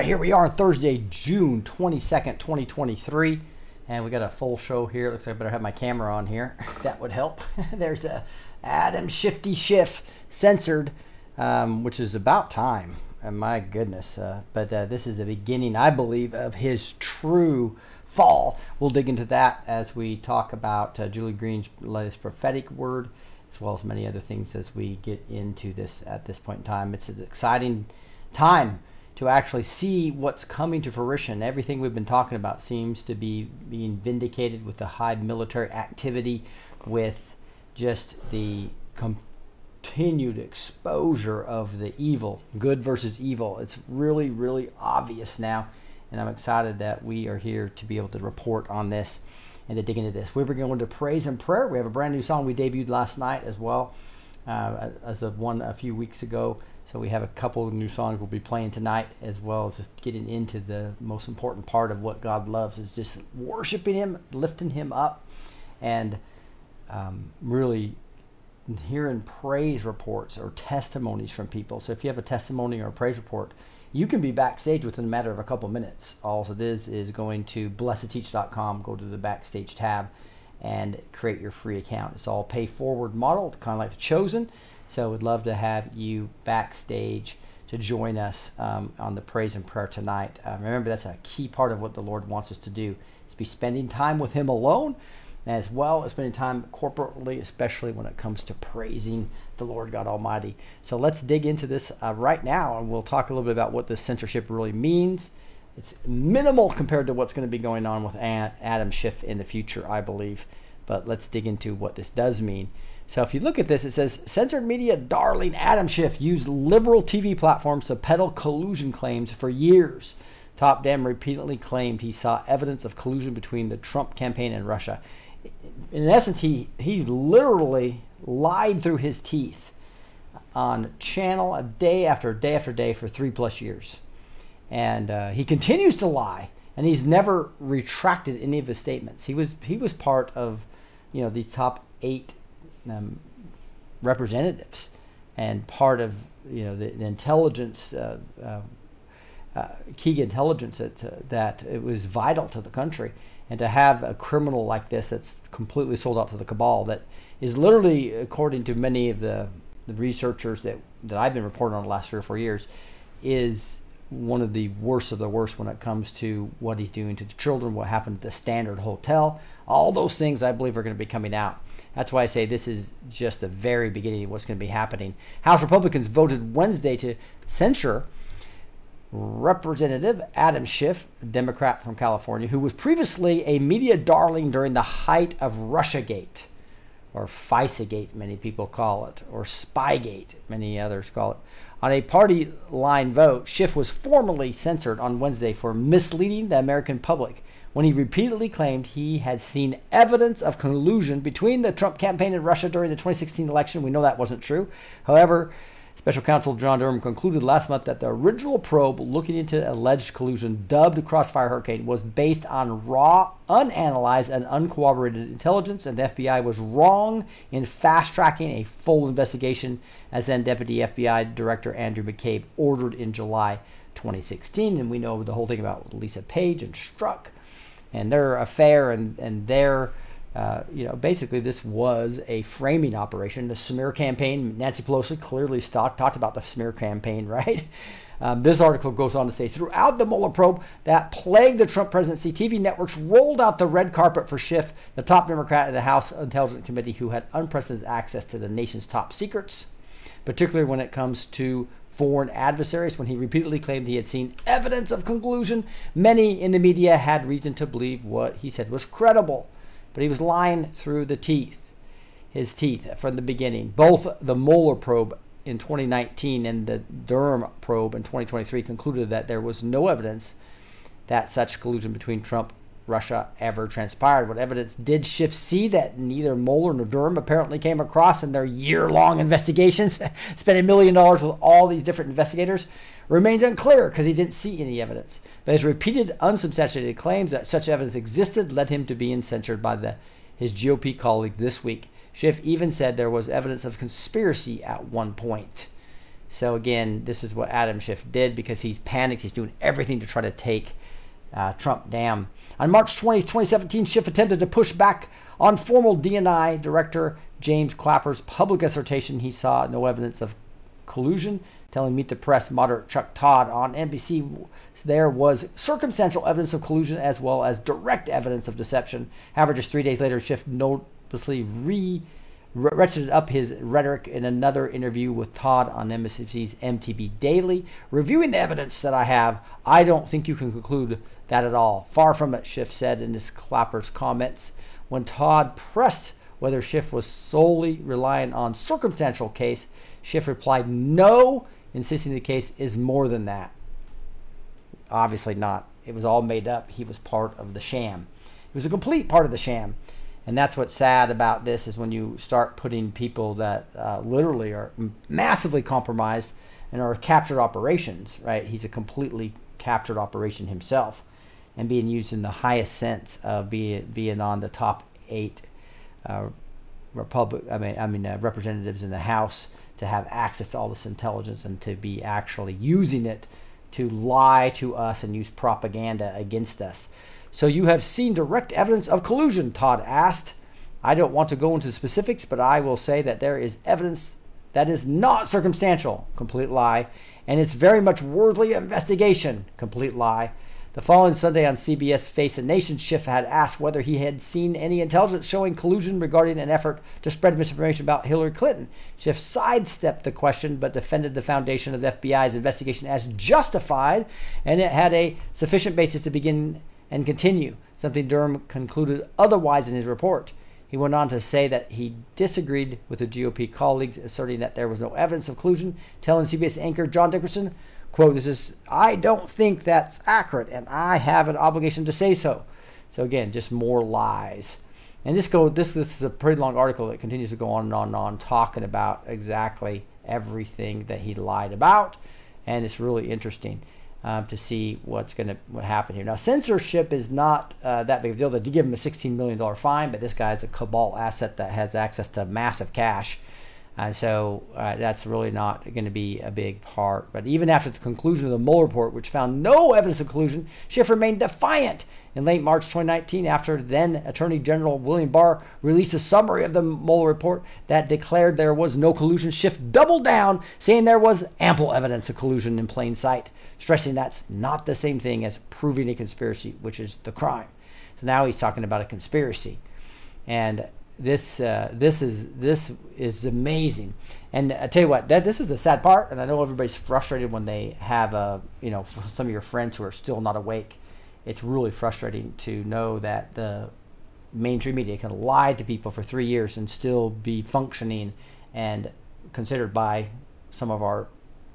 Right, here we are on Thursday, June 22nd, 2023. And we got a full show here. Looks like I better have my camera on here. that would help. There's a Adam Shifty Schiff censored, um, which is about time. And my goodness. Uh, but uh, this is the beginning, I believe, of his true fall. We'll dig into that as we talk about uh, Julie Green's latest prophetic word, as well as many other things as we get into this at this point in time. It's an exciting time to actually see what's coming to fruition. Everything we've been talking about seems to be being vindicated with the high military activity, with just the continued exposure of the evil, good versus evil. It's really, really obvious now, and I'm excited that we are here to be able to report on this and to dig into this. We're going to praise and prayer. We have a brand new song we debuted last night as well, uh, as of one a few weeks ago. So we have a couple of new songs we'll be playing tonight, as well as just getting into the most important part of what God loves is just worshiping Him, lifting Him up, and um, really hearing praise reports or testimonies from people. So if you have a testimony or a praise report, you can be backstage within a matter of a couple minutes. All it is is going to blessedteach.com, go to the backstage tab, and create your free account. It's all pay forward model, kind of like the Chosen. So we'd love to have you backstage to join us um, on the praise and prayer tonight. Uh, remember, that's a key part of what the Lord wants us to do is be spending time with Him alone, as well as spending time corporately, especially when it comes to praising the Lord God Almighty. So let's dig into this uh, right now, and we'll talk a little bit about what this censorship really means. It's minimal compared to what's going to be going on with Adam Schiff in the future, I believe. But let's dig into what this does mean. So if you look at this, it says censored media darling Adam Schiff used liberal TV platforms to peddle collusion claims for years. Top Dem repeatedly claimed he saw evidence of collusion between the Trump campaign and Russia. In essence, he, he literally lied through his teeth on channel day after day after day for three plus years. And uh, he continues to lie, and he's never retracted any of his statements. He was he was part of, you know, the top eight um, representatives and part of you know the, the intelligence uh, uh, uh, key intelligence that uh, that it was vital to the country and to have a criminal like this that's completely sold out to the cabal that is literally according to many of the, the researchers that that I've been reporting on the last three or four years is one of the worst of the worst when it comes to what he's doing to the children, what happened at the Standard Hotel. All those things I believe are going to be coming out. That's why I say this is just the very beginning of what's going to be happening. House Republicans voted Wednesday to censure Representative Adam Schiff, a Democrat from California, who was previously a media darling during the height of Russiagate, or FISAgate, many people call it, or Spygate, many others call it. On a party line vote, Schiff was formally censored on Wednesday for misleading the American public when he repeatedly claimed he had seen evidence of collusion between the Trump campaign and Russia during the 2016 election. We know that wasn't true. However, Special Counsel John Durham concluded last month that the original probe looking into alleged collusion, dubbed Crossfire Hurricane, was based on raw, unanalyzed, and uncorroborated intelligence, and the FBI was wrong in fast tracking a full investigation, as then Deputy FBI Director Andrew McCabe ordered in July 2016. And we know the whole thing about Lisa Page and Strzok and their affair and, and their uh, you know, basically, this was a framing operation. The smear campaign, Nancy Pelosi clearly talked, talked about the smear campaign, right? Um, this article goes on to say throughout the Mueller probe that plagued the Trump presidency, TV networks rolled out the red carpet for Schiff, the top Democrat in the House Intelligence Committee who had unprecedented access to the nation's top secrets, particularly when it comes to foreign adversaries. When he repeatedly claimed he had seen evidence of collusion, many in the media had reason to believe what he said was credible but he was lying through the teeth, his teeth from the beginning. Both the Mueller probe in 2019 and the Durham probe in 2023 concluded that there was no evidence that such collusion between Trump Russia ever transpired. What evidence did Schiff see that neither Mueller nor Durham apparently came across in their year long investigations, spending a million dollars with all these different investigators? remains unclear because he didn't see any evidence. But his repeated unsubstantiated claims that such evidence existed led him to being censured by the, his GOP colleague this week. Schiff even said there was evidence of conspiracy at one point. So again, this is what Adam Schiff did because he's panicked. He's doing everything to try to take uh, Trump down. On March 20, 2017, Schiff attempted to push back on former DNI Director James Clapper's public assertion he saw no evidence of collusion telling Meet the Press moderate Chuck Todd on NBC there was circumstantial evidence of collusion as well as direct evidence of deception. However, just three days later, Schiff noticeably re ratcheted up his rhetoric in another interview with Todd on MSNBC's MTP Daily. Reviewing the evidence that I have, I don't think you can conclude that at all. Far from it, Schiff said in his Clapper's comments. When Todd pressed whether Schiff was solely relying on circumstantial case, Schiff replied, no, insisting the case is more than that. Obviously not. It was all made up. He was part of the sham. He was a complete part of the sham. And that's what's sad about this is when you start putting people that uh, literally are massively compromised and are captured operations, right? He's a completely captured operation himself and being used in the highest sense of being, being on the top eight uh, Republic, I mean, I mean uh, representatives in the House to have access to all this intelligence and to be actually using it to lie to us and use propaganda against us. So you have seen direct evidence of collusion, Todd asked. I don't want to go into specifics, but I will say that there is evidence that is not circumstantial, complete lie, and it's very much worthy investigation, complete lie. The following Sunday on CBS Face the Nation, Schiff had asked whether he had seen any intelligence showing collusion regarding an effort to spread misinformation about Hillary Clinton. Schiff sidestepped the question but defended the foundation of the FBI's investigation as justified and it had a sufficient basis to begin and continue, something Durham concluded otherwise in his report. He went on to say that he disagreed with the GOP colleagues, asserting that there was no evidence of collusion, telling CBS anchor John Dickerson, quote, this is, I don't think that's accurate, and I have an obligation to say so. So again, just more lies. And this go this this is a pretty long article that continues to go on and on and on talking about exactly everything that he lied about, and it's really interesting um, to see what's going to happen here. Now, censorship is not uh, that big of a deal. They did give him a $16 million fine, but this guy's a cabal asset that has access to massive cash. And so uh, that's really not going to be a big part. But even after the conclusion of the Mueller report, which found no evidence of collusion, Schiff remained defiant. In late March 2019, after then Attorney General William Barr released a summary of the Mueller report that declared there was no collusion, Schiff doubled down, saying there was ample evidence of collusion in plain sight, stressing that's not the same thing as proving a conspiracy, which is the crime. So now he's talking about a conspiracy. And this uh, this is this is amazing. And I tell you what, that this is the sad part, and I know everybody's frustrated when they have a uh, you know some of your friends who are still not awake. It's really frustrating to know that the mainstream media can lie to people for three years and still be functioning and considered by some of our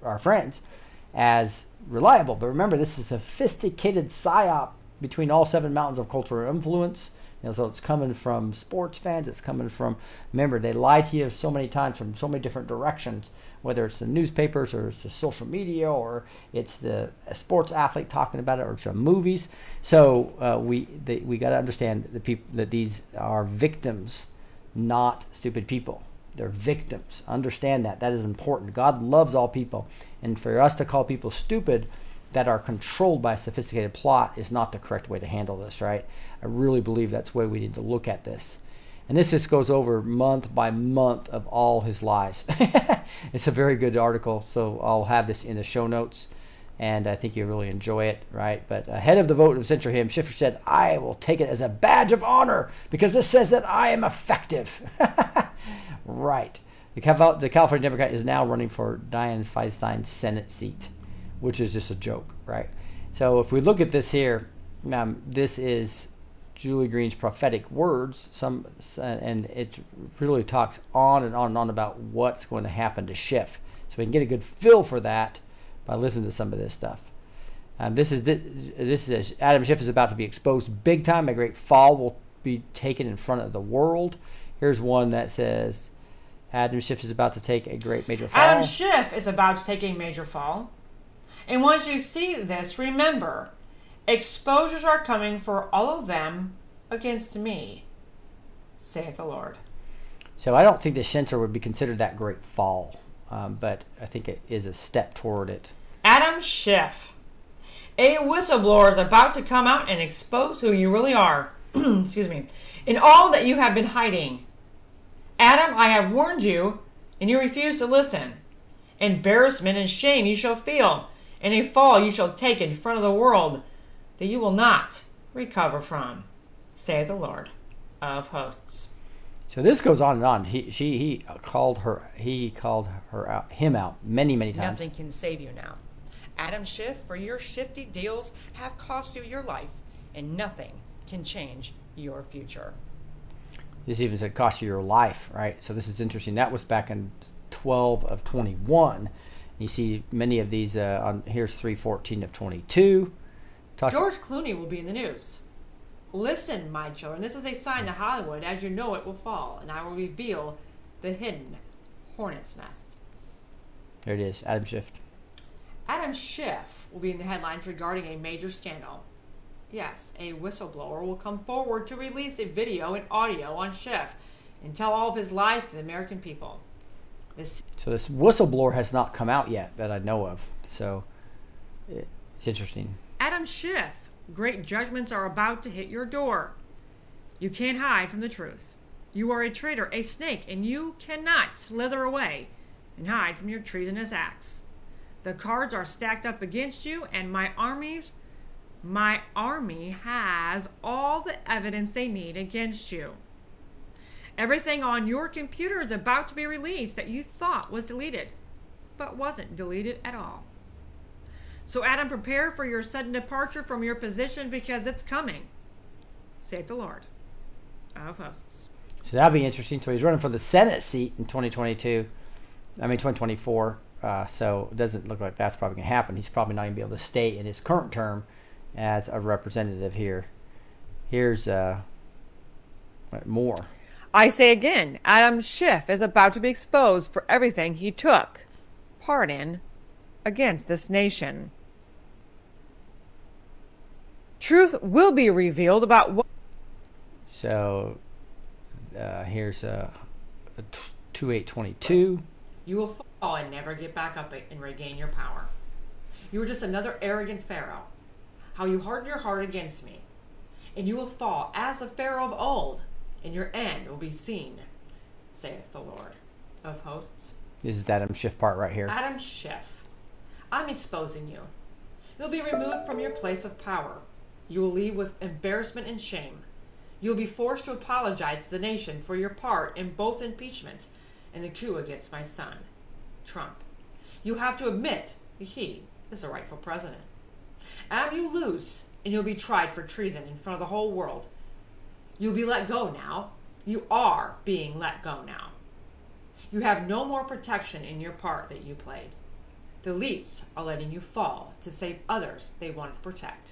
our friends as reliable. But remember, this is a sophisticated psyop between all seven mountains of cultural influence. You know, so it's coming from sports fans. It's coming from. Remember, they lie to you so many times from so many different directions. Whether it's the newspapers or it's the social media or it's the sports athlete talking about it or it's movies. So uh, we they, we got to understand the people that these are victims, not stupid people. They're victims. Understand that. That is important. God loves all people, and for us to call people stupid that are controlled by a sophisticated plot is not the correct way to handle this, right? I really believe that's the way we need to look at this. And this just goes over month by month of all his lies. it's a very good article, so I'll have this in the show notes, and I think you'll really enjoy it, right? But ahead of the vote of censure him, Schiffer said, I will take it as a badge of honor because this says that I am effective. right. The, Cal- the California Democrat is now running for Dianne Feinstein's Senate seat which is just a joke, right? So if we look at this here, um, this is Julie Green's prophetic words. Some and it really talks on and on and on about what's going to happen to Schiff. So we can get a good feel for that by listening to some of this stuff. Um, this is this, this is Adam Schiff is about to be exposed big time. A great fall will be taken in front of the world. Here's one that says Adam Schiff is about to take a great major fall. Adam Schiff is about to take a major fall. And once you see this, remember, exposures are coming for all of them against me, saith the Lord. So I don't think the censor would be considered that great fall, um, but I think it is a step toward it. Adam Schiff, a whistleblower is about to come out and expose who you really are. Excuse me. In all that you have been hiding. Adam, I have warned you, and you refuse to listen. Embarrassment and shame you shall feel and a fall you shall take in front of the world that you will not recover from, saith the Lord of hosts. So this goes on and on. He she he called her he called her out him out many many times. Nothing can save you now. Adam Schiff, for your shifty deals have cost you your life, and nothing can change your future. This even said cost you your life, right? So this is interesting. That was back in 12 of 21. You see many of these uh, on here's 314 of 22. George Clooney will be in the news. Listen, my children, this is a sign that Hollywood, as you know it, will fall, and I will reveal the hidden hornet's nest. There it is, Adam Schiff. Adam Schiff will be in the headlines regarding a major scandal. Yes, a whistleblower will come forward to release a video and audio on Schiff and tell all of his lies to the American people. This so this whistleblower has not come out yet that I know of. So it's interesting. Adam Schiff, great judgments are about to hit your door. You can't hide from the truth. You are a traitor, a snake, and you cannot slither away and hide from your treasonous acts. The cards are stacked up against you, and my armies, my army has all the evidence they need against you. Everything on your computer is about to be released that you thought was deleted, but wasn't deleted at all. So, Adam, prepare for your sudden departure from your position because it's coming, saith the Lord of hosts. So that'll be interesting. So he's running for the Senate seat in 2022. I mean 2024. Uh, so it doesn't look like that's probably going to happen. He's probably not going to be able to stay in his current term as a representative here. Here's uh, more. I say again, Adam Schiff is about to be exposed for everything he took part in against this nation. Truth will be revealed about what. So, uh, here's a, a t- 2822. You will fall and never get back up and regain your power. You are just another arrogant Pharaoh. How you hardened your heart against me. And you will fall as the Pharaoh of old and your end will be seen, saith the Lord of hosts. This is the Adam Schiff part right here. Adam Schiff, I'm exposing you. You'll be removed from your place of power. You will leave with embarrassment and shame. You will be forced to apologize to the nation for your part in both impeachments and the coup against my son, Trump. You have to admit that he is the rightful president. Adam, you lose, and you'll be tried for treason in front of the whole world You'll be let go now. You are being let go now. You have no more protection in your part that you played. The elites are letting you fall to save others they want to protect.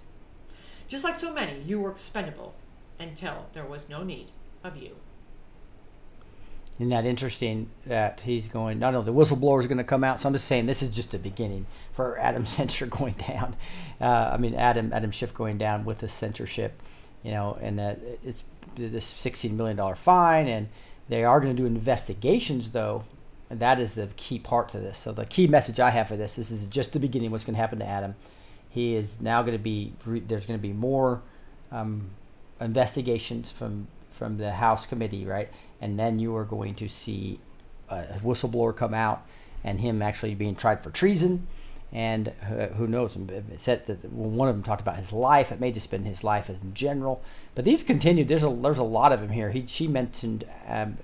Just like so many, you were expendable until there was no need of you. Isn't that interesting that he's going, not only the whistleblower is going to come out, so I'm just saying this is just the beginning for Adam Censor going down. Uh, I mean, Adam Adam Schiff going down with the censorship, you know, and that it's this $16 million fine, and they are going to do investigations, though. And that is the key part to this. So the key message I have for this, this is just the beginning. What's going to happen to Adam? He is now going to be. There's going to be more um, investigations from from the House committee, right? And then you are going to see a whistleblower come out and him actually being tried for treason. And uh, who knows? It said that one of them talked about his life. It may just been his life as in general. But these continued. There's a there's a lot of them here. He she mentioned um,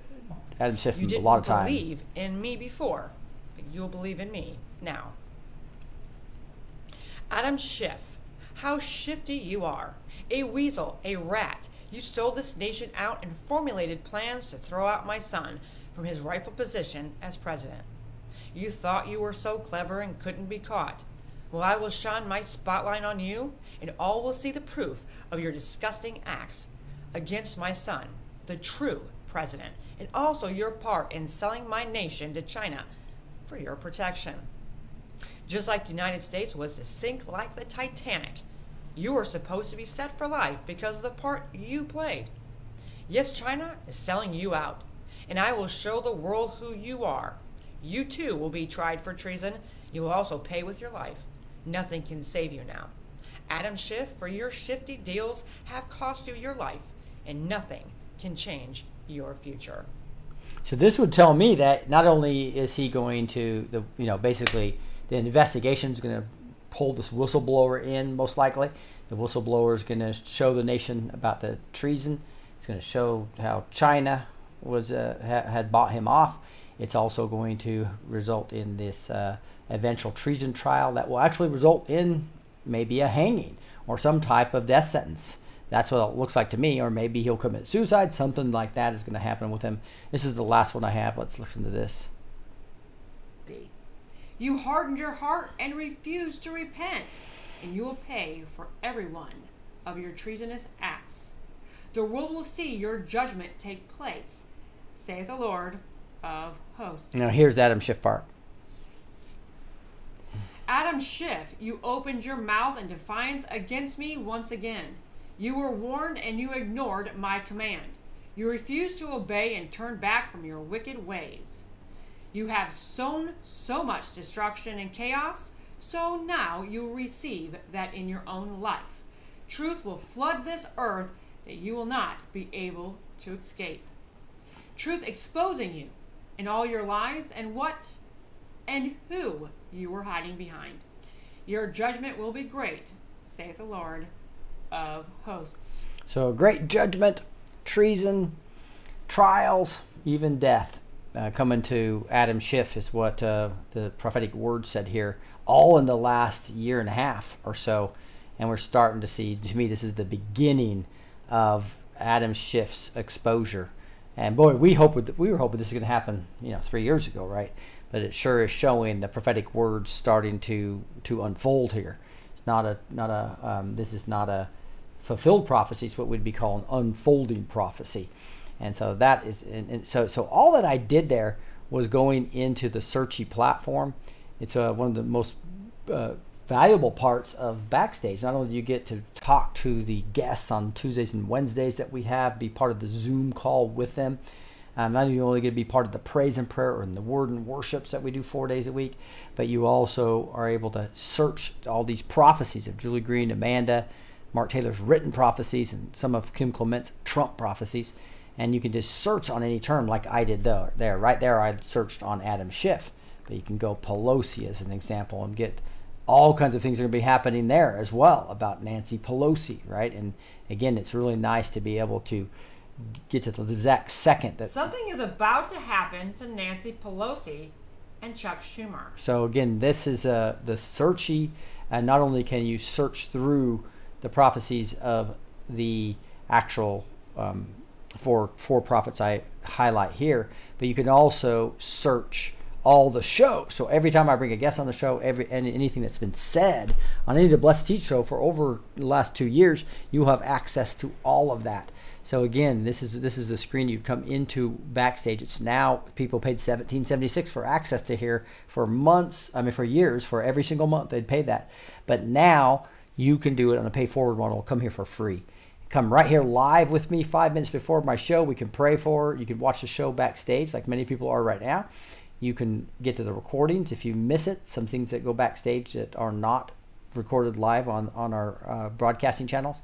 Adam Schiff You a didn't lot of time. believe in me before, but you'll believe in me now. Adam Schiff, how shifty you are. A weasel, a rat. You sold this nation out and formulated plans to throw out my son from his rightful position as president. You thought you were so clever and couldn't be caught. Well, I will shine my spotlight on you, and all will see the proof of your disgusting acts against my son, the true president, and also your part in selling my nation to China for your protection. Just like the United States was to sink like the Titanic, you are supposed to be set for life because of the part you played. Yes, China is selling you out, and I will show the world who you are. You too will be tried for treason. You will also pay with your life. Nothing can save you now. Adam Schiff, for your shifty deals have cost you your life, and nothing can change your future. So this would tell me that not only is he going to the you know basically the investigation is going to pull this whistleblower in most likely. The whistleblower is going to show the nation about the treason. It's going to show how China was uh, ha- had bought him off. It's also going to result in this uh, eventual treason trial that will actually result in maybe a hanging or some type of death sentence. That's what it looks like to me, or maybe he'll commit suicide. Something like that is going to happen with him. This is the last one I have. Let's listen to this. B. You hardened your heart and refused to repent, and you will pay for every one of your treasonous acts. The world will see your judgment take place, saith the Lord of hosts. Now here's Adam Schiff part. Adam Schiff, you opened your mouth in defiance against me once again. You were warned and you ignored my command. You refused to obey and turned back from your wicked ways. You have sown so much destruction and chaos, so now you will receive that in your own life. Truth will flood this earth that you will not be able to escape. Truth exposing you in all your lies and what and who you were hiding behind. Your judgment will be great, saith the Lord of hosts. So great judgment, treason, trials, even death uh, coming to Adam Schiff is what uh, the prophetic word said here. All in the last year and a half or so, and we're starting to see. To me, this is the beginning of Adam Schiff's exposure. And boy, we hope we were hoping this is going to happen, you know, three years ago, right? But it sure is showing the prophetic words starting to to unfold here. It's not a not a um, this is not a fulfilled prophecy. It's what we'd be calling unfolding prophecy. And so that is, and, and so so all that I did there was going into the Searchy platform. It's uh, one of the most uh, valuable parts of backstage. Not only do you get to talk to the guests on Tuesdays and Wednesdays that we have, be part of the Zoom call with them. Um, not only get to be part of the praise and prayer and the word and worships that we do four days a week, but you also are able to search all these prophecies of Julie Green, Amanda, Mark Taylor's written prophecies, and some of Kim Clement's Trump prophecies and you can just search on any term like I did there. There, right there, I searched on Adam Schiff, but you can go Pelosi as an example and get all kinds of things are going to be happening there as well about Nancy Pelosi, right? And again, it's really nice to be able to get to the exact second that. Something is about to happen to Nancy Pelosi and Chuck Schumer. So again, this is uh, the searchy, and not only can you search through the prophecies of the actual um, for for profits I highlight here, but you can also search all the show. So every time I bring a guest on the show, every any, anything that's been said on any of the Blessed Teach show for over the last two years, you have access to all of that. So again, this is this is the screen you'd come into backstage. It's now people paid seventeen seventy six for access to here for months. I mean for years for every single month they'd pay that, but now you can do it on a pay forward model. Come here for free. Come right here live with me five minutes before my show. We can pray for. You can watch the show backstage like many people are right now. You can get to the recordings if you miss it. Some things that go backstage that are not recorded live on on our uh, broadcasting channels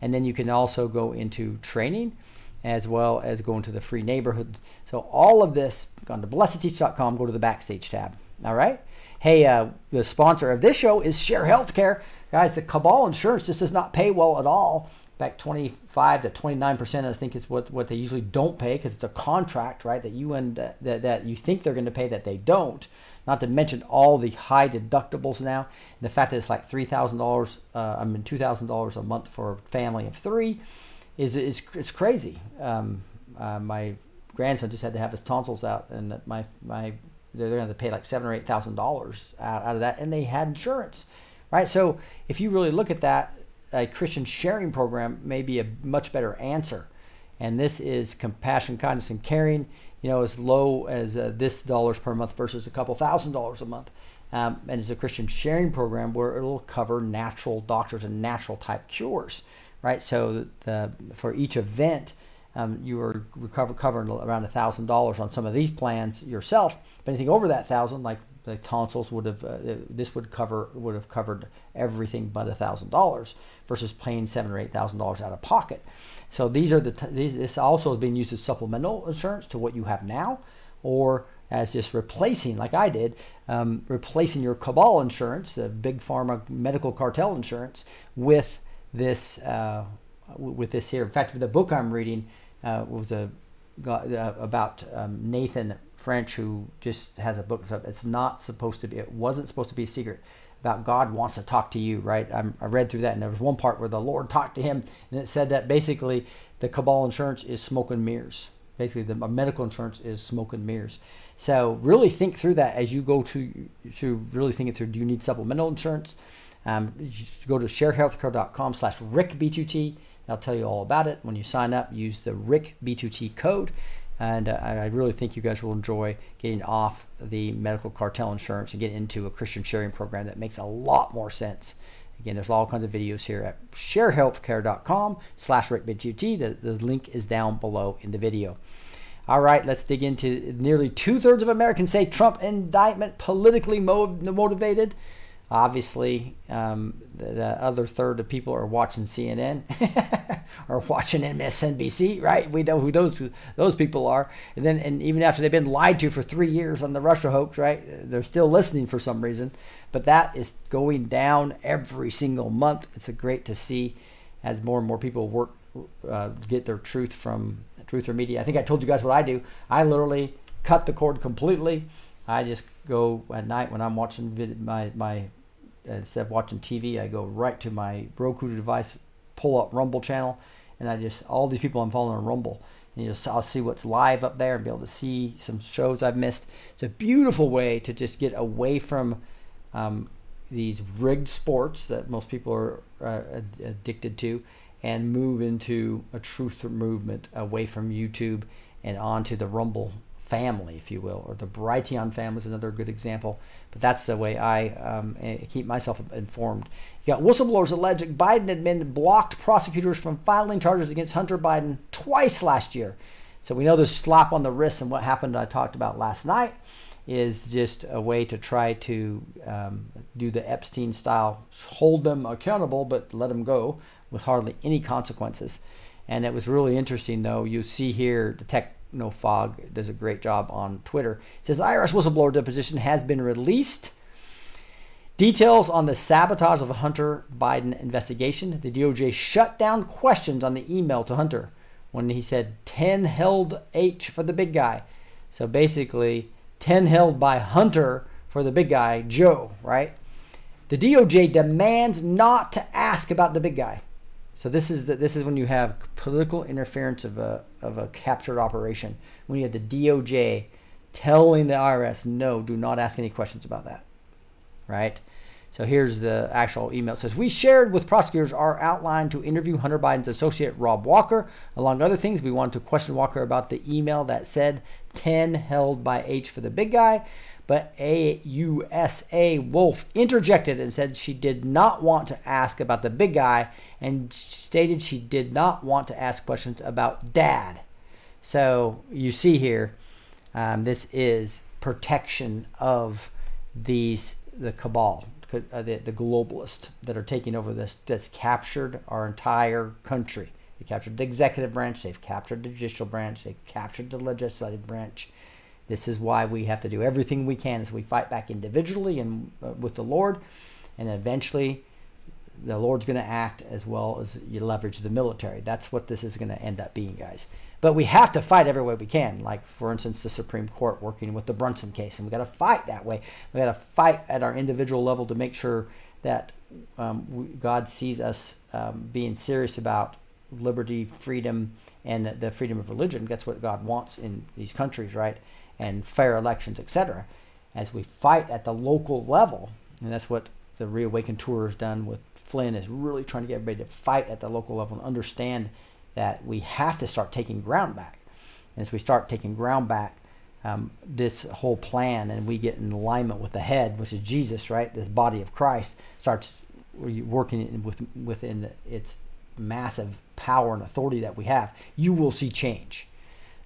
and then you can also go into training as well as go into the free neighborhood. So all of this, go to blessedteach.com, go to the backstage tab. All right. Hey, uh, the sponsor of this show is Share Healthcare. Guys, the Cabal Insurance just does not pay well at all. Back 25 to 29 percent, I think is what, what they usually don't pay because it's a contract, right? That you and uh, that, that you think they're going to pay that they don't. Not to mention all the high deductibles now. And the fact that it's like three thousand uh, dollars, I mean two thousand dollars a month for a family of three, is is it's crazy. Um, uh, my grandson just had to have his tonsils out, and my my they're going to pay like seven or eight thousand dollars out, out of that, and they had insurance, right? So if you really look at that, a Christian sharing program may be a much better answer. And this is compassion, kindness, and caring you know, as low as uh, this dollars per month versus a couple thousand dollars a month. Um, and it's a Christian sharing program where it'll cover natural doctors and natural type cures, right? So the, for each event, um, you are recover, covering around a thousand dollars on some of these plans yourself. But anything over that thousand, like the tonsils, would have uh, this would cover would have covered everything but a thousand dollars versus paying seven or eight thousand dollars out of pocket. So these are the t- these, this also is being used as supplemental insurance to what you have now, or as just replacing, like I did, um, replacing your cabal insurance, the big pharma medical cartel insurance, with this uh, with this here. In fact, the book I'm reading uh, was a uh, about um, Nathan French, who just has a book. It's not supposed to be. It wasn't supposed to be a secret about God wants to talk to you, right? I'm, i read through that, and there was one part where the Lord talked to him, and it said that basically the Cabal insurance is smoke and mirrors. Basically, the medical insurance is smoke and mirrors. So really think through that as you go to to really think it through. Do you need supplemental insurance? Um, go to sharehealthcare.com slash rickb2t. I'll tell you all about it. When you sign up, use the rickb2t code and uh, I really think you guys will enjoy getting off the medical cartel insurance and get into a Christian sharing program that makes a lot more sense. Again, there's all kinds of videos here at sharehealthcare.com slash rickb2t. The, the link is down below in the video. All right, let's dig into nearly two thirds of Americans say Trump indictment politically motivated. Obviously, um, the, the, other third of people are watching CNN or watching MSNBC, right? We know who those those people are. And then, and even after they've been lied to for three years on the Russia hoax, right? They're still listening for some reason. But that is going down every single month. It's a great to see as more and more people work uh, get their truth from truth or media. I think I told you guys what I do. I literally cut the cord completely. I just go at night when I'm watching my my instead of watching TV, I go right to my Roku device, pull up Rumble channel, and I just all these people I'm following on Rumble. And you just I'll see what's live up there and be able to see some shows I've missed. It's a beautiful way to just get away from um, these rigged sports that most people are uh, addicted to, and move into a truth movement away from YouTube and onto the Rumble family, if you will, or the Brighteon family is another good example. But that's the way I um, eh, keep myself informed. You got whistleblowers allege Biden admin blocked prosecutors from filing charges against Hunter Biden twice last year. So we know this slap on the wrist and what happened I talked about last night is just a way to try to um, do the Epstein style, hold them accountable but let them go with hardly any consequences. And it was really interesting, though. You see here the tech no fog does a great job on Twitter. It says IRS whistleblower deposition has been released. Details on the sabotage of Hunter Biden investigation. The DOJ shut down questions on the email to Hunter when he said 10 held H for the big guy. So basically, 10 held by Hunter for the big guy, Joe, right? The DOJ demands not to ask about the big guy. So this is the, this is when you have political interference of a of a captured operation. When you have the DOJ telling the IRS, no, do not ask any questions about that. Right? So here's the actual email. It says, We shared with prosecutors our outline to interview Hunter Biden's associate, Rob Walker. Along other things, we wanted to question Walker about the email that said 10 held by H for the big guy. But AUSA Wolf interjected and said she did not want to ask about the big guy and stated she did not want to ask questions about dad. So you see here, um, this is protection of these the cabal, uh, the, the globalists that are taking over this. That's captured our entire country. They captured the executive branch. They've captured the judicial branch. They've captured the legislative branch. This is why we have to do everything we can as we fight back individually and uh, with the Lord, and eventually the Lord's going to act as well as you leverage the military. That's what this is going to end up being, guys. But we have to fight every way we can. Like, for instance, the Supreme Court working with the Brunson case, and we got to fight that way. We got to fight at our individual level to make sure that um, we, God sees us um, being serious about liberty, freedom, and the freedom of religion. That's what God wants in these countries, right? And fair elections, etc. As we fight at the local level, and that's what the Reawaken Tour has done with Flynn is really trying to get everybody to fight at the local level and understand that we have to start taking ground back. And as we start taking ground back, um, this whole plan and we get in alignment with the head, which is Jesus, right? This body of Christ starts working with, within its massive power and authority that we have. You will see change.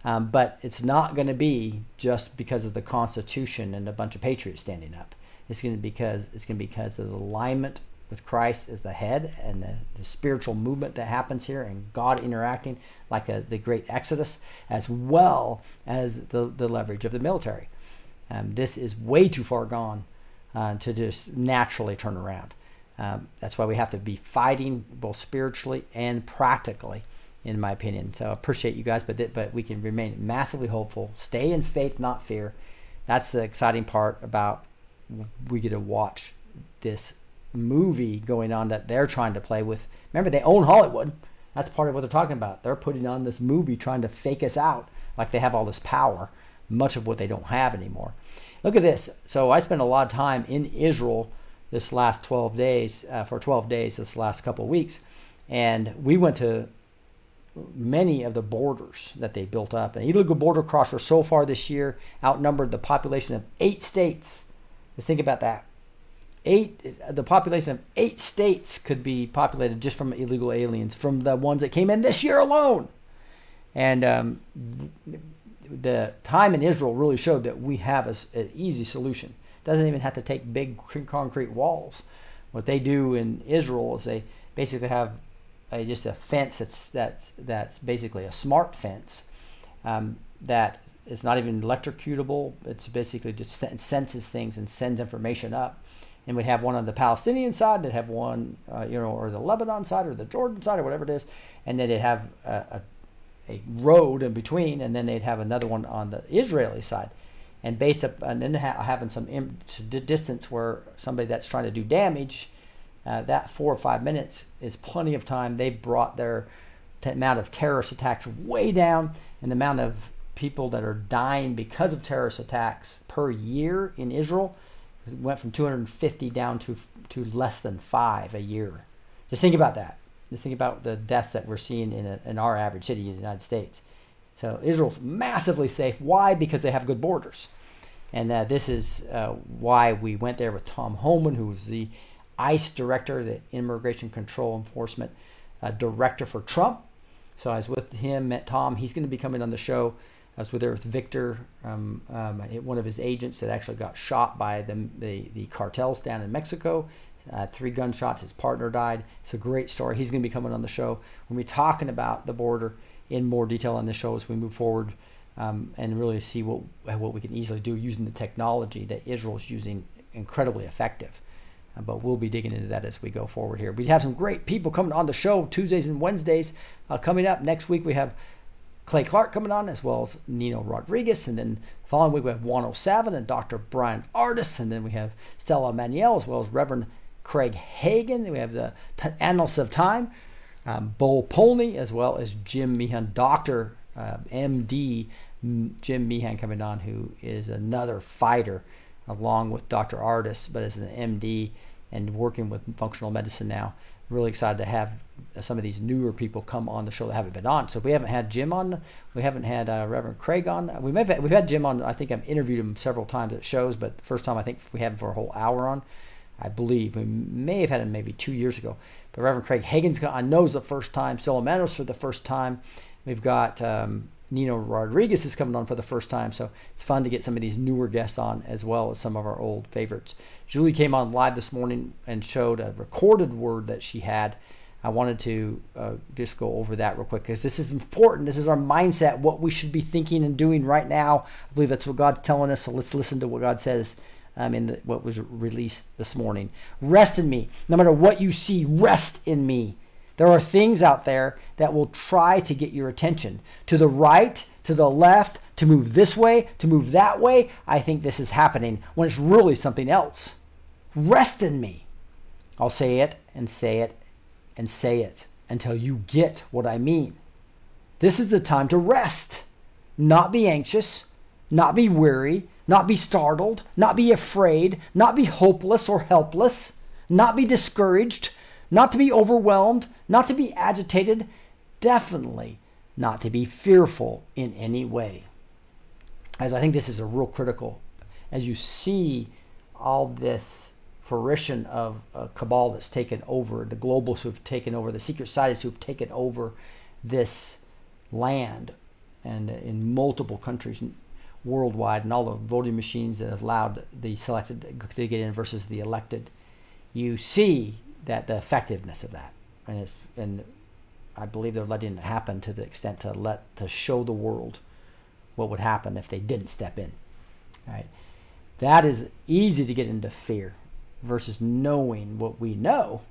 Um, but it's not going to be just because of the Constitution and a bunch of patriots standing up. It's going to be because it's going to be because of the alignment with Christ as the head and the, the spiritual movement that happens here and God interacting like a, the great Exodus, as well as the, the leverage of the military. Um, this is way too far gone uh, to just naturally turn around. Um, that's why we have to be fighting both spiritually and practically in my opinion. So I appreciate you guys, but th- but we can remain massively hopeful. Stay in faith, not fear. That's the exciting part about we get to watch this movie going on that they're trying to play with. Remember, they own Hollywood. That's part of what they're talking about. They're putting on this movie trying to fake us out like they have all this power, much of what they don't have anymore. Look at this. So I spent a lot of time in Israel this last 12 days, uh, for 12 days, this last couple of weeks. And we went to many of the borders that they built up. And illegal border crossers so far this year outnumbered the population of eight states. Just think about that. Eight, the population of eight states could be populated just from illegal aliens, from the ones that came in this year alone. And um, the time in Israel really showed that we have an easy solution. Doesn't even have to take big concrete walls. What they do in Israel is they basically have a, just a fence that's that's that's basically a smart fence um, that is not even electrocutable. It's basically just senses things and sends information up. And we'd have one on the Palestinian side, they'd have one, uh, you know, or the Lebanon side, or the Jordan side, or whatever it is, and then they'd have a, a, a road in between, and then they'd have another one on the Israeli side and based up and then ha- having some Im- distance where somebody that's trying to do damage uh, that four or five minutes is plenty of time. They brought their t- amount of terrorist attacks way down, and the amount of people that are dying because of terrorist attacks per year in Israel went from 250 down to to less than five a year. Just think about that. Just think about the deaths that we're seeing in, a, in our average city in the United States. So Israel's massively safe. Why? Because they have good borders. And uh, this is uh, why we went there with Tom Homan, who was the ICE director, the Immigration Control Enforcement uh, director for Trump. So I was with him, met Tom. He's going to be coming on the show. I was with there with Victor, um, um, one of his agents that actually got shot by the, the, the cartels down in Mexico. Uh, three gunshots. His partner died. It's a great story. He's going to be coming on the show. We'll be talking about the border in more detail on the show as we move forward um, and really see what what we can easily do using the technology that Israel is using incredibly effective. Uh, but we'll be digging into that as we go forward here. We have some great people coming on the show Tuesdays and Wednesdays. Uh, coming up next week, we have Clay Clark coming on, as well as Nino Rodriguez. And then the following week, we have 107 and Dr. Bryan Ardis. And then we have Stella Immanuel, as well as Reverend Craig Hagan. We have the t- Annals of Time, um, Bull Polney, as well as Jim Meehan, Dr. Uh, MD Jim Meehan coming on, who is another fighter, along with Dr. Ardis, but as an MD and working with functional medicine now. Really excited to have some of these newer people come on the show that haven't been on. So we haven't had Jim on, we haven't had uh, Reverend Craig on. We may have, we've had Jim on. I think I've interviewed him several times at shows, but the first time I think we had him for a whole hour on. I believe we may have had him maybe two years ago. But Reverend Craig Hagan's I know is the first time. Solomanos for the first time. We've got um, Nino Rodriguez is coming on for the first time, so it's fun to get some of these newer guests on as well as some of our old favorites. Julie came on live this morning and showed a recorded word that she had. I wanted to uh, just go over that real quick because this is important. This is our mindset, what we should be thinking and doing right now. I believe that's what God's telling us. So let's listen to what God says um, in the, what was released this morning. Rest in me. No matter what you see, rest in me. There are things out there that will try to get your attention to the right, to the left, to move this way, to move that way. I think this is happening when it's really something else. Rest in me. I'll say it and say it and say it until you get what I mean. This is the time to rest, not be anxious, not be weary, not be startled, not be afraid, not be hopeless or helpless, not be discouraged, not to be overwhelmed, not to be agitated, definitely not to be fearful in any way. As I think this is a real critical, as you see all this fruition of a cabal that's taken over, the globals who've taken over, the secret societies who've taken over this land and in multiple countries worldwide and all the voting machines that have allowed the selected to get in versus the elected, you see that the effectiveness of that, and it's, and I believe they're letting it happen to the extent to let to show the world what would happen if they didn't step in. Right, that is easy to get into fear versus knowing what we know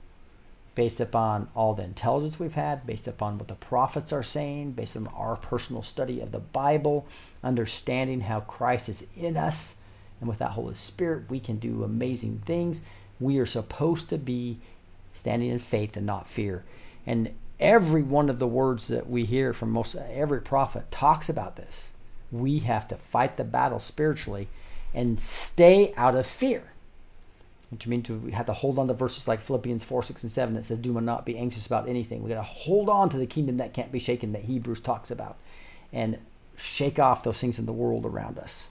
based upon all the intelligence we've had, based upon what the prophets are saying, based on our personal study of the Bible, understanding how Christ is in us, and with that Holy Spirit, we can do amazing things. We are supposed to be standing in faith and not fear. And every one of the words that we hear from most every prophet talks about this. We have to fight the battle spiritually and stay out of fear. Which means we have to hold on to verses like Philippians 4, 6, and 7 that says, Do not be anxious about anything. We got to hold on to the kingdom that can't be shaken that Hebrews talks about and shake off those things in the world around us.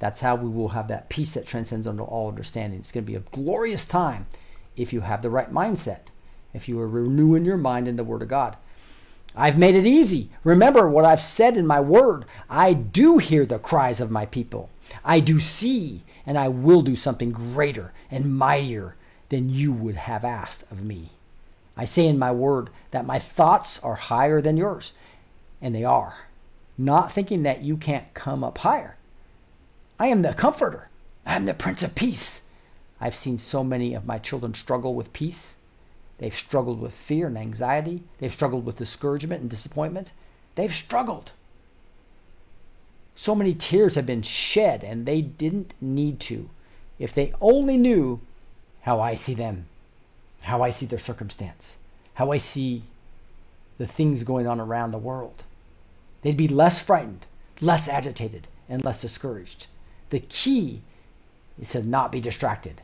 That's how we will have that peace that transcends under all understanding. It's going to be a glorious time if you have the right mindset, if you are renewing your mind in the Word of God. I've made it easy. Remember what I've said in my Word. I do hear the cries of my people. I do see, and I will do something greater and mightier than you would have asked of me. I say in my Word that my thoughts are higher than yours, and they are. Not thinking that you can't come up higher. I am the comforter. I am the Prince of Peace. I've seen so many of my children struggle with peace. They've struggled with fear and anxiety. They've struggled with discouragement and disappointment. They've struggled. So many tears have been shed, and they didn't need to. If they only knew how I see them, how I see their circumstance, how I see the things going on around the world, they'd be less frightened, less agitated, and less discouraged. The key is to not be distracted.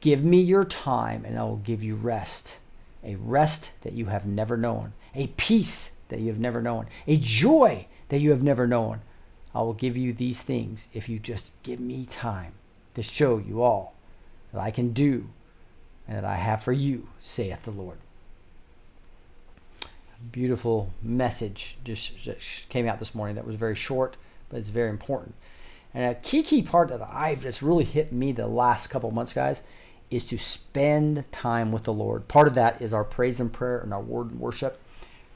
Give me your time, and I will give you rest. A rest that you have never known, a peace that you have never known, a joy that you have never known. I will give you these things if you just give me time to show you all that I can do and that I have for you, saith the Lord. Beautiful message just, just came out this morning that was very short, but it's very important. And a key, key part that I've just really hit me the last couple months, guys, is to spend time with the Lord. Part of that is our praise and prayer and our word and worship,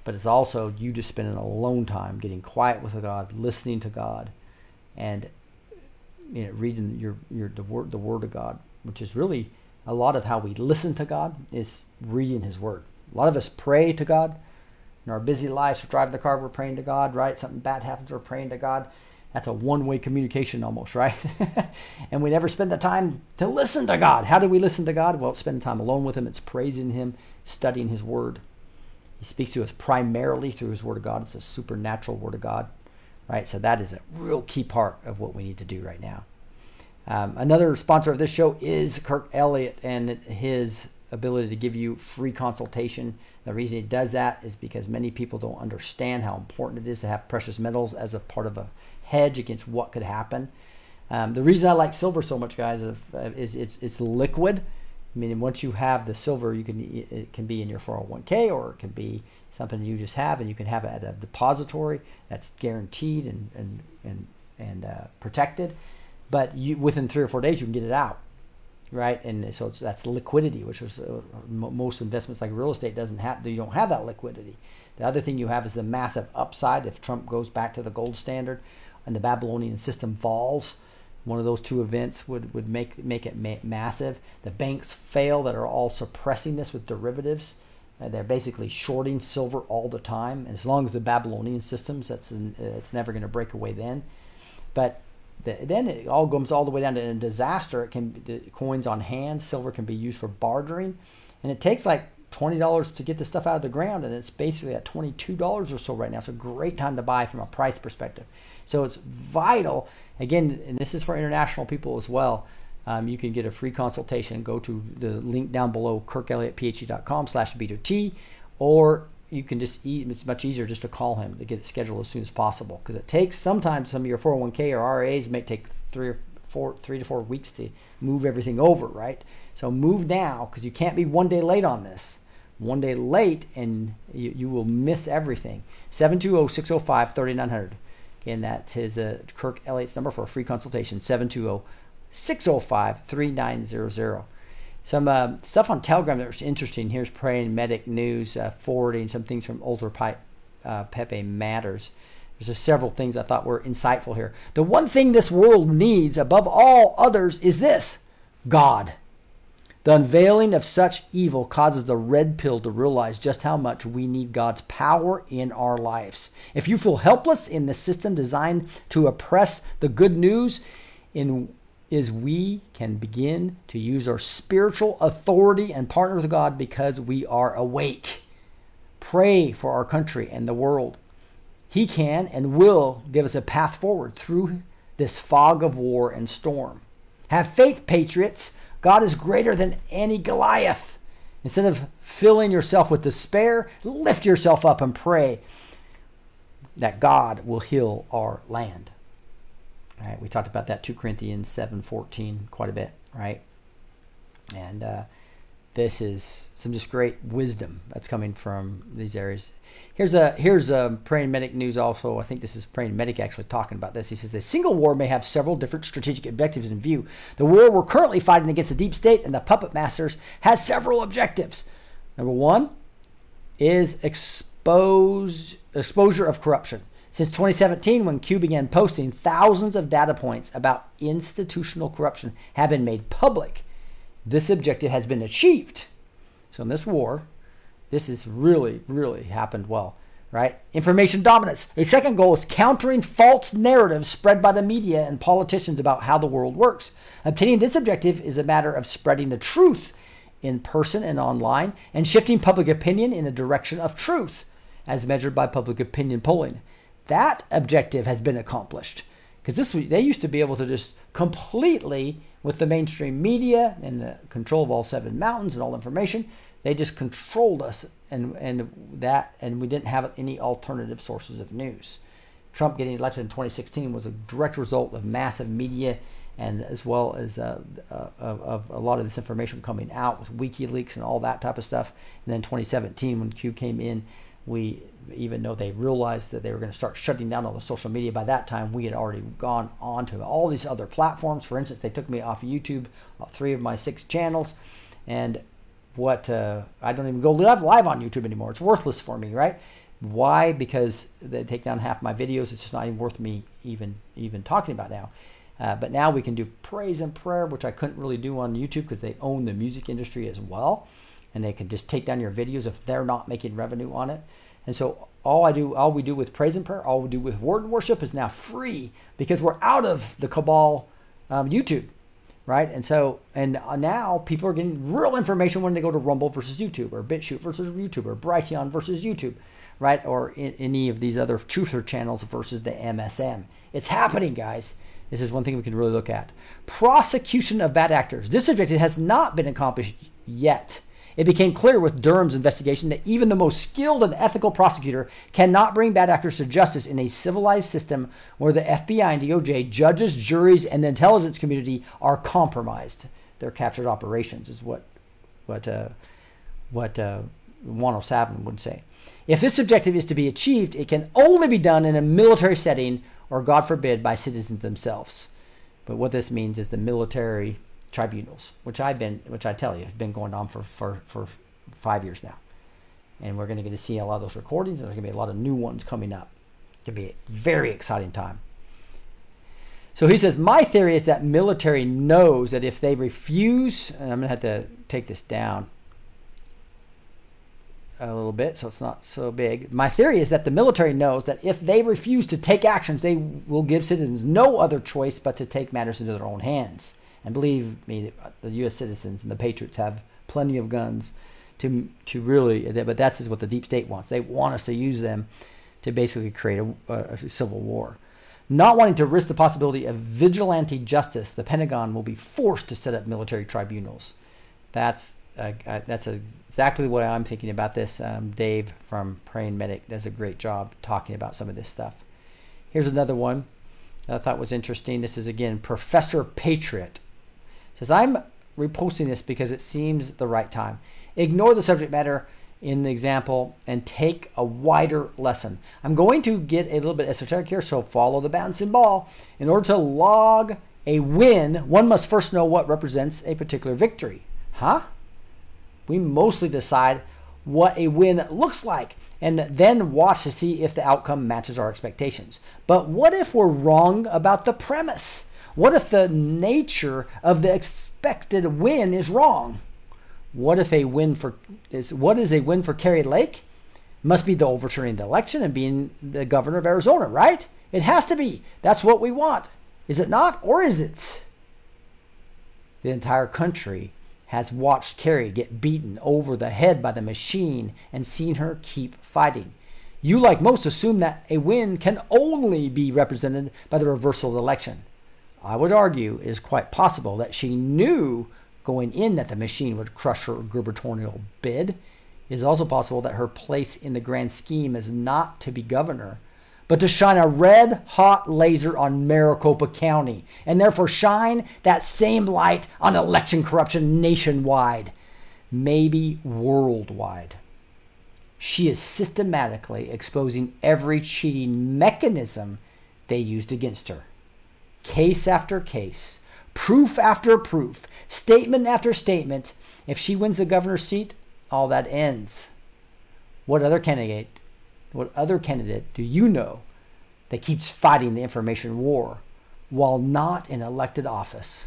but it's also you just spending alone time, getting quiet with God, listening to God, and you know, reading your, your the word the word of God, which is really a lot of how we listen to God is reading His Word. A lot of us pray to God in our busy lives. We're driving the car, we're praying to God, right? Something bad happens, we're praying to God. That's a one way communication almost, right? and we never spend the time to listen to God. How do we listen to God? Well, spending time alone with Him, it's praising Him, studying His Word. He speaks to us primarily through His Word of God. It's a supernatural Word of God. right? So that is a real key part of what we need to do right now. Um, another sponsor of this show is Kirk Elliott and his ability to give you free consultation. The reason he does that is because many people don't understand how important it is to have precious metals as a part of a hedge against what could happen. Um, the reason I like silver so much, guys, is, is it's it's liquid. I mean, once you have the silver, you can it can be in your 401k or it can be something you just have, and you can have it at a depository that's guaranteed and and and and uh, protected. But you within three or four days, you can get it out, right? And so that's liquidity, which is uh, most investments like real estate doesn't have. You don't have that liquidity. The other thing you have is the massive upside if Trump goes back to the gold standard, and the Babylonian system falls one of those two events would, would make make it ma- massive. The banks fail that are all suppressing this with derivatives. Uh, they're basically shorting silver all the time. As long as the Babylonian systems, that's an, uh, it's never going to break away then. But the, then it all comes all the way down to a disaster. It can coins on hand, silver can be used for bartering, and it takes like twenty dollars to get the stuff out of the ground, and it's basically at twenty two dollars or so right now. It's a great time to buy from a price perspective. So it's vital. Again, and this is for international people as well. Um, you can get a free consultation. Go to the link down below, kirkelliottphd.com slash B2T, or you can just, it's much easier just to call him to get it scheduled as soon as possible. Because it takes, sometimes some of your 401k or RAs may take three or four, three to four weeks to move everything over, right? So move now, because you can't be one day late on this. One day late, and you, you will miss everything. 720 605 3900. Again, that's his uh, Kirk Elliott's number for a free consultation 720 605 3900. Some uh, stuff on Telegram that was interesting. Here's Praying Medic News uh, forwarding some things from Ultra Pipe uh, Pepe Matters. There's just several things I thought were insightful here. The one thing this world needs above all others is this God. The unveiling of such evil causes the red pill to realize just how much we need God's power in our lives. If you feel helpless in the system designed to oppress the good news in is we can begin to use our spiritual authority and partner with God because we are awake. Pray for our country and the world. He can and will give us a path forward through this fog of war and storm. Have faith, patriots. God is greater than any Goliath. Instead of filling yourself with despair, lift yourself up and pray that God will heal our land. All right, we talked about that 2 Corinthians 7:14 quite a bit, right? And uh, this is some just great wisdom that's coming from these areas. Here's a here's a praying medic news also. I think this is praying medic actually talking about this. He says a single war may have several different strategic objectives in view. The war we're currently fighting against the deep state and the puppet masters has several objectives. Number one is expose exposure of corruption. Since 2017, when Q began posting, thousands of data points about institutional corruption have been made public this objective has been achieved. So in this war, this has really, really happened well, right? Information dominance. A second goal is countering false narratives spread by the media and politicians about how the world works. Obtaining this objective is a matter of spreading the truth in person and online and shifting public opinion in the direction of truth as measured by public opinion polling. That objective has been accomplished because this they used to be able to just completely with the mainstream media and the control of all seven mountains and all information they just controlled us and and that and we didn't have any alternative sources of news trump getting elected in 2016 was a direct result of massive media and as well as uh, uh, of, of, a lot of this information coming out with WikiLeaks and all that type of stuff. And then 2017, when Q came in, we even though they realized that they were going to start shutting down all the social media by that time we had already gone on to all these other platforms. For instance they took me off of youtube three of my six channels and what uh, i don't even go live, live on youtube anymore. It's worthless for me right? Why? Because they take down half my videos. It's just not even worth me even even talking about now. Uh, but now we can do praise and prayer which i couldn't really do on youtube because they own the music industry as well and they can just take down your videos if they're not making revenue on it and so all I do, all we do with praise and prayer, all we do with word worship is now free because we're out of the cabal um, YouTube, right? And so, and now people are getting real information when they go to Rumble versus YouTube or BitChute versus YouTube or Brighteon versus YouTube, right? Or in, any of these other truther channels versus the MSM. It's happening, guys. This is one thing we can really look at. Prosecution of bad actors. This objective has not been accomplished yet. It became clear with Durham's investigation that even the most skilled and ethical prosecutor cannot bring bad actors to justice in a civilized system where the FBI and DOJ, judges, juries, and the intelligence community are compromised. Their captured operations is what what uh, what uh, 107 would say. If this objective is to be achieved, it can only be done in a military setting or, God forbid, by citizens themselves. But what this means is the military tribunals, which I've been, which I tell you, have been going on for, for, for five years now. And we're going to get to see a lot of those recordings, and there's going to be a lot of new ones coming up. It's going to be a very exciting time. So he says, My theory is that military knows that if they refuse, and I'm going to have to take this down a little bit so it's not so big. My theory is that the military knows that if they refuse to take actions, they will give citizens no other choice but to take matters into their own hands. And believe me, the U.S. citizens and the patriots have plenty of guns to to really. But that's just what the deep state wants. They want us to use them to basically create a, a civil war. Not wanting to risk the possibility of vigilante justice, the Pentagon will be forced to set up military tribunals. That's uh, uh, that's exactly what I'm thinking about this. Um, Dave from Praying Medic does a great job talking about some of this stuff. Here's another one that I thought was interesting. This is again Professor Patriot says I'm reposting this because it seems the right time. Ignore the subject matter in the example and take a wider lesson. I'm going to get a little bit esoteric here, so follow the bouncing ball. In order to log a win, one must first know what represents a particular victory. Huh? We mostly decide what a win looks like and then watch to see if the outcome matches our expectations. But what if we're wrong about the premise? What if the nature of the expected win is wrong? What if a win for is what is a win for Kari Lake? Must be the overturning the election and being the governor of Arizona, right? It has to be. That's what we want. Is it not? Or is it? The entire country has watched Kari get beaten over the head by the machine and seen her keep fighting. You, like most, assume that a win can only be represented by the reversal of the election. I would argue it is quite possible that she knew going in that the machine would crush her gubernatorial bid. It is also possible that her place in the grand scheme is not to be governor, but to shine a red hot laser on Maricopa County, and therefore shine that same light on election corruption nationwide, maybe worldwide. She is systematically exposing every cheating mechanism they used against her. Case after case, proof after proof, statement after statement. If she wins the governor's seat, all that ends. What other candidate what other candidate do you know that keeps fighting the information war while not in elected office?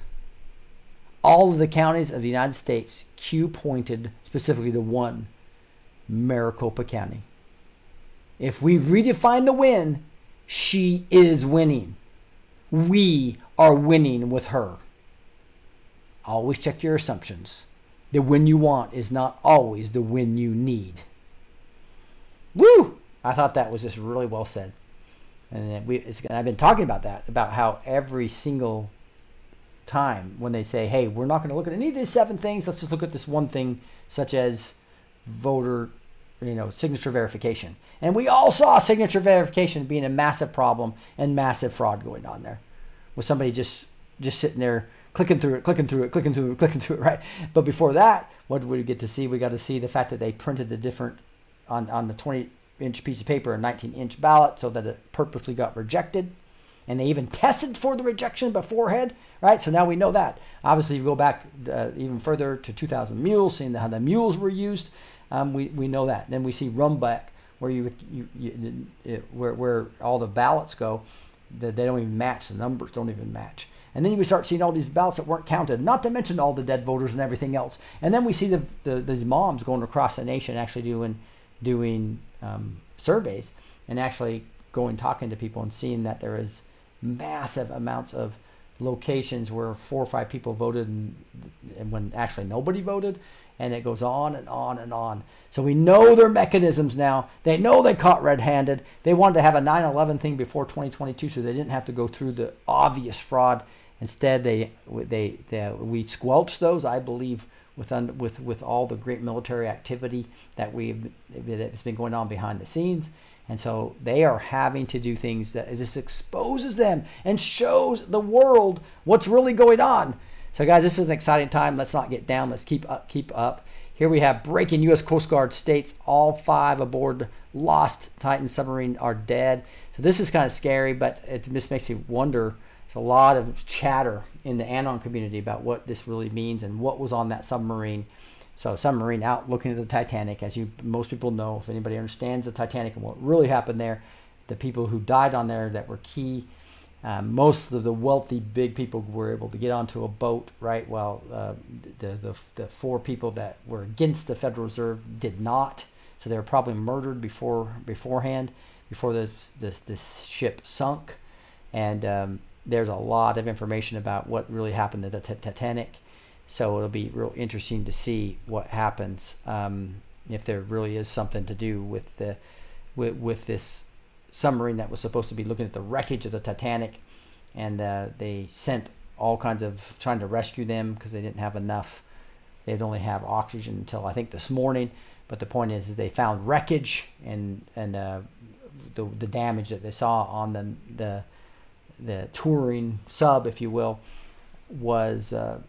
All of the counties of the United States, Q pointed specifically to one Maricopa County. If we redefine the win, she is winning. We are winning with her. Always check your assumptions. The win you want is not always the win you need. Woo! I thought that was just really well said. And we, I've been talking about that, about how every single time when they say, hey, we're not going to look at any of these seven things, let's just look at this one thing, such as voter, you know, signature verification. And we all saw signature verification being a massive problem and massive fraud going on there, with somebody just just sitting there clicking through it, clicking through it, clicking through it, clicking through it, right? But before that, what did we get to see? We got to see the fact that they printed the different on on the 20 inch piece of paper a 19 inch ballot so that it purposely got rejected. And they even tested for the rejection beforehand, right? So now we know that. Obviously, you go back uh, even further to 2000 mules, seeing how the mules were used. Um, we, we know that. Then we see Rumback, where you, you, you it, where, where all the ballots go, that they don't even match. The numbers don't even match. And then we start seeing all these ballots that weren't counted, not to mention all the dead voters and everything else. And then we see the, the these moms going across the nation actually doing doing um, surveys and actually going talking to people and seeing that there is massive amounts of locations where four or five people voted and and when actually nobody voted, and it goes on and on and on. So we know their mechanisms now. They know they caught red-handed. They wanted to have a 9/11 thing before 2022, so they didn't have to go through the obvious fraud. Instead, they they, they we squelched those, I believe, with with with all the great military activity that we've that's been going on behind the scenes. And so they are having to do things that just exposes them and shows the world what's really going on. So, guys, this is an exciting time. Let's not get down. Let's keep up. Keep up. Here we have breaking U.S. Coast Guard states all five aboard lost Titan submarine are dead. So this is kind of scary, but it just makes me wonder. There's a lot of chatter in the Anon community about what this really means and what was on that submarine. So submarine out looking at the Titanic, as you most people know, if anybody understands the Titanic and what really happened there, the people who died on there that were key. Um, most of the wealthy big people were able to get onto a boat, right? While uh, the, the the four people that were against the Federal Reserve did not. So they were probably murdered before beforehand, before this this, this ship sunk. And um, there's a lot of information about what really happened to the t- Titanic. So it'll be real interesting to see what happens um, if there really is something to do with the with, with this submarine that was supposed to be looking at the wreckage of the Titanic, and uh, they sent all kinds of trying to rescue them because they didn't have enough. They'd only have oxygen until I think this morning. But the point is, is they found wreckage and and uh, the the damage that they saw on the the the touring sub, if you will, was. Uh,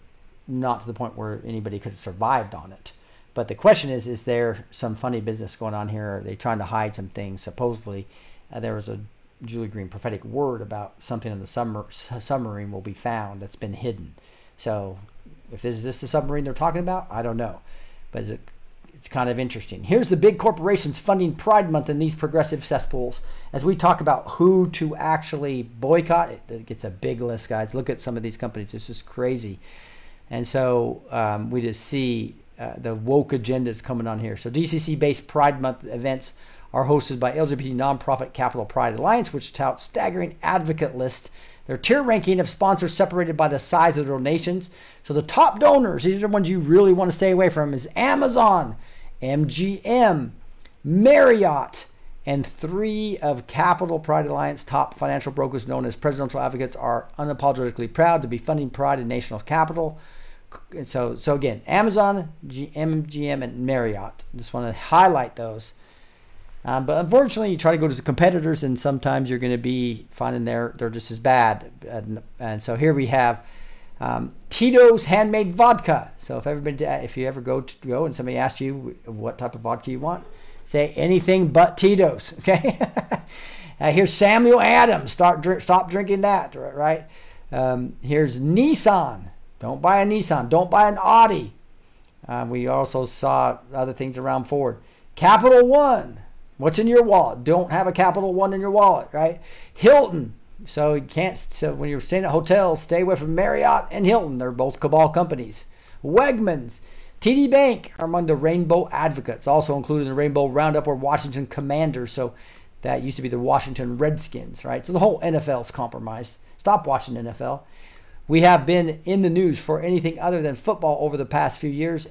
not to the point where anybody could have survived on it. But the question is, is there some funny business going on here? Are they trying to hide some things? Supposedly, uh, there was a Julie Green prophetic word about something in the submarine will be found that's been hidden. So, if this is this the submarine they're talking about, I don't know, but it, it's kind of interesting. Here's the big corporations funding Pride Month in these progressive cesspools. As we talk about who to actually boycott, it, it gets a big list, guys. Look at some of these companies. This is crazy. And so um, we just see uh, the woke agenda agendas coming on here. So DCC based Pride Month events are hosted by LGBT nonprofit Capital Pride Alliance, which touts staggering advocate list. Their tier ranking of sponsors separated by the size of their donations. So the top donors, these are the ones you really want to stay away from, is Amazon, MGM, Marriott, and three of Capital Pride Alliance top financial brokers known as presidential advocates are unapologetically proud to be funding Pride in national capital so so again, Amazon, G, MGM, and Marriott. Just want to highlight those. Um, but unfortunately, you try to go to the competitors, and sometimes you're going to be finding they're they're just as bad. And, and so here we have um, Tito's handmade vodka. So if ever been to, if you ever go to go and somebody asks you what type of vodka you want, say anything but Tito's. Okay. uh, here's Samuel Adams. Start drink, stop drinking that. Right. Um, here's Nissan. Don't buy a Nissan. Don't buy an Audi. Uh, we also saw other things around Ford. Capital One. What's in your wallet? Don't have a Capital One in your wallet, right? Hilton. So you can't. So when you're staying at hotels, stay away from Marriott and Hilton. They're both cabal companies. Wegmans. TD Bank are among the Rainbow Advocates, also included in the Rainbow Roundup or Washington Commanders. So that used to be the Washington Redskins, right? So the whole NFL is compromised. Stop watching NFL. We have been in the news for anything other than football over the past few years,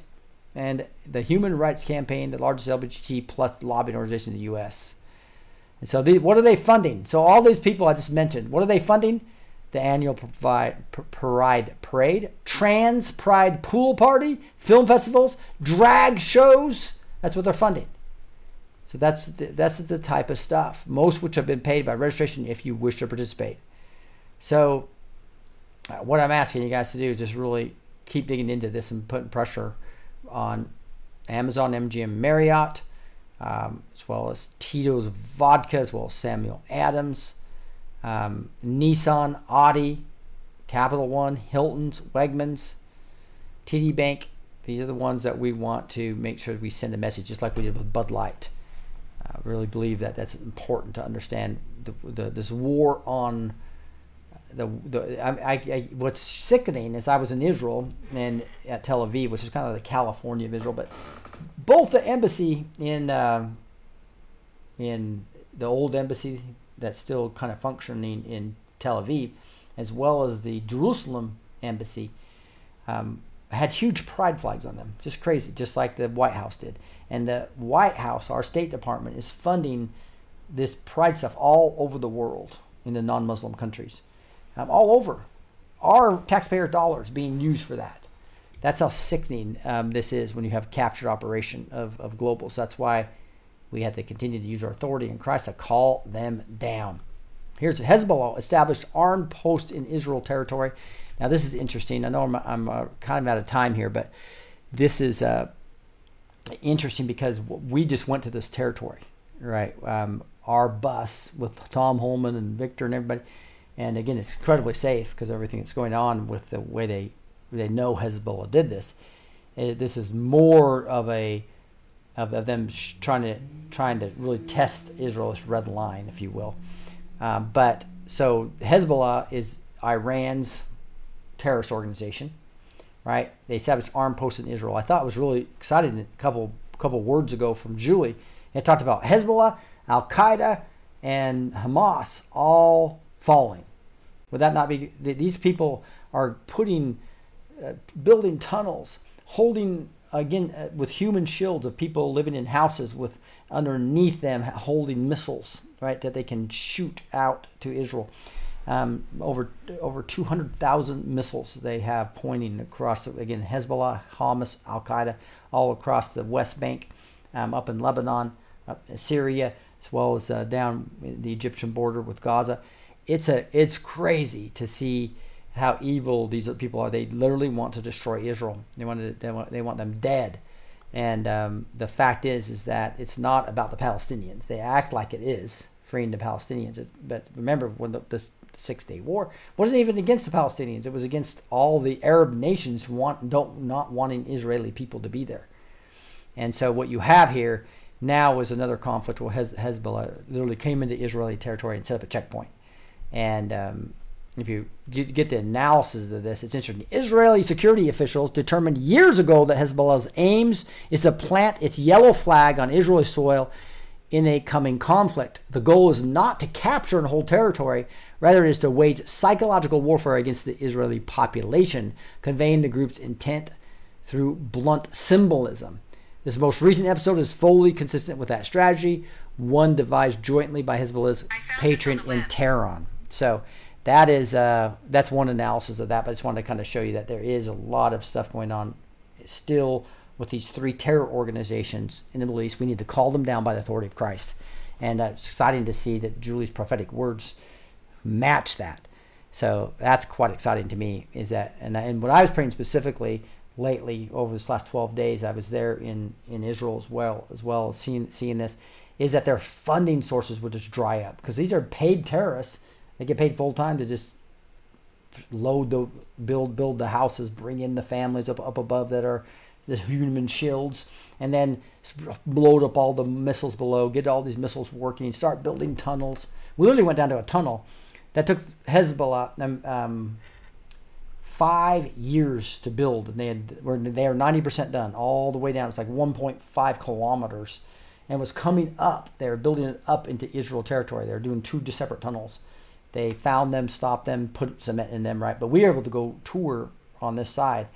and the Human Rights Campaign, the largest LGBT plus lobbying organization in the U.S. And so, the, what are they funding? So, all these people I just mentioned, what are they funding? The annual Pride Parade, Trans Pride Pool Party, film festivals, drag shows. That's what they're funding. So that's the, that's the type of stuff, most which have been paid by registration if you wish to participate. So uh, what I'm asking you guys to do is just really keep digging into this and putting pressure on Amazon, MGM, Marriott, um, as well as Tito's Vodka, as well as Samuel Adams, um, Nissan, Audi, Capital One, Hilton's, Wegmans, TD Bank. These are the ones that we want to make sure we send a message, just like we did with Bud Light. I really believe that that's important to understand the, the, this war on the, the I, I, what's sickening is I was in Israel and at Tel Aviv, which is kind of the California of Israel, but both the embassy in uh, in the old embassy that's still kind of functioning in Tel Aviv, as well as the Jerusalem embassy, um, had huge pride flags on them, just crazy, just like the White House did. And the White House, our State Department, is funding this pride stuff all over the world in the non-Muslim countries, um, all over. Our taxpayer dollars being used for that. That's how sickening um, this is when you have captured operation of, of globals. That's why we have to continue to use our authority in Christ to call them down. Here's Hezbollah established armed post in Israel territory. Now this is interesting. I know I'm, I'm uh, kind of out of time here, but this is uh, interesting because we just went to this territory, right? Um, our bus with Tom Homan and Victor and everybody, and again, it's incredibly safe because everything that's going on with the way they they know Hezbollah did this. It, this is more of a of, of them sh- trying to trying to really test Israel's red line, if you will. Um, but so Hezbollah is Iran's terrorist organization, right? They established armed posts in Israel. I thought it was really exciting. A couple couple words ago from Julie, it talked about Hezbollah, Al Qaeda, and Hamas all falling. Would that not be? These people are putting, uh, building tunnels, holding again uh, with human shields of people living in houses with underneath them holding missiles, right, that they can shoot out to Israel. Um, over over 200,000 missiles they have pointing across again Hezbollah, Hamas, Al Qaeda, all across the West Bank, um, up in Lebanon, up in Syria, as well as uh, down the Egyptian border with Gaza. It's a it's crazy to see how evil these people are. They literally want to destroy Israel. They want to, they want they want them dead. And um, the fact is is that it's not about the Palestinians. They act like it is freeing the Palestinians. But remember when the, the Six Day War wasn't even against the Palestinians. It was against all the Arab nations want don't not wanting Israeli people to be there. And so what you have here now is another conflict where Hez, Hezbollah literally came into Israeli territory and set up a checkpoint. And um, if you get the analysis of this, it's interesting. Israeli security officials determined years ago that Hezbollah's aims is to plant its yellow flag on Israeli soil in a coming conflict. The goal is not to capture and hold territory, rather, it is to wage psychological warfare against the Israeli population, conveying the group's intent through blunt symbolism. This most recent episode is fully consistent with that strategy, one devised jointly by Hezbollah's patron in Tehran. So that is uh, that's one analysis of that. But I just wanted to kind of show you that there is a lot of stuff going on still with these three terror organizations in the Middle East. We need to call them down by the authority of Christ. And uh, it's exciting to see that Julie's prophetic words match that. So that's quite exciting to me. Is that and and what I was praying specifically lately over this last 12 days, I was there in in Israel as well as well seeing seeing this, is that their funding sources would just dry up because these are paid terrorists. They get paid full time to just load the build build the houses, bring in the families up up above that are the human shields, and then load up all the missiles below, get all these missiles working, start building tunnels. We literally went down to a tunnel that took Hezbollah um, um, five years to build, and they had were they are ninety percent done all the way down. It's like one point five kilometers, and was coming up. They were building it up into Israel territory. They were doing two separate tunnels. They found them, stopped them, put cement in them, right? But we were able to go tour on this side.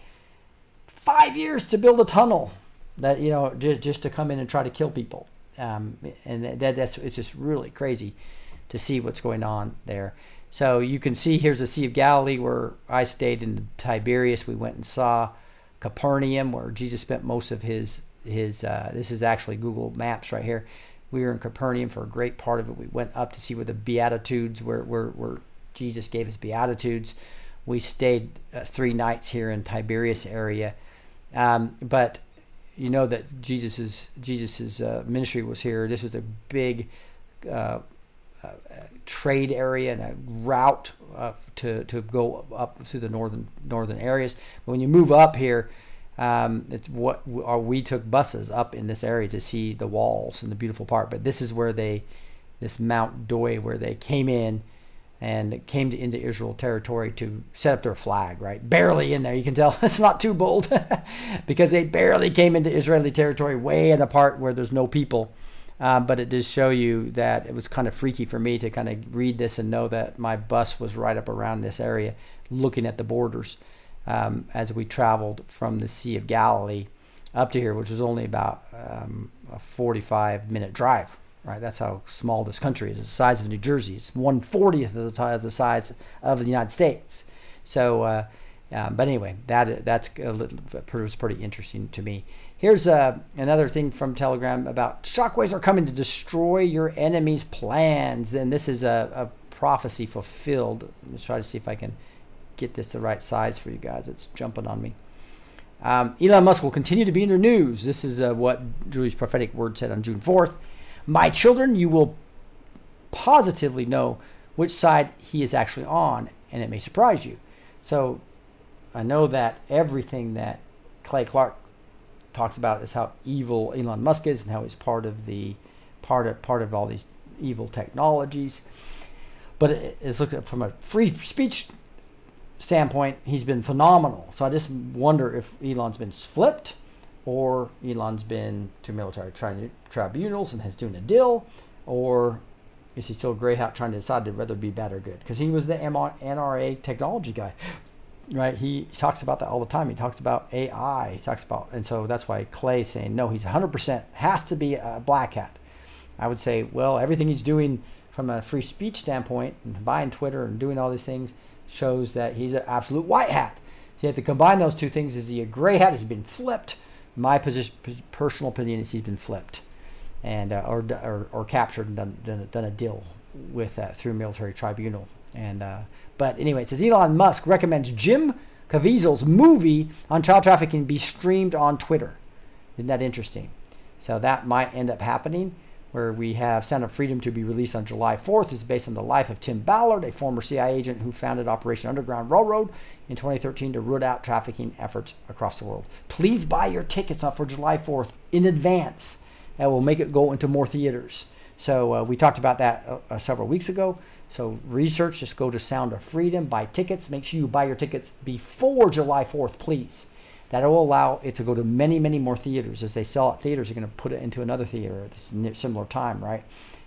Five years to build a tunnel that you know just, just to come in and try to kill people, um, and that that's it's just really crazy to see what's going on there. So you can see here's the Sea of Galilee where I stayed in Tiberias. We went and saw Capernaum where Jesus spent most of his his. Uh, this is actually Google Maps right here. We were in Capernaum for a great part of it. We went up to see where the Beatitudes, where where, where Jesus gave his Beatitudes. We stayed uh, three nights here in Tiberias area, um, but you know that Jesus's Jesus's uh, ministry was here. This was a big uh, uh, trade area and a route uh, to to go up through the northern northern areas. But when you move up here, um, it's what we took buses up in this area to see the walls and the beautiful part. But this is where they, this Mount Dov, where they came in and came to, into Israel territory to set up their flag, right? Barely in there. You can tell it's not too bold because they barely came into Israeli territory, way in a part where there's no people. Uh, but it does show you that it was kind of freaky for me to kind of read this and know that my bus was right up around this area, looking at the borders. Um, as we traveled from the Sea of Galilee up to here, which was only about um, a 45 minute drive. Right, that's how small this country is. It's the size of New Jersey. It's one fortieth of the, the size of the United States. So, uh, um, but anyway, that that's a little, was pretty interesting to me. Here's uh, another thing from Telegram about shockwaves are coming to destroy your enemy's plans. And this is a, a prophecy fulfilled. Let's try to see if I can get this the right size for you guys. It's jumping on me. Um, Elon Musk will continue to be in the news. This is uh, what Julie's prophetic word said on June 4th. My children, you will positively know which side he is actually on, and it may surprise you. So I know that everything that Clay Clark talks about is how evil Elon Musk is and how he's part of the part of part of all these evil technologies. But it's looked at from a free speech standpoint, he's been phenomenal. So I just wonder if Elon's been flipped or Elon's been to military tri- tribunals and has doing a deal, or is he still gray hat trying to decide to whether be bad or good? Because he was the NRA technology guy right? He, he, talks about that all the time. He talks about AI. He talks about, and so that's why Clay saying no, he's 100% has to be a black hat. I would say, well, everything he's doing from a free speech standpoint, and buying Twitter and doing all these things, shows that he's an absolute white hat. So you have to combine those two things. Is he a gray hat? Has he been flipped? My position, personal opinion is he's been flipped, and uh, or, or, or captured and done, done, done a deal with uh, through military tribunal. And uh, but anyway, it says Elon Musk recommends Jim Caviezel's movie on child trafficking be streamed on Twitter. Isn't that interesting? So that might end up happening, where we have Sound of Freedom to be released on July 4th. is based on the life of Tim Ballard, a former CIA agent who founded Operation Underground Railroad in 2013 to root out trafficking efforts across the world. Please buy your tickets for July 4th in advance. That will make it go into more theaters. So uh, we talked about that uh, uh several weeks ago. So research, just go to Sound of Freedom, buy tickets. Make sure you buy your tickets before July 4th, please. That will allow it to go to many, many more theaters. As they sell at theaters, they're going to put it into another theater at a similar time, right?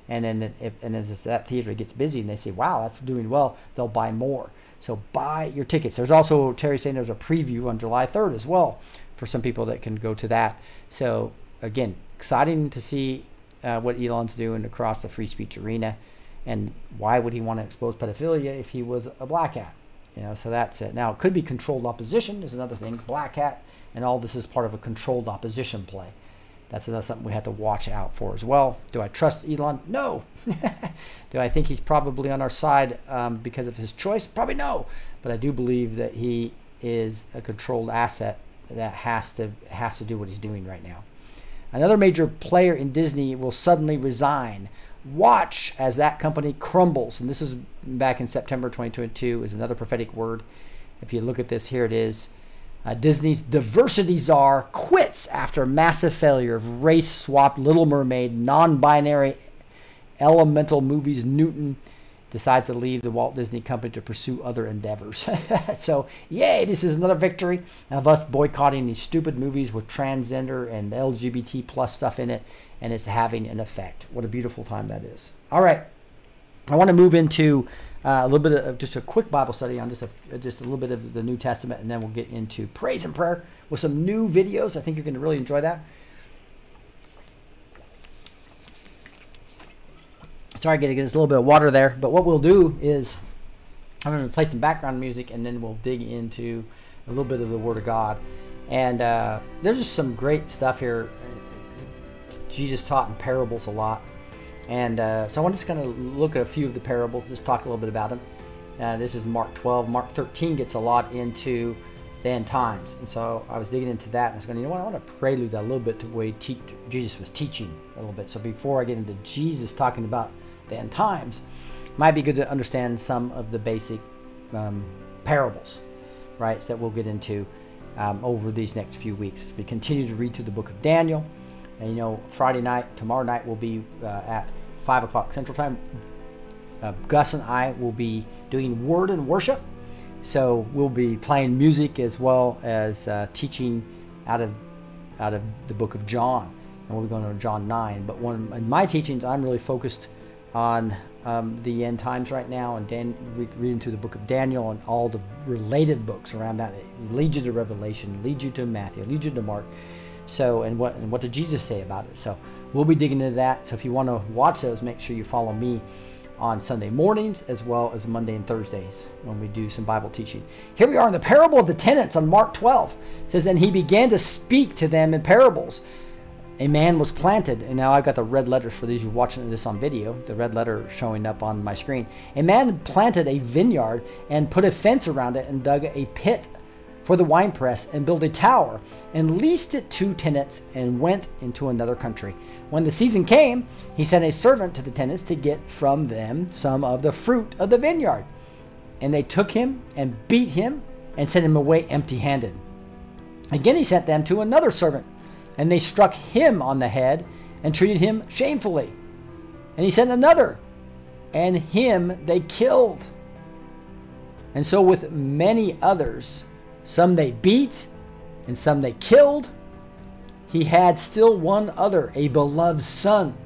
And then if and as that theater gets busy and they say, "Wow, that's doing well," they'll buy more. So buy your tickets. There's also Terry saying there's a preview on July 3rd as well for some people that can go to that. So again, exciting to see uh, what Elon's doing across the free speech arena. And why would he want to expose pedophilia if he was a black hat? You know, so that's it. Now, it could be controlled opposition is another thing. Black hat, and all this is part of a controlled opposition play. That's another something we have to watch out for as well. Do I trust Elon? No. do I think he's probably on our side um, because of his choice? Probably no. But I do believe that he is a controlled asset that has to has to do what he's doing right now. Another major player in Disney will suddenly resign watch as that company crumbles. And this is back in September 2022 is another prophetic word. If you look at this, here it is. Uh, Disney's diversity czar quits after massive failure of race swapped Little Mermaid, non binary elemental movies Newton decides to leave the Walt Disney Company to pursue other endeavors. so, yay, this is another victory of us boycotting these stupid movies with transgender and LGBT plus stuff in it, and it's having an effect. What a beautiful time that is. All right, I want to move into uh, a little bit of just a quick Bible study on just a, just a little bit of the New Testament, and then we'll get into praise and prayer with some new videos. I think you're going to really enjoy that. Sorry, us a little bit of water there. But what we'll do is I'm going to play some background music and then we'll dig into a little bit of the Word of God. And uh, there's just some great stuff here. Jesus taught in parables a lot. And uh, so I want to just kind of look at a few of the parables, just talk a little bit about them. Uh, this is Mark 12. Mark 13 gets a lot into the end times. And so I was digging into that and I was going, you know what, I want to prelude that a little bit to the way te- Jesus was teaching a little bit. So before I get into Jesus talking about the end times, might be good to understand some of the basic um, parables, right, that we'll get into um, over these next few weeks. We continue to read through the book of Daniel. And you know, Friday night, tomorrow night, will be uh, at 5 o'clock Central Time. Uh, Gus and I will be doing word and worship. So we'll be playing music as well as uh, teaching out of out of the book of John. And we'll be going to John 9. But one in my teachings, I'm really focused on um, the end times right now and Dan, re- reading through the book of Daniel and all the related books around that. It leads you to Revelation, leads you to Matthew, leads you to Mark. So, and what and what did Jesus say about it? So, we'll be digging into that. So, if you want to watch those, make sure you follow me on Sunday mornings as well as Monday and Thursdays when we do some Bible teaching. Here we are in the parable of the tenants on Mark 12. It says, And he began to speak to them in parables. A man was planted, and now I've got the red letters for these who are watching this on video, the red letter showing up on my screen. A man planted a vineyard and put a fence around it and dug a pit for the winepress and built a tower and leased it to tenants and went into another country. When the season came, he sent a servant to the tenants to get from them some of the fruit of the vineyard. And they took him and beat him and sent him away empty handed. Again, he sent them to another servant, and they struck him on the head and treated him shamefully. And he sent another, and him they killed. And so, with many others, some they beat, and some they killed. He had still one other, a beloved son.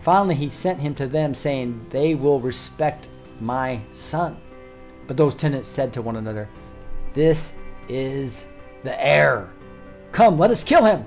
Finally, he sent him to them, saying, They will respect my son. But those tenants said to one another, This is the heir. Come, let us kill him,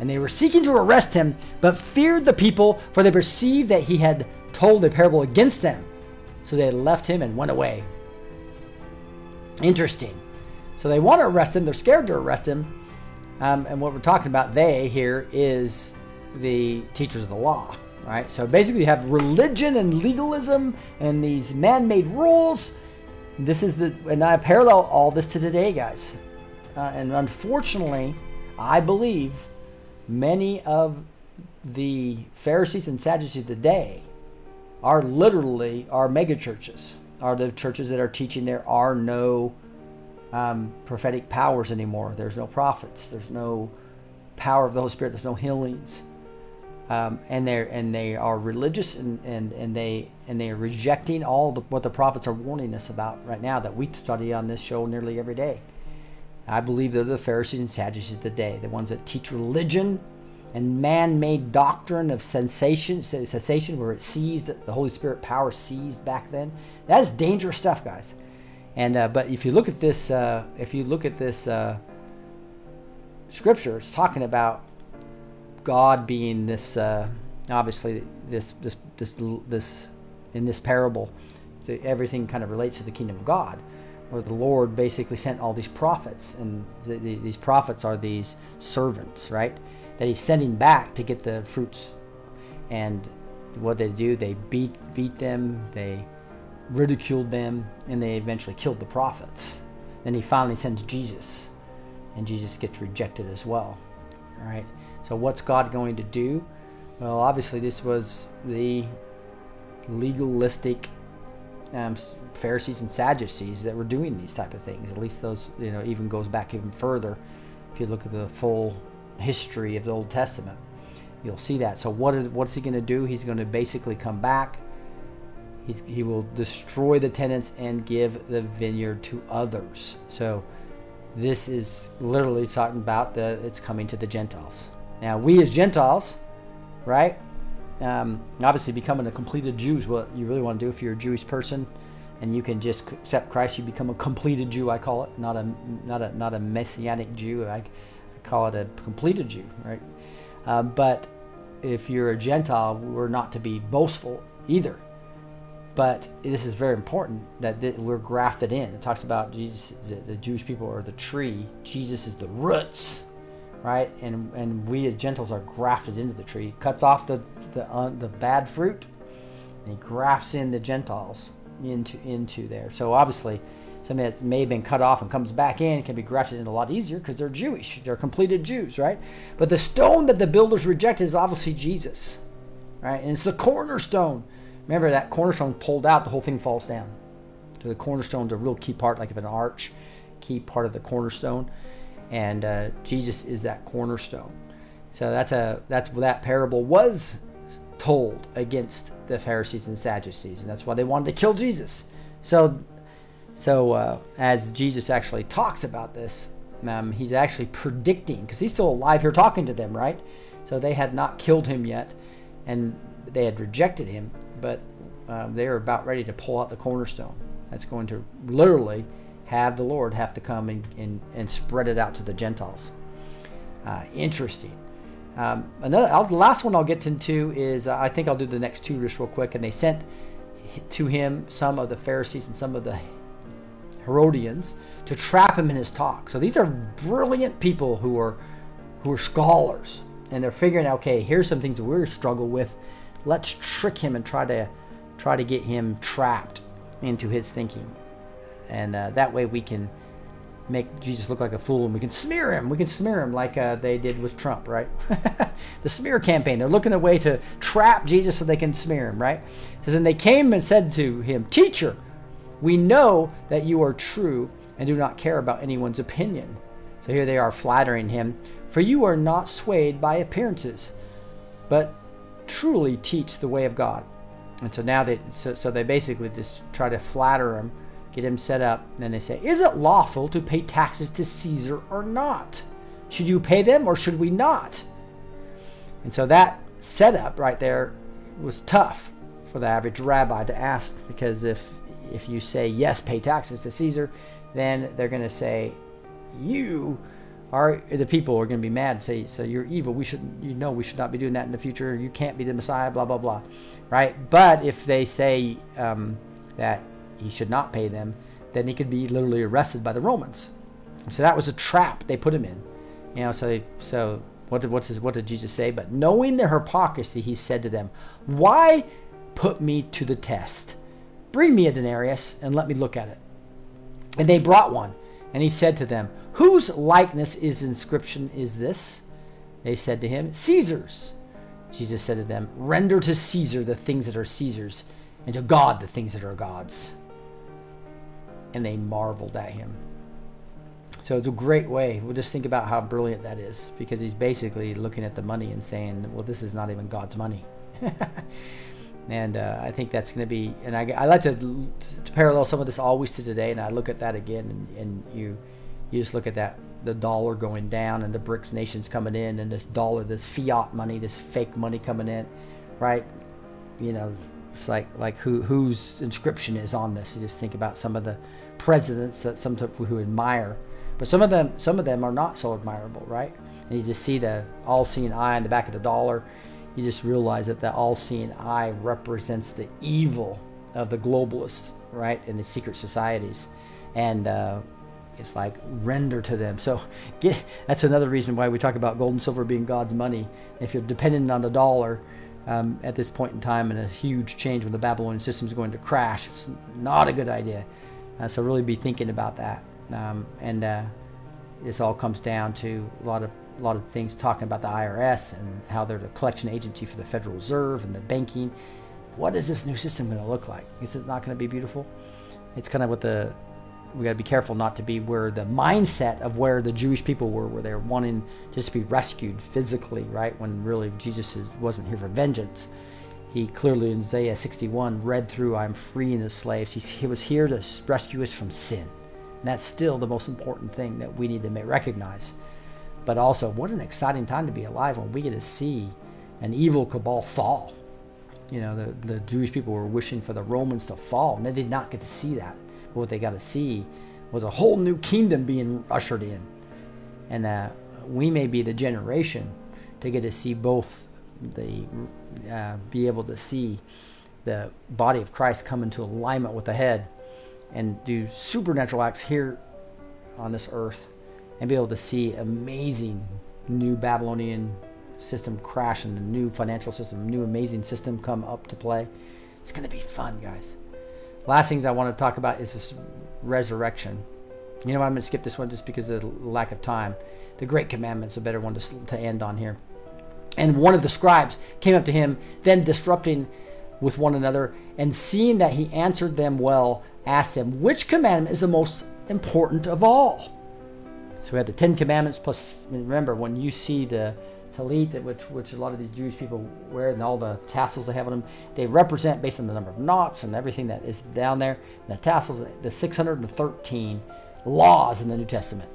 And they were seeking to arrest him, but feared the people, for they perceived that he had told a parable against them. So they left him and went away. Interesting. So they want to arrest him, they're scared to arrest him. Um, and what we're talking about, they here, is the teachers of the law, right? So basically, you have religion and legalism and these man made rules. This is the, and I parallel all this to today, guys. Uh, and unfortunately, I believe many of the Pharisees and Sadducees today are literally are mega churches, are the churches that are teaching there are no um, prophetic powers anymore. There's no prophets. There's no power of the Holy Spirit. There's no healings. Um, and they and they are religious and, and, and they and they are rejecting all the, what the prophets are warning us about right now that we study on this show nearly every day. I believe they're the Pharisees and Sadducees of the ones that teach religion and man-made doctrine of sensation, cessation, where it seized the Holy Spirit power seized back then. That is dangerous stuff, guys. And uh, but if you look at this, uh, if you look at this uh, scripture, it's talking about God being this. Uh, obviously, this this this this in this parable, everything kind of relates to the kingdom of God, the Lord basically sent all these prophets, and the, the, these prophets are these servants, right? That He's sending back to get the fruits, and what they do, they beat beat them, they ridiculed them, and they eventually killed the prophets. Then he finally sends Jesus, and Jesus gets rejected as well. All right. So what's God going to do? Well, obviously this was the legalistic um, Pharisees and Sadducees that were doing these type of things. At least those, you know, even goes back even further. If you look at the full history of the Old Testament, you'll see that. So what is what's he going to do? He's going to basically come back He's, he will destroy the tenants and give the vineyard to others. So this is literally talking about the it's coming to the Gentiles. Now we as Gentiles, right? Um, obviously, becoming a completed Jew is what you really want to do if you're a Jewish person, and you can just accept Christ. You become a completed Jew. I call it not a not a not a messianic Jew. I, call it a completed Jew, right? Uh, but if you're a Gentile, we're not to be boastful either. But this is very important that th- we're grafted in. It talks about Jesus, the, the Jewish people are the tree. Jesus is the roots, right? And and we as Gentiles are grafted into the tree. Cuts off the the uh, the bad fruit, and he grafts in the Gentiles into into there. So obviously, somebody that may have been cut off and comes back in can be grafted in a lot easier because they're Jewish. They're completed Jews, right? But the stone that the builders rejected is obviously Jesus, right? And it's the cornerstone. Remember that cornerstone pulled out, the whole thing falls down. The cornerstone a real key part, like of an arch, key part of the cornerstone, and uh, Jesus is that cornerstone. So that's a that's that parable was told against the Pharisees and Sadducees, and that's why they wanted to kill Jesus. So, so uh, as Jesus actually talks about this, um, he's actually predicting because he's still alive here talking to them, right? So they had not killed him yet, and they had rejected him, but um, they are about ready to pull out the cornerstone. That's going to literally have the Lord have to come and, and, and spread it out to the Gentiles. Uh, interesting. Um, another, I'll, the last one I'll get into is uh, I think I'll do the next two just real quick. And they sent to him some of the Pharisees and some of the Herodians to trap him in his talk. So these are brilliant people who are who are scholars, and they're figuring okay, here's some things we struggle with. Let's trick him and try to try to get him trapped into his thinking, and uh, that way we can make Jesus look like a fool and we can smear him. We can smear him like uh, they did with Trump, right? the smear campaign. They're looking a way to trap Jesus so they can smear him, right? So then they came and said to him, Teacher, we know that you are true and do not care about anyone's opinion. So here they are flattering him, for you are not swayed by appearances, but truly teach the way of God. And so now they so, so they basically just try to flatter him get him set up. Then they say, Is it lawful to pay taxes to Caesar or not? Should you pay them or should we not? And so that setup right there was tough for the average rabbi to ask because if if you say yes, pay taxes to Caesar, then they're going to say you are the people are going to be mad. Say so you're evil. We should you know we should not be doing that in the future. You can't be the Messiah. Blah blah blah, right? But if they say um, that he should not pay them, then he could be literally arrested by the Romans. So that was a trap they put him in. You know, so they, so what did what, does, what did Jesus say? But knowing their hypocrisy, he said to them, "Why put me to the test? Bring me a denarius and let me look at it." And they brought one, and he said to them, "Whose likeness is inscription is this?" They said to him, "Caesar's." Jesus said to them, "Render to Caesar the things that are Caesar's, and to God the things that are God's." And they marveled at him. So it's a great way. We'll just think about how brilliant that is because he's basically looking at the money and saying, well, this is not even God's money. and uh, I think that's going to be, and I, I like to, to, parallel some of this always to today, and I look at that again, and, and you you just look at that the dollar going down and the BRICS nations coming in, and this dollar, this fiat money, this fake money coming in, right? You know, it's like like who whose inscription is on this. You just think about some of the presidents that some people who admire, but some of them some of them are not so admirable, right? And you just see the all-seeing eye on the back of the dollar. You just realize that the all-seeing eye represents the evil of the globalists, right, and the secret societies, and uh, it's like render to them. So get, that's another reason why we talk about gold and silver being God's money. If you're dependent on the dollar um, at this point in time, and a huge change when the Babylonian system is going to crash, it's not a good idea. Uh, so really be thinking about that. Um, and uh, this all comes down to a lot of a lot of things talking about the IRS and how they're the collection agency for the Federal Reserve and the banking. What is this new system going to look like? Is it not going to be beautiful? It's kind of what the we got to be careful not to be where the mindset of where the Jewish people were, where they're wanting just to be rescued physically, right? When really Jesus is, wasn't here for vengeance he clearly in Isaiah 61 read through, I'm freeing the slaves. He, he was here to rescue us from sin. And that's still the most important thing that we need to recognize. But also, what an exciting time to be alive when we get to see an evil cabal fall. You know, the, the Jewish people were wishing for the Romans to fall, and they did not get to see that. But what they got to see was a whole new kingdom being ushered in. And uh, we may be the generation to get to see both the uh, be able to see the body of Christ come into alignment with the head and do supernatural acts here on this earth and be able to see amazing new Babylonian system crash and a new financial system, new amazing system come up to play. It's going to be fun, guys. Last things I want to talk about is this resurrection. You know? I'm going to skip this one just because of the lack of time. The Great Commandment's a better one to, to end on here. And one of the scribes came up to him, then disrupting with one another, and seeing that he answered them well, asked him, Which commandment is the most important of all? So we have the Ten Commandments plus, remember, when you see the talit, which, which a lot of these Jewish people wear, and all the tassels they have on them, they represent, based on the number of knots and everything that is down there, the tassels, the 613 laws in the New Testament.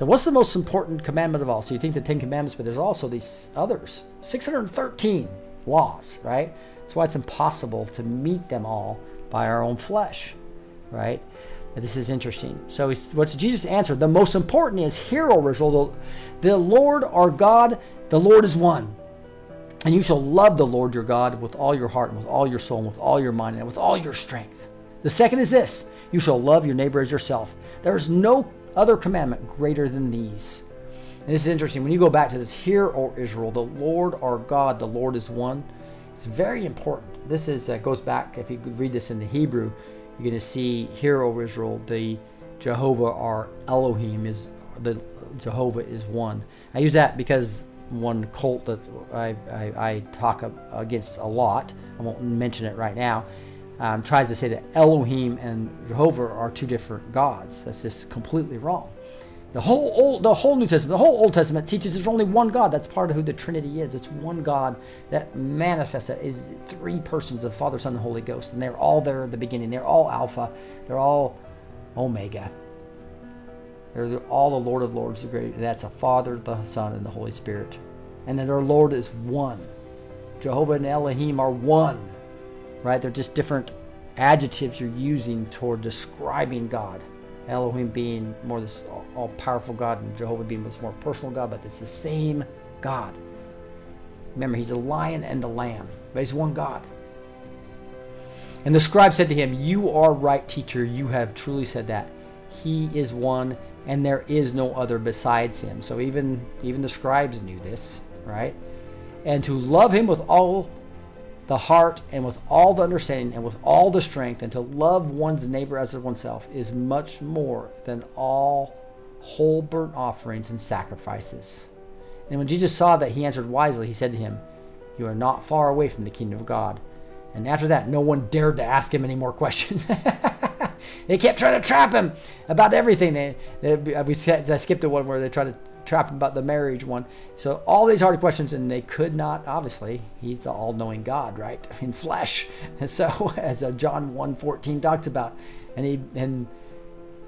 So, what's the most important commandment of all? So, you think the Ten Commandments, but there's also these others 613 laws, right? That's why it's impossible to meet them all by our own flesh, right? This is interesting. So, what's Jesus' answer? The most important is, Hear, O Israel, the Lord our God, the Lord is one. And you shall love the Lord your God with all your heart, and with all your soul, and with all your mind, and with all your strength. The second is this you shall love your neighbor as yourself. There is no other commandment greater than these. And this is interesting. When you go back to this, Hear, O Israel, the Lord our God, the Lord is one. It's very important. This is uh, goes back. If you could read this in the Hebrew, you're going to see, Hear, O Israel, the Jehovah our Elohim is the Jehovah is one. I use that because one cult that I, I, I talk against a lot. I won't mention it right now um, tries to say that Elohim and Jehovah are two different gods. That's just completely wrong. The whole old, the whole New Testament, the whole Old Testament teaches there's only one God. That's part of who the Trinity is. It's one God that manifests. That is three persons the Father, Son, and Holy Ghost, and they're all there at the beginning. They're all Alpha. They're all Omega. They're all the Lord of Lords. The great. That's a Father, the Son, and the Holy Spirit, and then our Lord is one. Jehovah and Elohim are one right? They're just different adjectives you're using toward describing God. Elohim being more this all powerful God and Jehovah being this more personal God, but it's the same God. Remember, he's a lion and the lamb, but he's one God. And the scribe said to him, You are right, teacher. You have truly said that. He is one, and there is no other besides him. So even even the scribes knew this, right? And to love him with all the heart and with all the understanding and with all the strength and to love one's neighbor as oneself is much more than all whole burnt offerings and sacrifices. And when Jesus saw that, he answered wisely. He said to him, You are not far away from the kingdom of God. And after that, no one dared to ask him any more questions. they kept trying to trap him about everything. They, they, we, I skipped the one where they tried to trap about the marriage one. So all these hard questions, and they could not. Obviously, he's the all-knowing God, right? In flesh. And so, as uh, John 1:14 talks about, and he and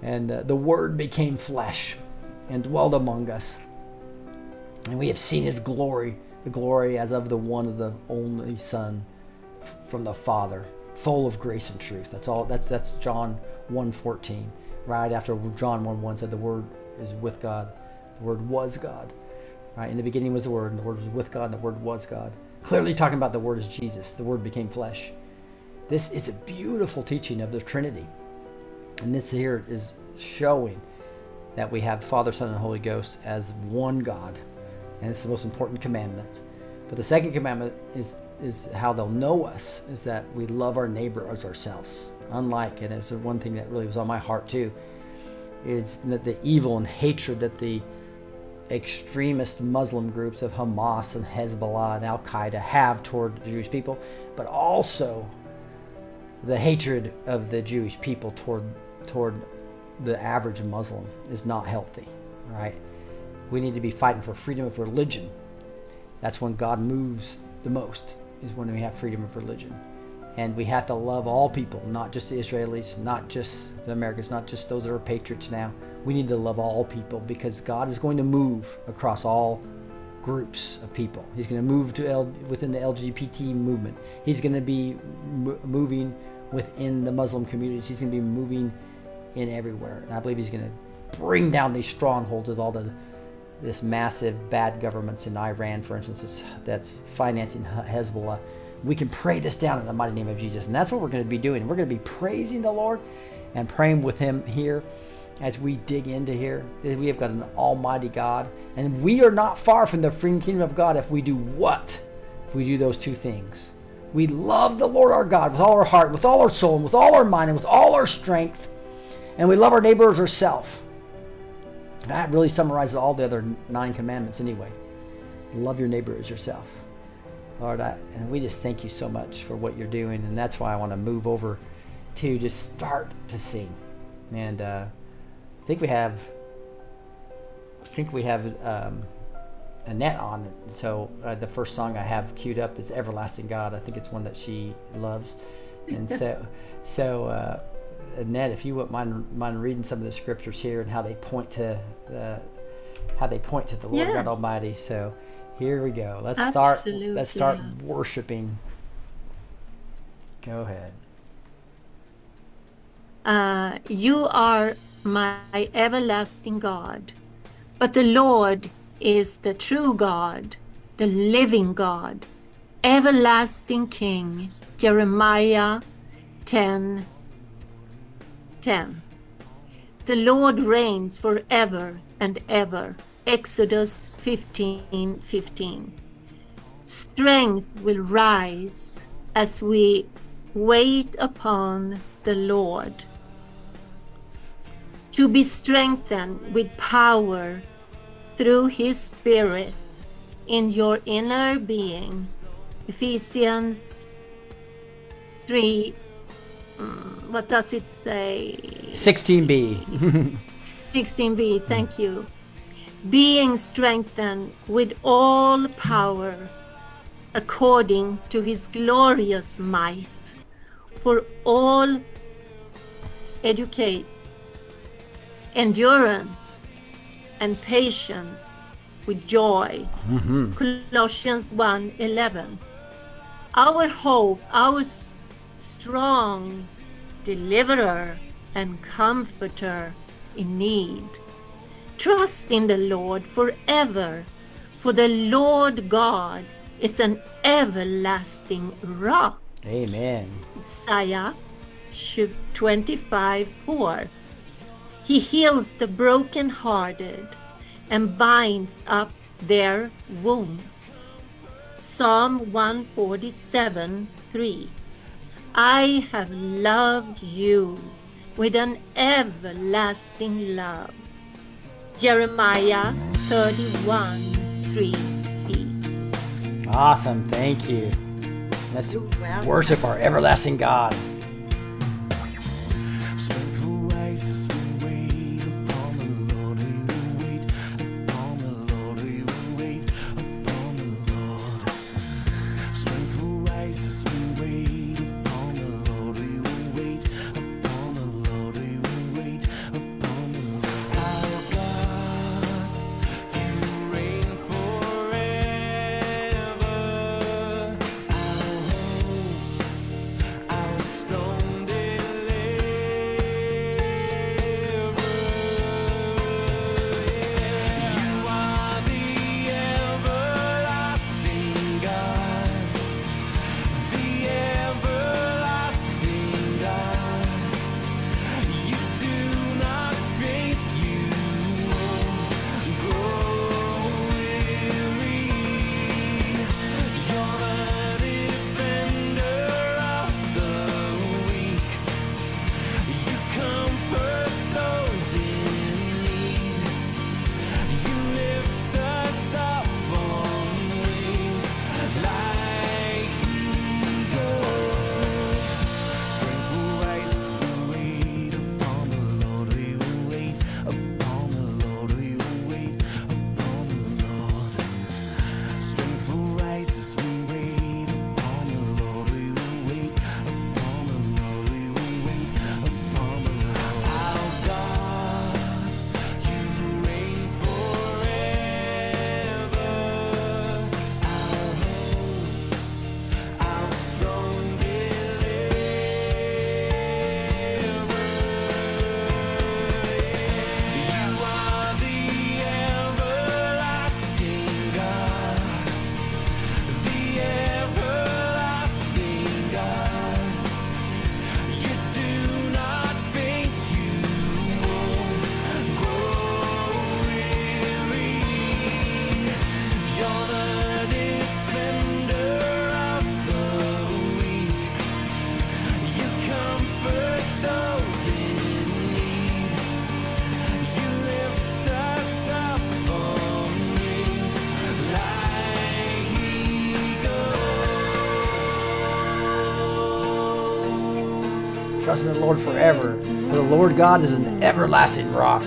and uh, the Word became flesh and dwelled among us, and we have seen His glory, the glory as of the one of the only Son from the Father, full of grace and truth. That's all. That's that's John 1:14. Right after John 1:1 said the Word is with God Word was God. Right? In the beginning was the Word, and the Word was with God, and the Word was God. Clearly talking about the Word is Jesus. The Word became flesh. This is a beautiful teaching of the Trinity. And this here is showing that we have Father, Son, and Holy Ghost as one God. And it's the most important commandment. But the second commandment is is how they'll know us is that we love our neighbor as ourselves. Unlike, and it's one thing that really was on my heart too, is that the evil and hatred that the extremist Muslim groups of Hamas and Hezbollah and Al Qaeda have toward the Jewish people, but also the hatred of the Jewish people toward toward the average Muslim is not healthy, right? We need to be fighting for freedom of religion. That's when God moves the most, is when we have freedom of religion. And we have to love all people, not just the Israelis, not just the Americans, not just those that are patriots now we need to love all people because God is going to move across all groups of people. He's going to move to L, within the LGBT movement. He's going to be m- moving within the Muslim communities. He's going to be moving in everywhere. And I believe he's going to bring down these strongholds of all the this massive bad governments in Iran, for instance, that's financing Hezbollah. We can pray this down in the mighty name of Jesus. And that's what we're going to be doing. We're going to be praising the Lord and praying with him here as we dig into here. We have got an almighty God, and we are not far from the free kingdom of God if we do what? If we do those two things. We love the Lord our God with all our heart, with all our soul, and with all our mind, and with all our strength. And we love our neighbor as ourselves. That really summarizes all the other nine commandments anyway. Love your neighbor as yourself. Lord, I, and we just thank you so much for what you're doing. And that's why I want to move over to just start to sing. And uh, I think we have, I think we have um, Annette on it. So uh, the first song I have queued up is "Everlasting God." I think it's one that she loves, and so, so uh, Annette, if you wouldn't mind, mind reading some of the scriptures here and how they point to, uh, how they point to the Lord God Almighty. So here we go. Let's start. Let's start worshiping. Go ahead. Uh, you are my everlasting God. But the Lord is the true God, the living God, everlasting King. Jeremiah 10 10. The Lord reigns forever and ever. Exodus 15 15. Strength will rise as we wait upon the Lord. To be strengthened with power through His Spirit in your inner being. Ephesians 3. mm, What does it say? 16b. 16b, thank you. Being strengthened with all power according to his glorious might for all educate endurance and patience with joy. Mm-hmm. Colossians 1:11. Our hope, our strong deliverer and comforter in need. Trust in the Lord forever, for the Lord God is an everlasting rock. Amen. Isaiah 25 4. He heals the brokenhearted and binds up their wounds. Psalm 147 3. I have loved you with an everlasting love. Jeremiah 31 3b. Awesome. Thank you. Let's worship our everlasting God. Lord forever, for the Lord God is an everlasting rock.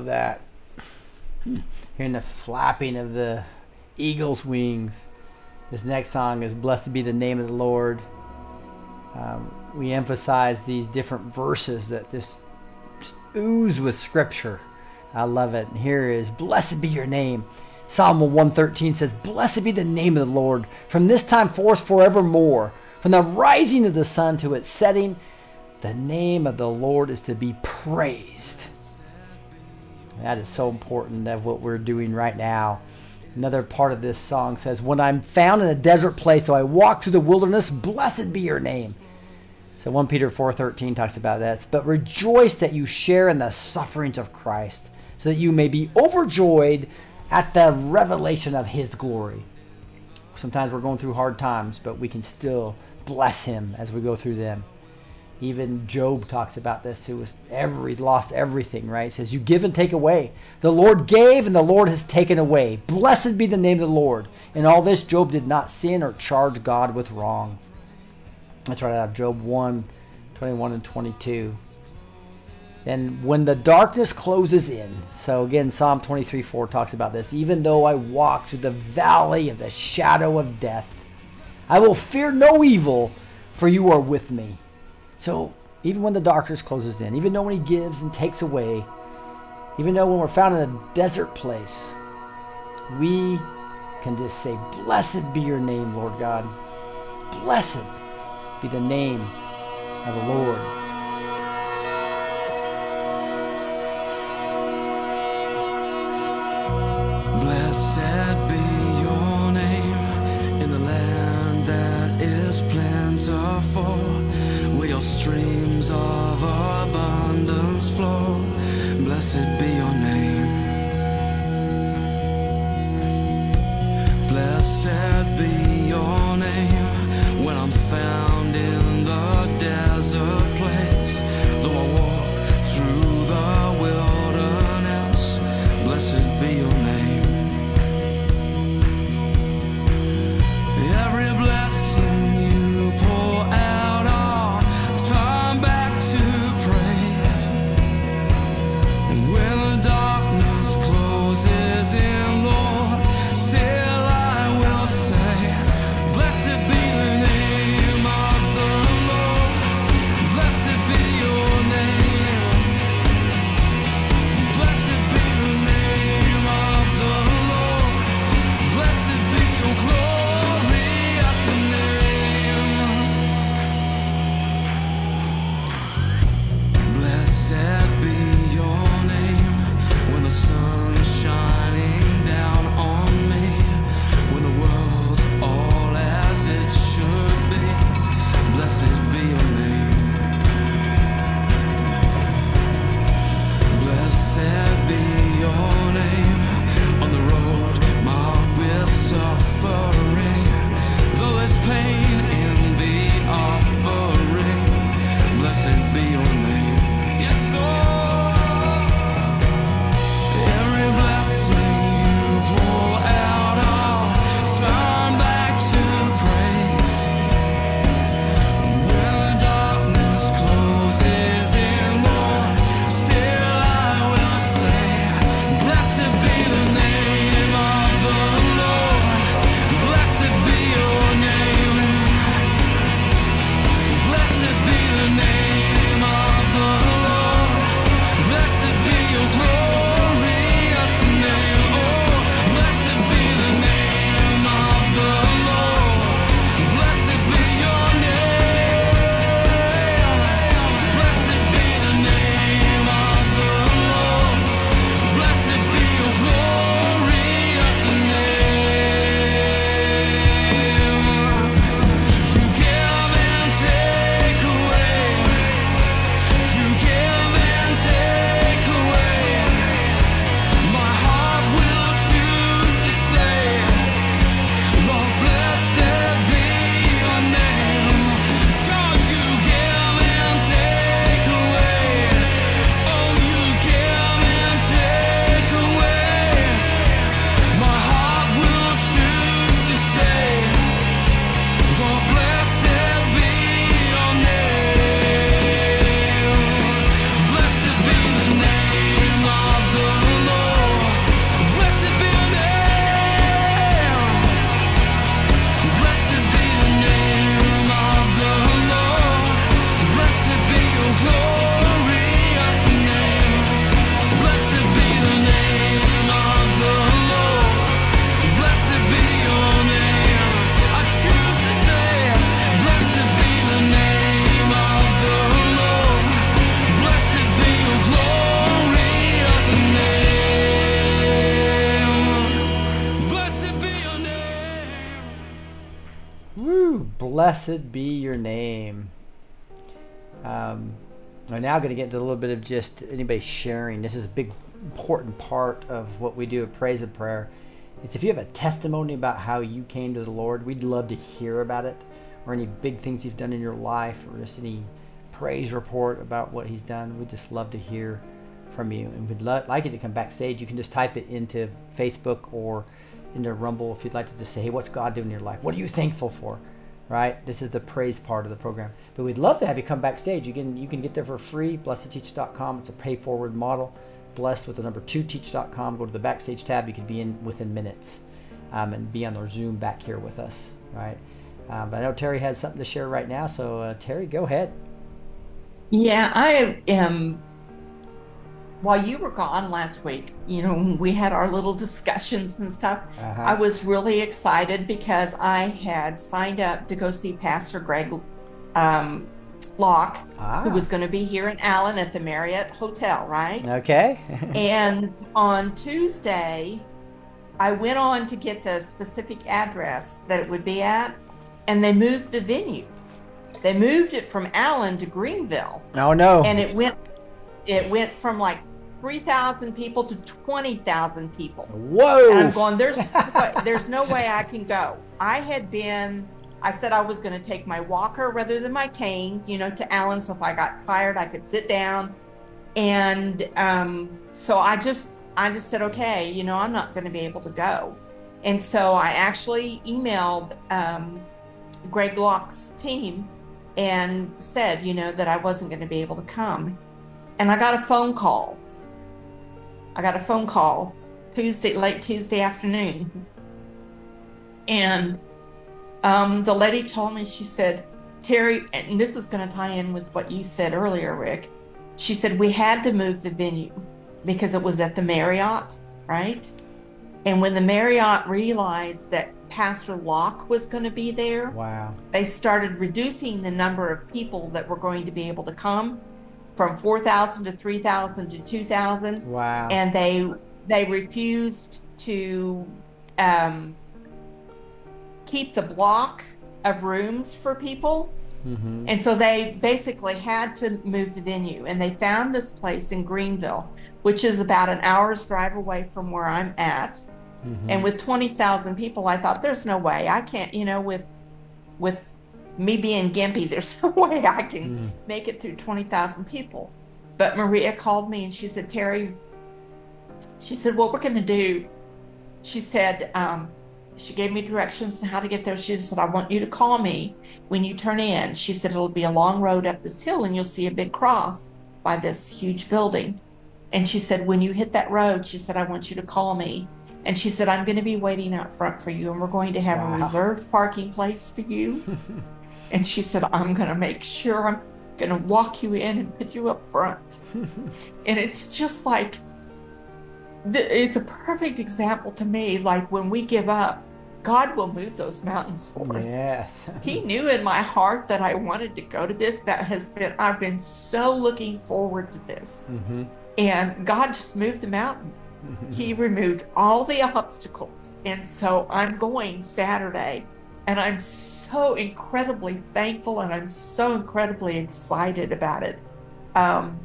Love that. Hearing the flapping of the eagle's wings. This next song is Blessed Be the Name of the Lord. Um, we emphasize these different verses that just ooze with scripture. I love it. And here is Blessed be your name. Psalm 113 says, Blessed be the name of the Lord from this time forth forevermore. From the rising of the sun to its setting, the name of the Lord is to be praised. That is so important of what we're doing right now. Another part of this song says, When I'm found in a desert place, so I walk through the wilderness, blessed be your name. So 1 Peter 4:13 talks about that. But rejoice that you share in the sufferings of Christ, so that you may be overjoyed at the revelation of his glory. Sometimes we're going through hard times, but we can still bless him as we go through them. Even Job talks about this, who was every lost everything, right? He says, You give and take away. The Lord gave and the Lord has taken away. Blessed be the name of the Lord. In all this, Job did not sin or charge God with wrong. That's right out of Job 1, 21 and 22. And when the darkness closes in, so again, Psalm 23 4 talks about this. Even though I walk through the valley of the shadow of death, I will fear no evil, for you are with me. So even when the darkness closes in, even though when He gives and takes away, even though when we're found in a desert place, we can just say, Blessed be your name, Lord God. Blessed be the name of the Lord. Blessed be your name. Um, we're now going to get into a little bit of just anybody sharing. This is a big, important part of what we do at Praise and Prayer. It's if you have a testimony about how you came to the Lord, we'd love to hear about it, or any big things you've done in your life, or just any praise report about what He's done. We'd just love to hear from you, and we'd lo- like you to come backstage. You can just type it into Facebook or into Rumble if you'd like to just say, "Hey, what's God doing in your life? What are you thankful for?" Right? This is the praise part of the program. But we'd love to have you come backstage. You can you can get there for free. BlessedTeach.com. It's a pay forward model. Blessed with the number two teach.com. Go to the backstage tab. You can be in within minutes, um, and be on our Zoom back here with us. Right? Um, but I know Terry has something to share right now. So uh, Terry, go ahead. Yeah, I am. While you were gone last week, you know, we had our little discussions and stuff. Uh-huh. I was really excited because I had signed up to go see Pastor Greg um, Locke, Ah. who was going to be here in Allen at the Marriott Hotel, right? Okay. And on Tuesday, I went on to get the specific address that it would be at, and they moved the venue. They moved it from Allen to Greenville, oh no. and it went it went from like three thousand people to twenty thousand people. Whoa. And I'm going, there's there's no way I can go. I had been I said I was going to take my walker rather than my cane, you know, to Allen. So if I got tired, I could sit down. And um, so I just I just said, okay, you know, I'm not going to be able to go. And so I actually emailed um, Greg Locke's team and said, you know, that I wasn't going to be able to come. And I got a phone call. I got a phone call Tuesday, late Tuesday afternoon. And um, the lady told me, she said, Terry, and this is going to tie in with what you said earlier, Rick. She said, we had to move the venue because it was at the Marriott, right? And when the Marriott realized that Pastor Locke was going to be there, wow. they started reducing the number of people that were going to be able to come from 4,000 to 3,000 to 2,000 Wow. and they they refused to um, keep the block of rooms for people. Hmm and so they basically had to move the venue. And they found this place in greenville which is about an hour's drive away from where i'm at. And with 20000 people i thought there's no way. I can't you know with with me being gimpy there's no way i can make it through 20000 people. But maria called me and she said terry she said what we're going to do she said um, she gave me directions on how to get there. She said i want you to call me when you turn in. She said it'll be a long road up this hill and you'll see a big cross by this huge building. And she said when you hit that road she said i want you to call me. And she said i'm going to be waiting out front for you and we're going to have Wow. a reserved parking place for you and she said i'm going to make sure i'm going to walk you in and put you up front. And it's just like it's a perfect example to me like when we give up god will move those mountains for us. Yes. he knew in my heart that i wanted to go to this that has been i've been so looking forward to this. Hmm and god just moved the mountain. He removed all the obstacles. And so i'm going saturday and i'm so incredibly thankful and i'm so incredibly excited about it. Um,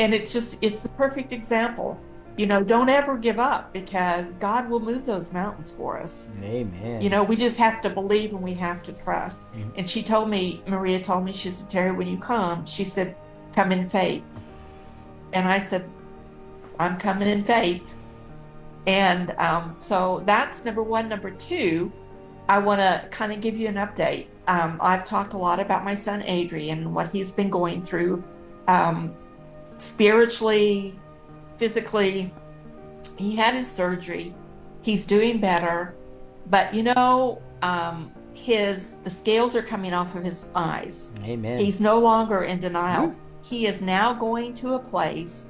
and it's just it's the perfect example. You know don't ever give up because god will move those mountains for us. Amen. you know we just have to believe and we have to trust. Mhm. and she told me maria told me she said terry when you come she said come in faith. And i said i'm coming in faith. And um, so that's number one. Number two i want to kind of give you an update. Um, i've talked a lot about my son adrian and what he's been going through um, spiritually physically. He had his surgery. He's doing better. But you know um, his the scales are coming off of his eyes. Amen. he's no longer in denial. He is now going to a place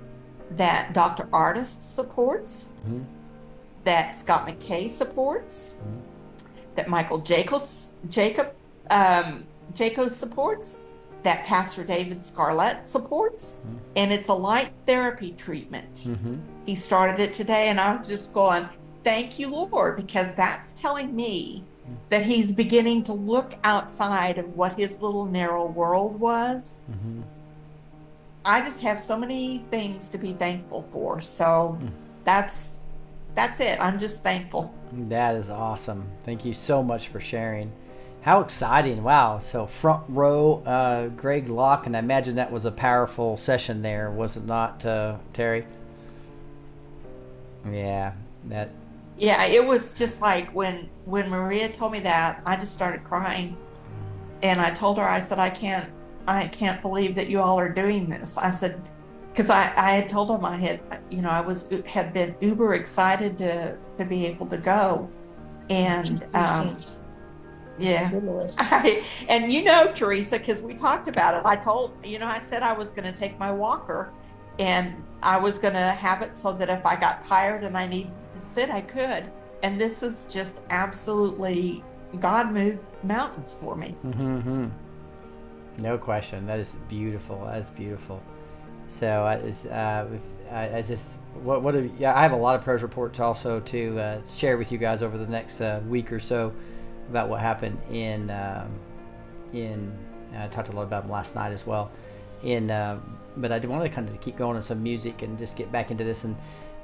that dr Ardis supports Mhm. that scott mckay supports that michael jacobs jacob um, jacob supports that pastor david scarlett supports and it's a light therapy treatment hmm he started it today and i'm just going thank you lord because that's telling me that he's beginning to look outside of what his little narrow world was. Mhm. I just have so many things to be thankful for. So that's that's it. I'm just thankful. That is awesome. Thank you so much for sharing. How exciting! Wow. So front row, uh, Greg Locke, and I imagine that was a powerful session there, was it not, uh, Terry? Yeah. That. Yeah, it was just like when when Maria told me that, I just started crying. And I told her, I said, I can't I can't believe that you all are doing this. I said, because I, I had told them I had, you know, I was had been uber excited to to be able to go, and um, yeah, I, and you know, Teresa, because we talked about it. I told you know, I said I was going to take my walker, and I was going to have it so that if I got tired and I needed to sit, I could. And this is just absolutely God moved mountains for me. hmm No question. That is beautiful. That is beautiful. So I, uh, I, I just what what have, yeah I have a lot of praise reports also to uh, share with you guys over the next uh, week or so about what happened in um, in I talked a lot about them last night as well. In uh, but I wanted to kind of keep going on some music and just get back into this and.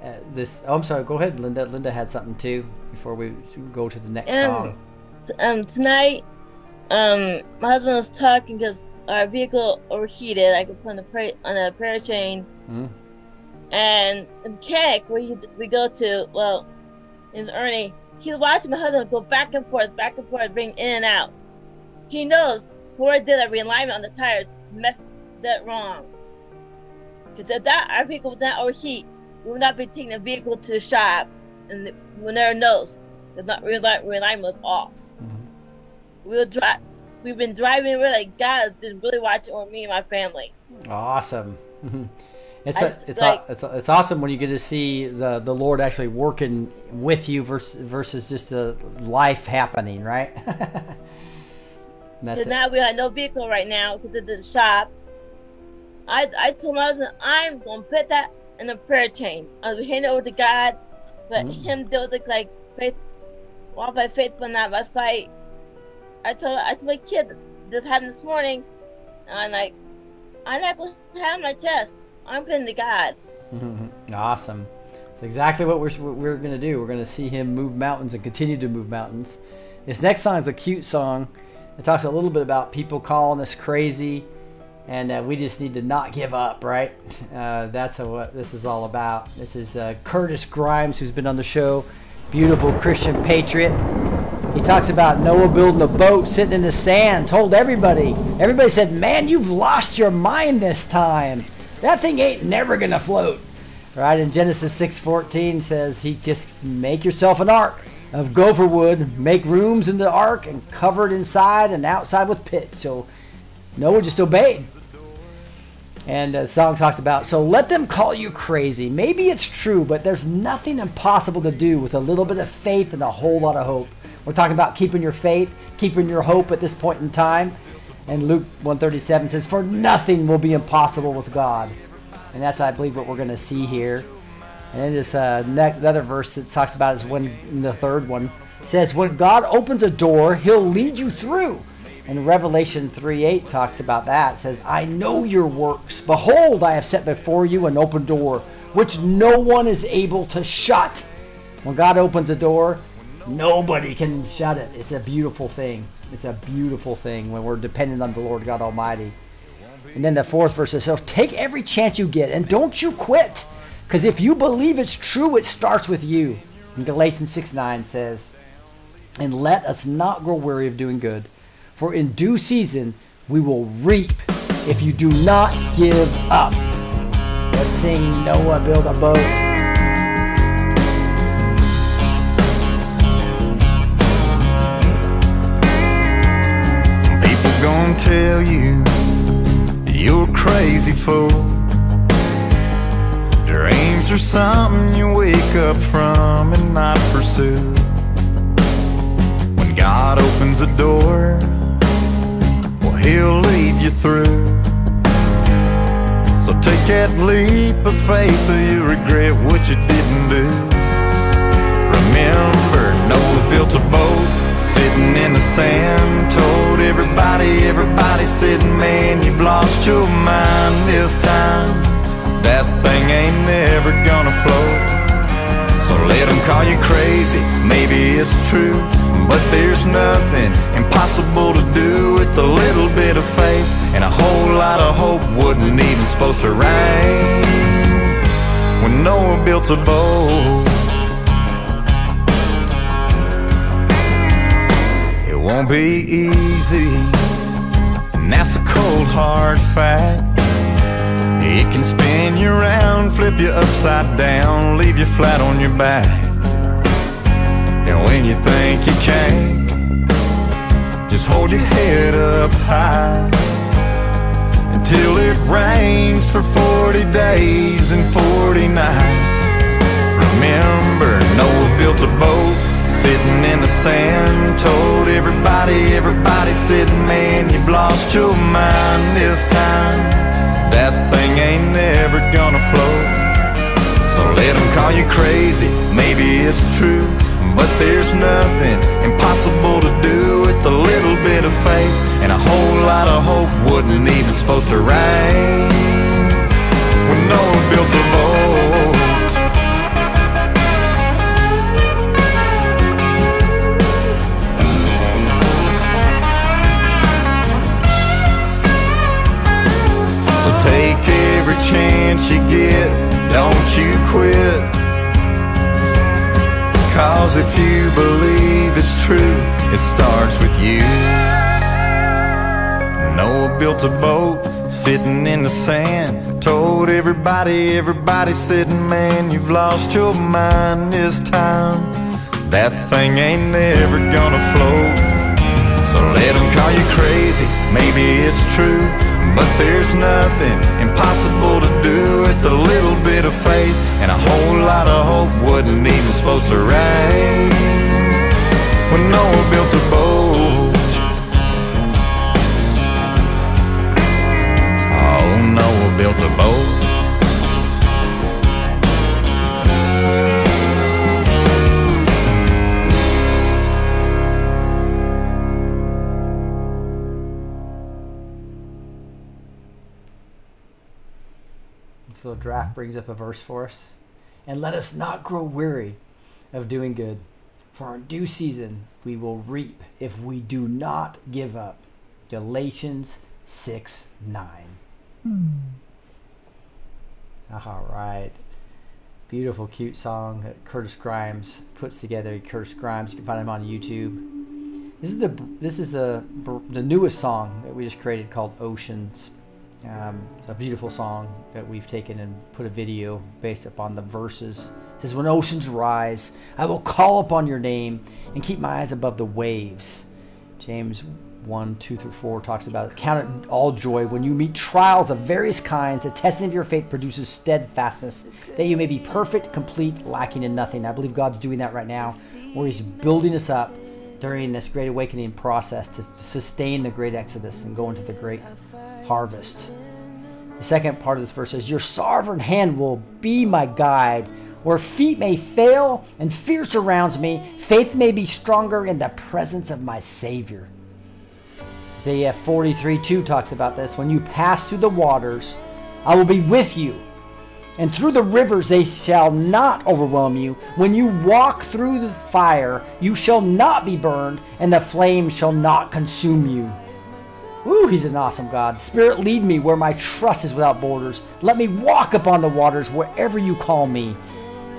Uh, this oh I'm sorry go ahead Linda Linda had something too before we go to the next Um, song t- um, tonight, um, my husband was talking because our vehicle overheated. I could put on the prayer on a prayer chain, Mhm. and the mechanic we we go to, well, in Ernie, he's watching my husband go back and forth, back and forth, bring in and out. He knows where did a realignment on the tires, messed that wrong. Because if that our vehicle would not overheat, we would not be taking the vehicle to the shop, and when they're nosed, the not realignment was off we were dri- we've been driving. We're like, God has been really watching over me and my family. Awesome. Mhm. It's I a, it's like- a, it's a, it's awesome when you get to see the the Lord actually working with you versus versus just a life happening, right? That's Because now we have no vehicle right now because of the shop. I I told my husband I'm gonna put that in a prayer chain. I will hand it over to God, let Mm. Him do it like faith, walk by faith, but not by sight. I told I told my kid this happened this morning, and I'm like, I'm not gonna have my chest. I'm putting to God. Awesome. It's exactly what we're what we're gonna do. We're gonna see Him move mountains and continue to move mountains. This next song is a cute song. It talks a little bit about people calling us crazy, and uh, we just need to not give up, right? Uh, that's what this is all about. This is uh, Curtis Grimes, who's been on the show, beautiful Christian patriot. He talks about Noah building a boat, sitting in the sand, told everybody. Everybody said, "Man, you've lost your mind this time. That thing ain't never gonna float." Right? In Genesis 6:14 says, "He just make yourself an ark of gopher wood, make rooms in the ark, and cover it inside and outside with pitch." So Noah just obeyed. And the song talks about, so let them call you crazy. Maybe it's true, but there's nothing impossible to do with a little bit of faith and a whole lot of hope. We're talking about keeping your faith, keeping your hope at this point in time. And Luke 137 says, for nothing will be impossible with God. And that's, I believe, what we're going to see here. And then this uh, next, the other verse that talks about is when the third one says, when God opens a door, He'll lead you through. And Revelation 3 8 talks about that. It says, I know your works. Behold, I have set before you an open door, which no one is able to shut. When God opens a door, nobody can shut it. It's a beautiful thing. It's a beautiful thing when we're dependent on the Lord God Almighty. And then the fourth verse says, take every chance you get and don't you quit. Because if you believe it's true, it starts with you. And Galatians 6 9 says, And let us not grow weary of doing good, for in due season we will reap if you do not give up. Let's sing Noah Build a Boat. Gonna tell you you're crazy fool. Dreams are something you wake up from and not pursue. When God opens a door, well, He'll lead you through. So take that leap of faith or you regret what you didn't do. Remember, Noah built a boat, sitting in the sand. Told everybody, everybody said, man, you've lost your mind this time. That thing ain't never gonna float. So let them call you crazy, maybe it's true. But there's nothing impossible to do with a little bit of faith. And a whole lot of hope wasn't even supposed to rain. When Noah built a boat, won't be easy. And that's a cold hard fact. It can spin you around, flip you upside down, leave you flat on your back. And when you think you can't, just hold your head up high until it rains for 40 days and 40 nights. Remember, Noah built a boat sitting in the sand. Told everybody, everybody said, man, you've lost your mind this time. That thing ain't never gonna float. So let them call you crazy, maybe it's true. But there's nothing impossible to do with a little bit of faith. And a whole lot of hope wasn't even supposed to rain. When Noah built a boat. Chance you get, don't you quit. Cause if you believe it's true, it starts with you. Noah built a boat sitting in the sand. Told everybody, everybody said, man, you've lost your mind this time. That thing ain't never gonna float. So let them call you crazy, maybe it's true. But there's nothing impossible to do with a little bit of faith. And a whole lot of hope wasn't even supposed to rain. When Noah built a boat. Oh, Noah built a boat. Draft brings up a verse for us. And let us not grow weary of doing good, for in due season we will reap if we do not give up. Galatians 6 9. Hmm. All right. Beautiful, cute song that Curtis Grimes puts together. Curtis Grimes, you can find him on YouTube. This is the this is the the newest song that we just created called Oceans. Um, it's a beautiful song that we've taken and put a video based upon the verses. It says, When oceans rise, I will call upon your name and keep my eyes above the waves. James 1, 2 through 4 talks about. Count it all joy when you meet trials of various kinds. The testing of your faith produces steadfastness, that you may be perfect, complete, lacking in nothing. I believe God's doing that right now, where He's building us up during this great awakening process to sustain the great exodus and go into the great harvest. The second part of this verse says, Your sovereign hand will be my guide. Where feet may fail and fear surrounds me, faith may be stronger in the presence of my Savior. Isaiah 43 2 talks about this. When you pass through the waters, I will be with you. And through the rivers they shall not overwhelm you. When you walk through the fire, you shall not be burned, and the flame shall not consume you. Woo, he's an awesome God. Spirit, lead me where my trust is without borders. Let me walk upon the waters wherever you call me.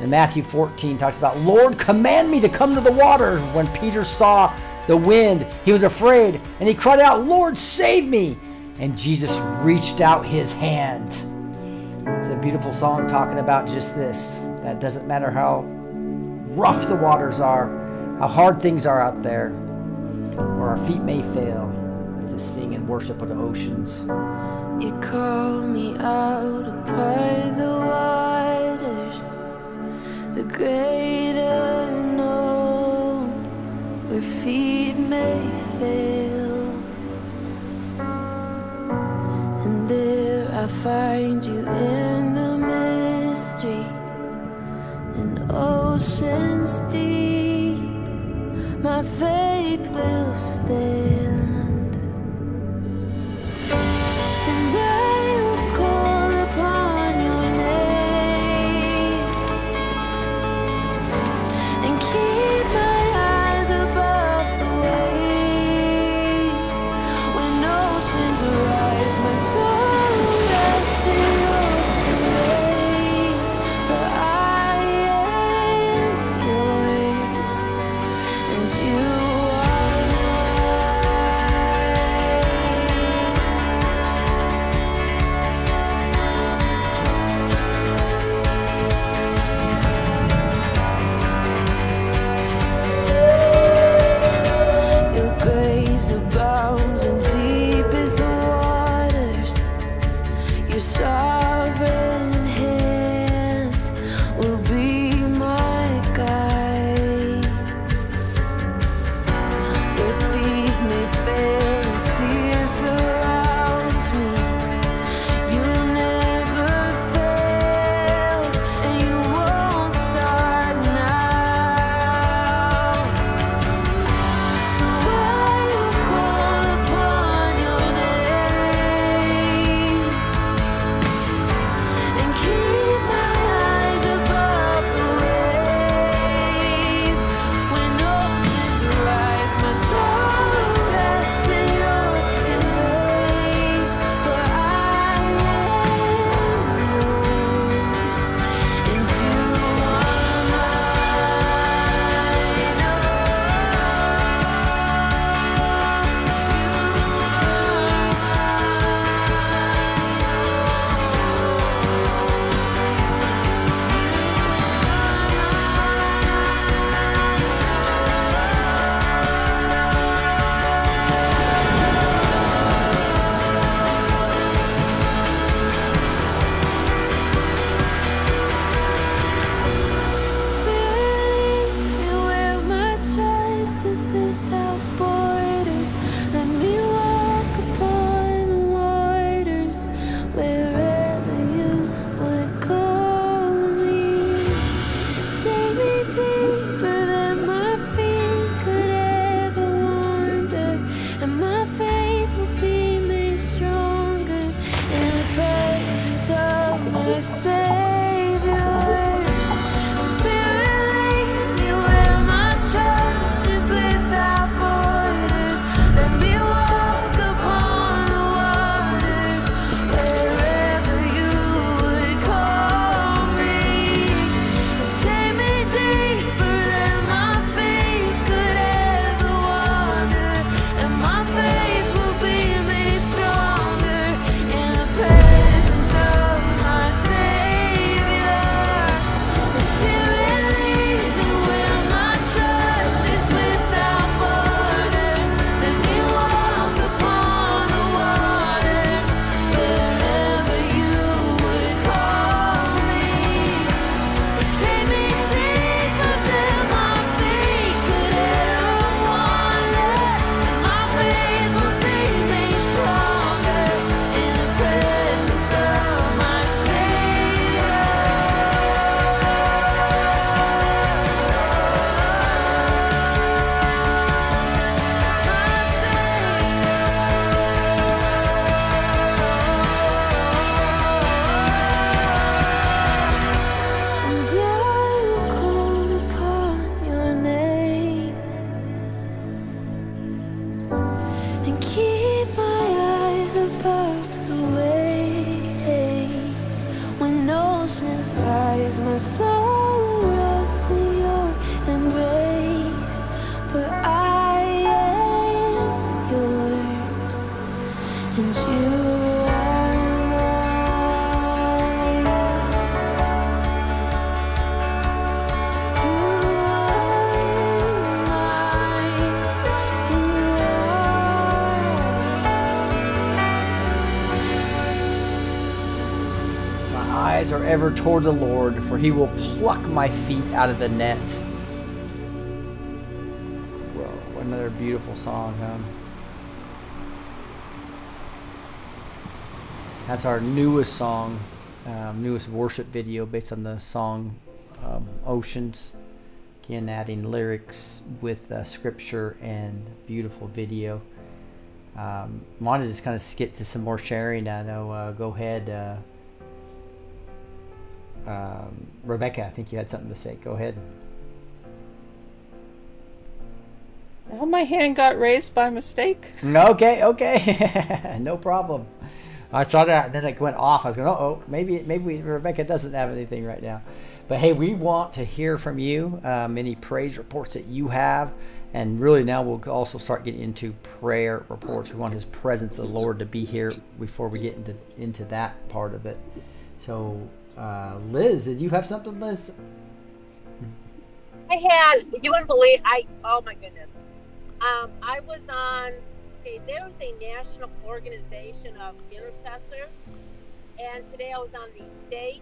And Matthew 14 talks about, Lord, command me to come to the waters. When Peter saw the wind, he was afraid, and he cried out, Lord, save me. And Jesus reached out his hand. It's a beautiful song talking about just this. That doesn't matter how rough the waters are, how hard things are out there, or our feet may fail to sing and worship of the oceans. You call me out upon the waters, the great unknown, where feet may fail. And there I find you in the mystery, in oceans deep. My faith will stay. toward the Lord, for he will pluck my feet out of the net. Whoa, another beautiful song, huh? That's our newest song, um, newest worship video based on the song um, Oceans. Again, adding lyrics with uh, scripture and beautiful video. Um, wanted to just kind of skip to some more sharing. I know, uh, go ahead. Uh, um, Rebecca. I think you had something to say. Go ahead. Well, my hand got raised by mistake. Okay, okay, no problem. I saw that, and then it went off. I was going, uh oh, maybe maybe Rebecca doesn't have anything right now. But hey, we want to hear from you. Um, any praise reports that you have, and really now we'll also start getting into prayer reports. We want His presence, of the Lord, to be here before we get into into that part of it. So, uh, Liz, did you have something, Liz? I had, you wouldn't believe, I, oh my goodness. Um, I was on, okay, there was a national organization of intercessors, and today I was on the state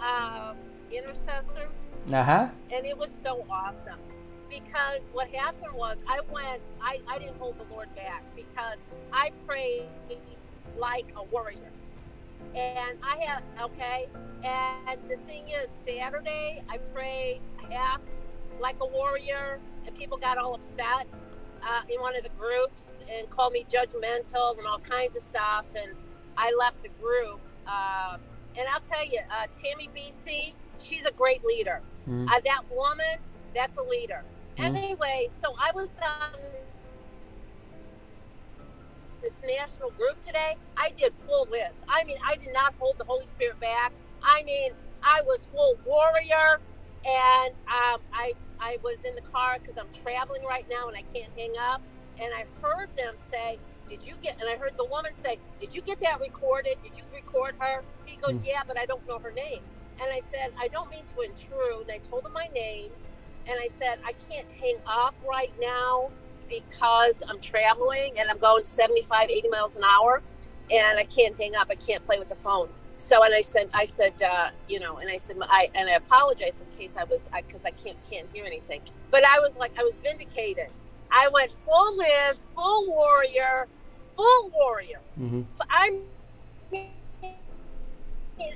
um, intercessors, Uh huh. and it was so awesome. Because what happened was, I went, I, I didn't hold the Lord back because I prayed like a warrior. And I have, okay, and the thing is, Saturday, I prayed half like a warrior, and people got all upset uh, in one of the groups and called me judgmental and all kinds of stuff. And I left the group. Uh, and I'll tell you, uh, Tammy BC, she's a great leader. Mhm. Uh, that woman, that's a leader. Mhm. Anyway, so I was on this national group today. I did full list. I mean, I did not hold the Holy Spirit back. I mean, I was full warrior, and um, I I was in the car because I'm traveling right now and I can't hang up. And I heard them say, "Did you get?" And I heard the woman say, "Did you get that recorded? Did you record her?" He goes, Mm. "Yeah, but I don't know her name." And I said, "I don't mean to intrude." And I told him my name, and I said, "I can't hang up right now because I'm traveling and I'm going 75, 80 miles an hour, and I can't hang up. I can't play with the phone." So, and I said, I said, uh, you know, and I said, I and I apologize in case I was, because I, can't can't hear anything. But I was like, I was vindicated. I went full Liz, full warrior, full warrior. Mm-hmm. So I'm.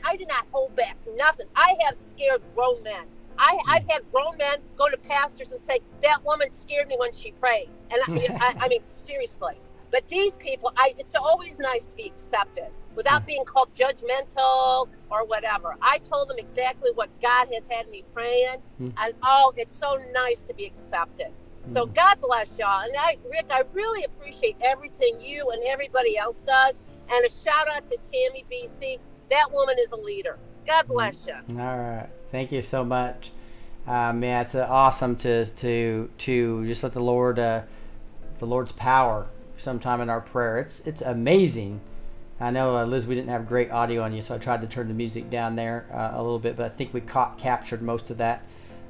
I did not hold back nothing. I have scared grown men. I, I've had grown men go to pastors and say that woman scared me when she prayed, and I, I, I mean seriously. But these people, I, it's always nice to be accepted without mm. being called judgmental or whatever. I told them exactly what God has had me praying, Mm. and oh, it's so nice to be accepted. So mm. God bless y'all. And I, Rick, I really appreciate everything you and everybody else does. And a shout out to Tammy BC. That woman is a leader. God mm. bless you. All right. Thank you so much. Um, yeah, it's uh, awesome to to to just let the Lord, uh, the Lord's power, sometime in our prayer. It's it's amazing. I know, uh, Liz, we didn't have great audio on you, so I tried to turn the music down there uh, a little bit, but I think we caught captured most of that.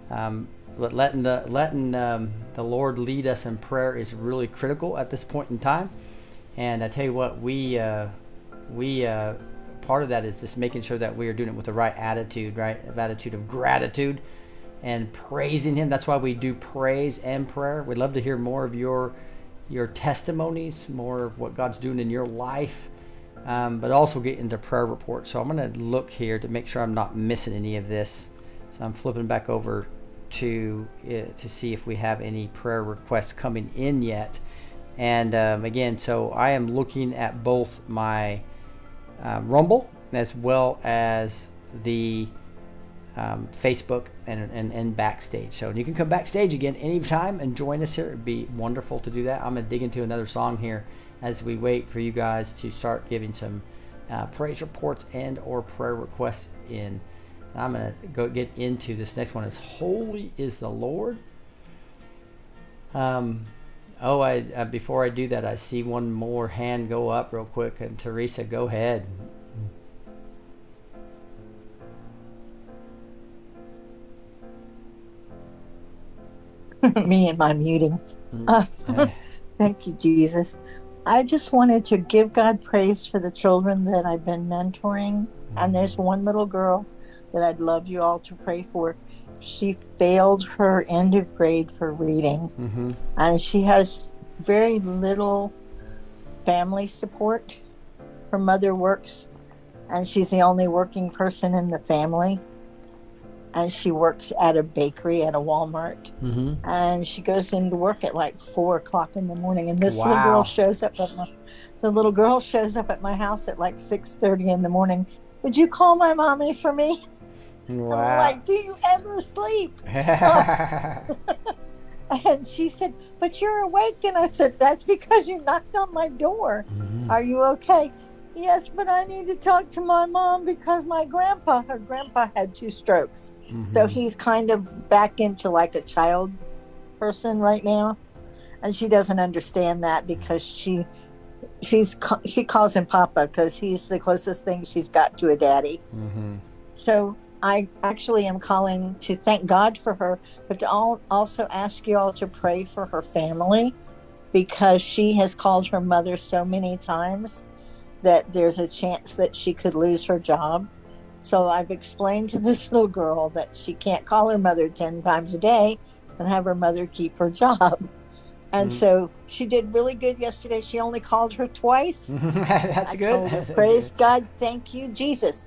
Um, letting the letting um, the Lord lead us in prayer is really critical at this point in time. And I tell you what, we uh, we uh, part of that is just making sure that we are doing it with the right attitude, right? Of attitude of gratitude and praising Him. That's why we do praise and prayer. We'd love to hear more of your your testimonies, more of what God's doing in your life, um, but also get into prayer reports. So I'm going to look here to make sure I'm not missing any of this. So I'm flipping back over to uh, to see if we have any prayer requests coming in yet. And um, again, so I am looking at both my uh, Rumble as well as the um, Facebook and, and, and backstage. So you can come backstage again anytime and join us here. It'd be wonderful to do that. I'm going to dig into another song here as we wait for you guys to start giving some uh, praise reports and or prayer requests in. I'm going to go get into this next one. Is Holy is the Lord. Um, oh, I uh, before I do that, I see one more hand go up real quick. And Teresa, go ahead. me and my muting. Uh, thank you, Jesus. I just wanted to give God praise for the children that I've been mentoring. And there's one little girl that I'd love you all to pray for. She failed her end of grade for reading, Mm-hmm. and she has very little family support. Her mother works, and she's the only working person in the family. and she works at a bakery at a Walmart. Mm-hmm. And she goes into work at like four o'clock in the morning. And this little girl shows up at my the little girl shows up at my house at like six thirty in the morning. Would you call my mommy for me? I'm like, do you ever sleep? And she said, But you're awake. And I said, That's because you knocked on my door. Mhm. Are you okay? Yes, but I need to talk to my mom because my grandpa, her grandpa had two strokes. So Mhm. he's kind of back into like a child person right now. And she doesn't understand that because she she's she calls him papa because he's the closest thing she's got to a daddy. Mhm. So I actually am calling to thank God for her, but to all, also ask you all to pray for her family because she has called her mother so many times that there's a chance that she could lose her job. So I've explained to this little girl that she can't call her mother 10 times a day and have her mother keep her job. And Mhm. so she did really good yesterday. She only called her twice. That's I good. her, Praise. God, thank you, Jesus.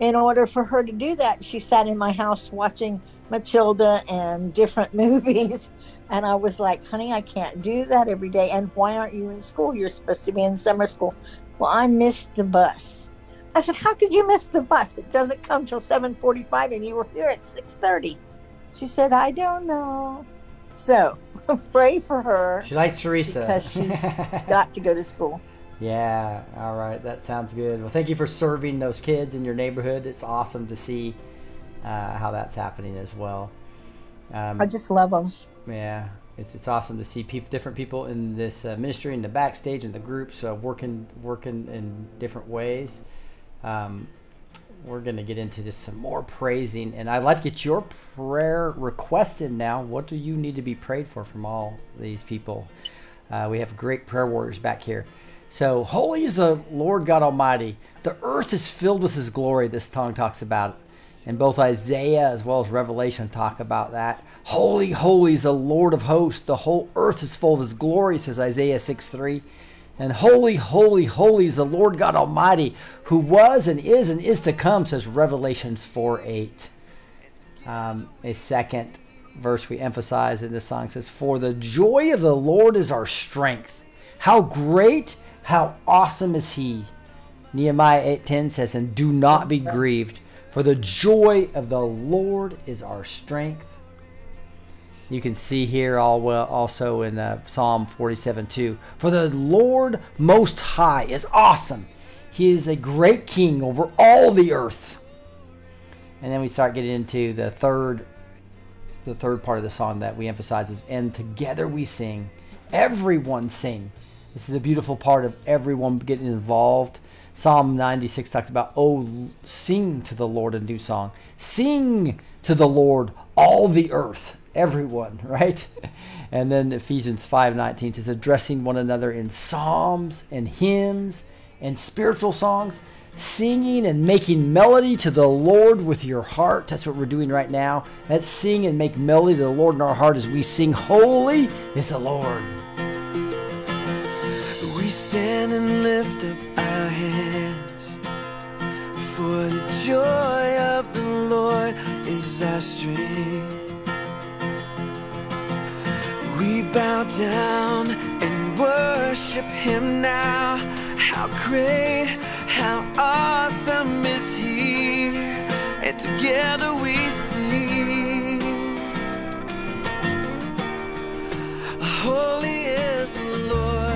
In order for her to do that, she sat in my house watching Matilda and different movies. And I was like, honey, I can't do that every day. And why aren't you in school? You're supposed to be in summer school. Well, I missed the bus. I said, How could you miss the bus? It doesn't come till 745 and you were here at 630. She said, I don't know. So pray for her. She likes Teresa. Because she's got to go to school. Yeah, all right, that sounds good. Well, thank you for serving those kids in your neighborhood. It's awesome to see uh, how that's happening as well. Um, I just love them. yeah, it's it's awesome to see people, different people in this uh, ministry, in the backstage, in the groups, uh, working working in different ways. Um, we're gonna get into just some more praising, and I'd like to get your prayer requested now. What do you need to be prayed for from all these people? Uh, we have great prayer warriors back here. So, holy is the Lord God Almighty. The earth is filled with His glory. This tongue talks about. And both Isaiah as well as Revelation talk about that. Holy, holy is the Lord of hosts. The whole earth is full of His glory, says Isaiah 6 3. And holy, holy, holy is the Lord God Almighty, who was and is and is to come, says Revelations 4 8. Um, a second verse we emphasize in this song says, For the joy of the Lord is our strength. How great, how awesome is he. Nehemiah 8:10 says, And do not be grieved, for the joy of the Lord is our strength. You can see here all well also in uh, Psalm 47 2. For the Lord Most High is awesome. He is a great king over all the earth. And then we start getting into the third the third part of the song that we emphasize is and together we sing. Everyone sing. This is a beautiful part of everyone getting involved. Psalm 96 talks about, Oh, sing to the Lord a new song. Sing to the Lord all the earth. Everyone, right? And then Ephesians 5.19 says, addressing one another in psalms and hymns and spiritual songs, singing and making melody to the Lord with your heart. That's what we're doing right now. Let's sing and make melody to the Lord in our heart as we sing, Holy is the Lord. Stand and lift up our hands. For the joy of the Lord is our strength. We bow down and worship Him now. How great, how awesome is He. And together we sing. Holy is the Lord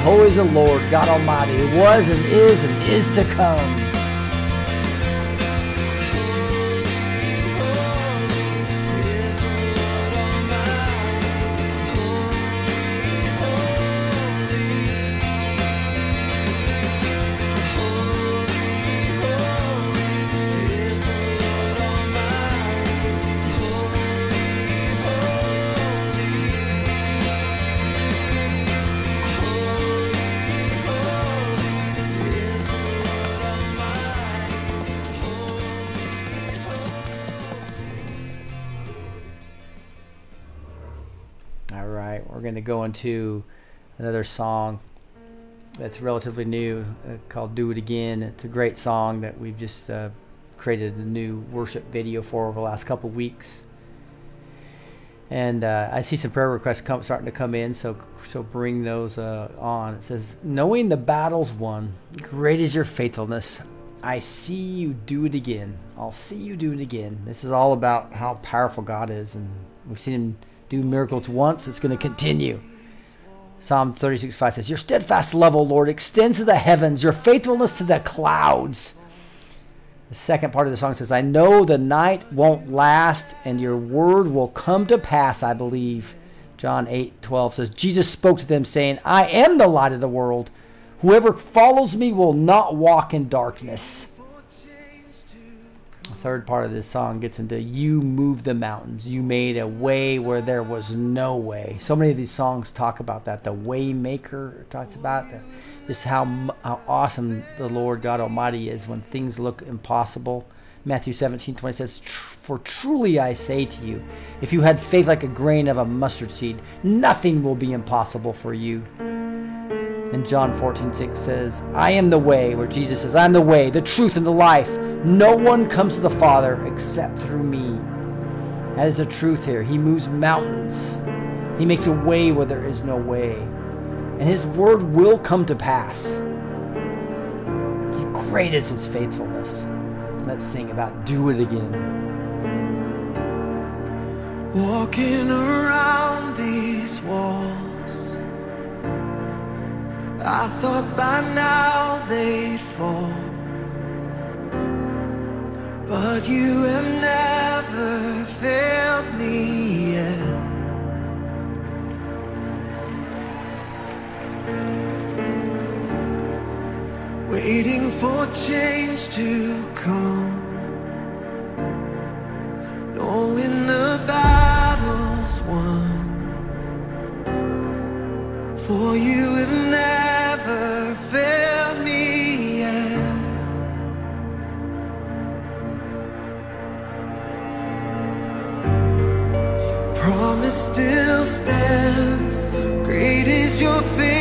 holy, is the Lord God Almighty, who was and is and is to come. We're to another song that's relatively new uh, called Do It Again. It's a great song that we've just uh, created a new worship video for over the last couple weeks. And uh, I see some prayer requests come, starting to come in, so so bring those uh, on. It says, "Knowing the battle's won, great is your faithfulness. I see you do it again. I'll see you do it again." This is all about how powerful God is, and we've seen Him do miracles once. It's going to continue. Psalm 36 5 says, Your steadfast love, O Lord, extends to the heavens, your faithfulness to the clouds. The second part of the song says, I know the night won't last, and your word will come to pass, I believe. John 8 12 says, Jesus spoke to them, saying, I am the light of the world. Whoever follows me will not walk in darkness. Third part of this song gets into You Move the Mountains. You made a way where there was no way. So many of these songs talk about that. The Waymaker talks about that. Just how, how awesome the Lord God Almighty is when things look impossible. Matthew 17 20 says, For truly I say to you, if you had faith like a grain of a mustard seed, nothing will be impossible for you. And John 14 6 says, I am the way, where Jesus says, I am the way, the truth, and the life. No one comes to the Father except through me. That is the truth here. He moves mountains, He makes a way where there is no way. And His word will come to pass. Great is His faithfulness. Let's sing about Do It Again. Walking around these walls, I thought by now they'd fall. But you have never failed me yet. Waiting for change to come. Knowing the battle's won. For you have never failed me yet. Your Promise still stands. Great is your faithfulness,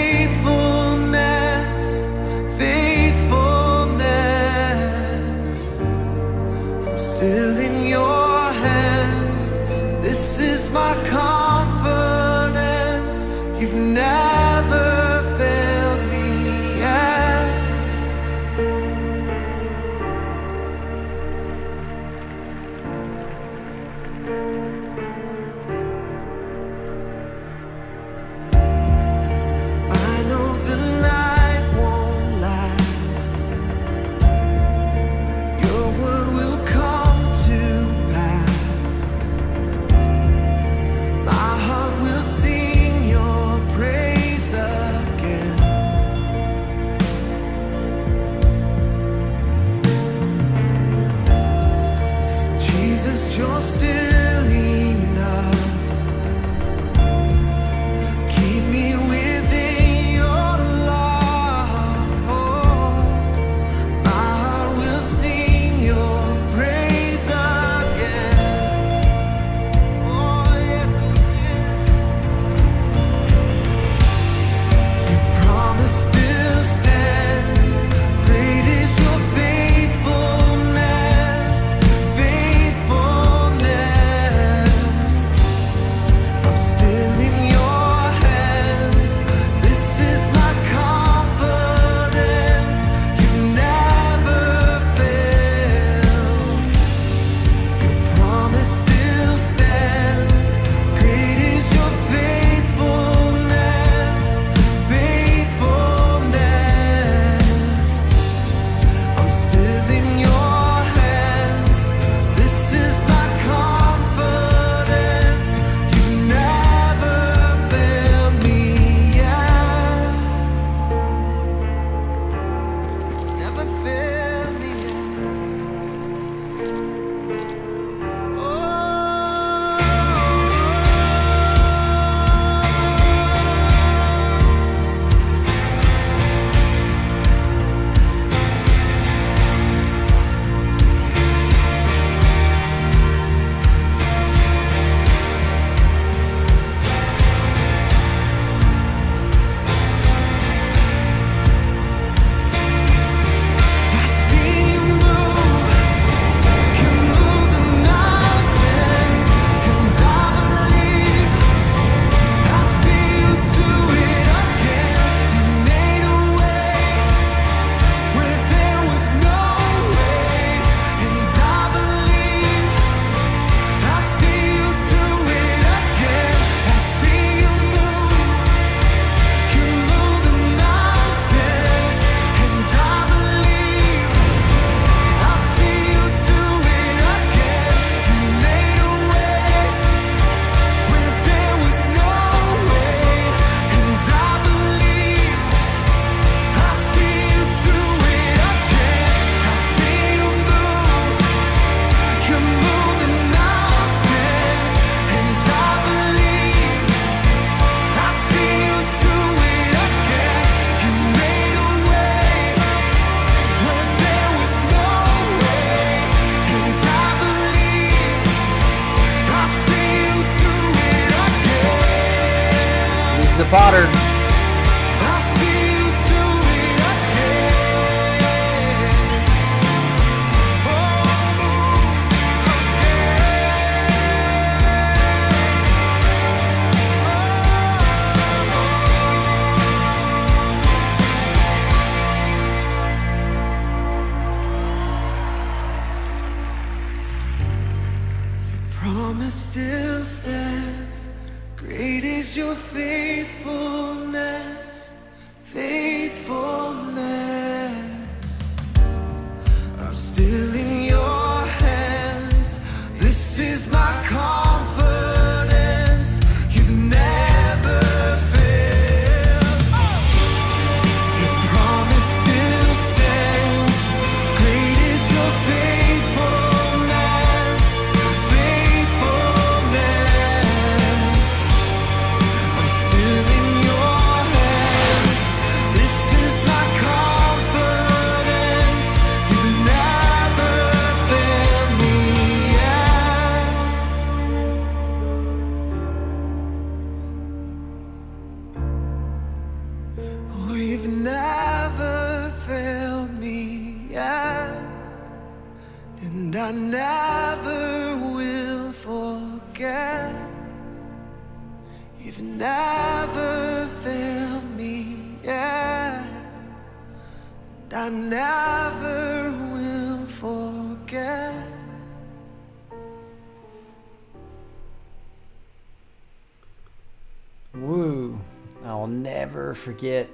forget.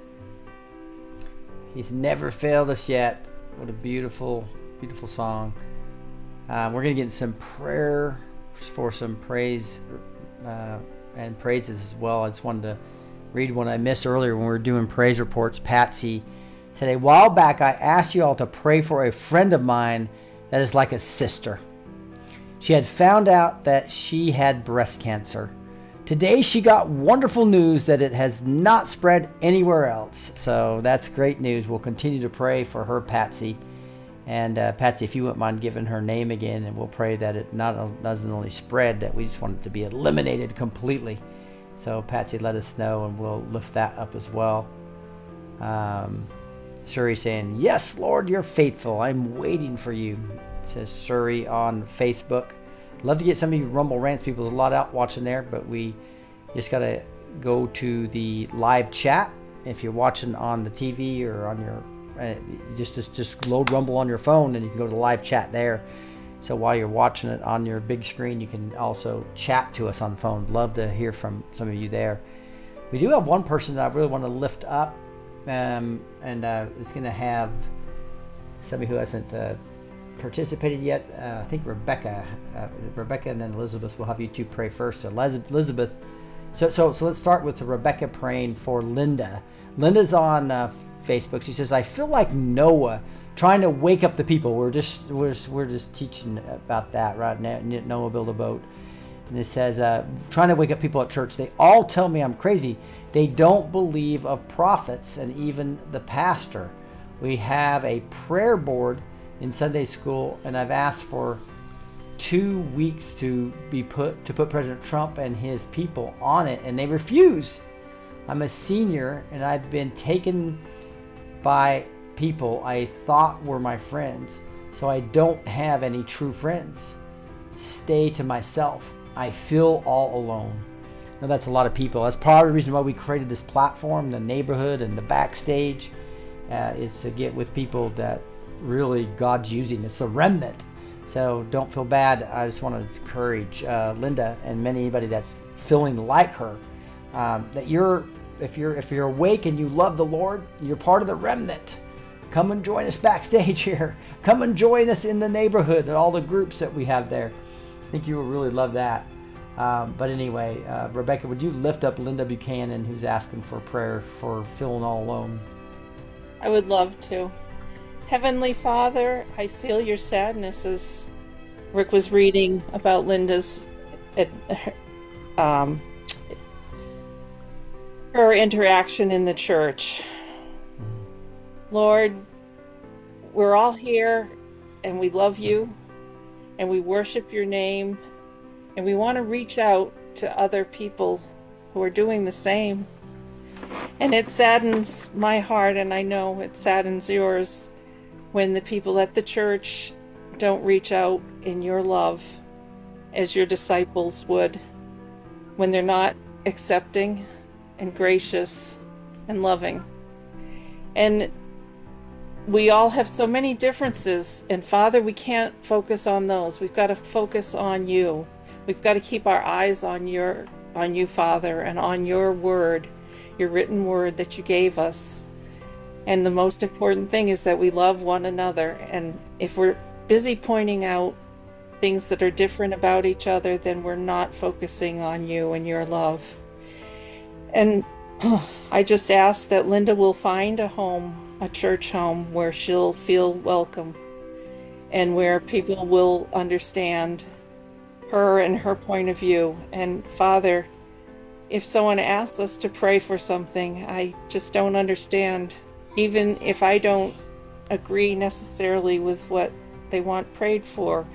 He's never failed us yet. What a beautiful, beautiful song. Uh, we're going to get some prayer for some praise uh, and praises as well. I just wanted to read one I missed earlier when we were doing praise reports. Patsy said, A while back, I asked you all to pray for a friend of mine that is like a sister. She had found out that she had breast cancer. Today she got wonderful news that it has not spread anywhere else. So that's great news. We'll continue to pray for her, Patsy. And uh, Patsy, if you wouldn't mind giving her name again, and we'll pray that it not doesn't only spread, that we just want it to be eliminated completely. So Patsy, let us know, and we'll lift that up as well. Um, Suri saying, "Yes, Lord, you're faithful. I'm waiting for you." Says Suri on Facebook. Love to get some of you Rumble Rants people. There's a lot out watching there, but we just got to go to the live chat. If you're watching on the TV or on your, uh, just, just just load Rumble on your phone, and you can go to the live chat there. So while you're watching it on your big screen, you can also chat to us on the phone. Love to hear from some of you there. We do have one person that I really want to lift up, um, and uh, it's going to have somebody who hasn't uh, participated yet. Uh, I think Rebecca, uh, Rebecca, and then Elizabeth. We'll have you two pray first. So Elizabeth. So so so let's start with Rebecca praying for Linda. Linda's on uh, Facebook. She says, "I feel like Noah." Trying to wake up the people. We're just we're, just- we're just teaching about that right now. Noah build a boat. And it says, uh, trying to wake up people at church. They all tell me I'm crazy. They don't believe of prophets and even the pastor. We have a prayer board in Sunday school, and I've asked for two weeks to be put to put President Trump and his people on it, and they refuse. I'm a senior, and I've been taken by people I thought were my friends, so I don't have any true friends. Stay to myself. I feel all alone. Now that's a lot of people. That's part of the reason why we created this platform, the neighborhood and the backstage, uh, is to get with people that really God's using. It's a remnant. So don't feel bad. I just want to encourage uh, Linda and many anybody that's feeling like her um, that you're if you're if you're awake and you love the Lord, you're part of the remnant. Come and join us backstage here. Come and join us in the neighborhood and all the groups that we have there. I think you will really love that. Um, but anyway, uh, Rebecca, would you lift up Linda Buchanan, who's asking for prayer for feeling all alone? I would love to. Heavenly Father, I feel your sadness as Rick was reading about Linda's um, her interaction in the church. Lord, we're all here and we love you and we worship your name and we want to reach out to other people who are doing the same. And it saddens my heart, and I know it saddens yours, when the people at the church don't reach out in your love as your disciples would, when they're not accepting and gracious and loving. And we all have so many differences, and Father, we can't focus on those. We've got to focus on you. We've got to keep our eyes on your on you, Father, and on your word, your written word that you gave us. And the most important thing is that we love one another. And if we're busy pointing out things that are different about each other, then we're not focusing on you and your love. And I just ask that Linda will find a home, a church home, where she'll feel welcome and where people will understand her and her point of view. And Father, if someone asks us to pray for something, I just don't understand. Even if I don't agree necessarily with what they want prayed for,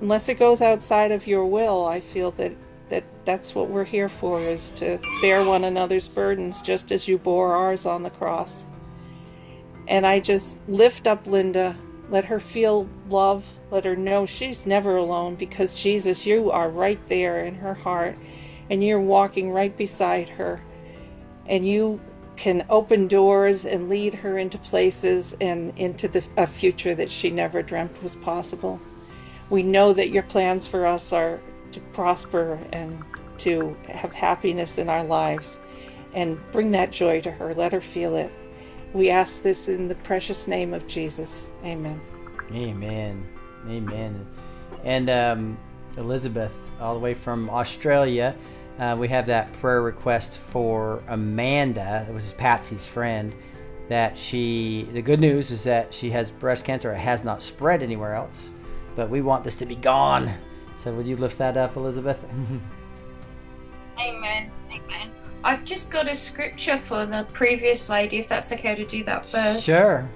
unless it goes outside of your will, I feel that, that that's what we're here for is to bear one another's burdens just as you bore ours on the cross. And I just lift up Linda, let her feel love, let her know she's never alone because Jesus, you are right there in her heart and you're walking right beside her. And you can open doors and lead her into places and into the, a future that she never dreamt was possible. We know that your plans for us are to prosper and to have happiness in our lives. And bring that joy to her. Let her feel it. We ask this in the precious name of Jesus. Amen. Amen. Amen. And um, Elizabeth, all the way from Australia, uh, we have that prayer request for Amanda, which is Patsy's friend. That she, the good news is that she has breast cancer. It has not spread anywhere else, but we want this to be gone. So, would you lift that up, Elizabeth? Amen. Amen. I've just got a scripture for the previous lady, if that's okay to do that first. sure.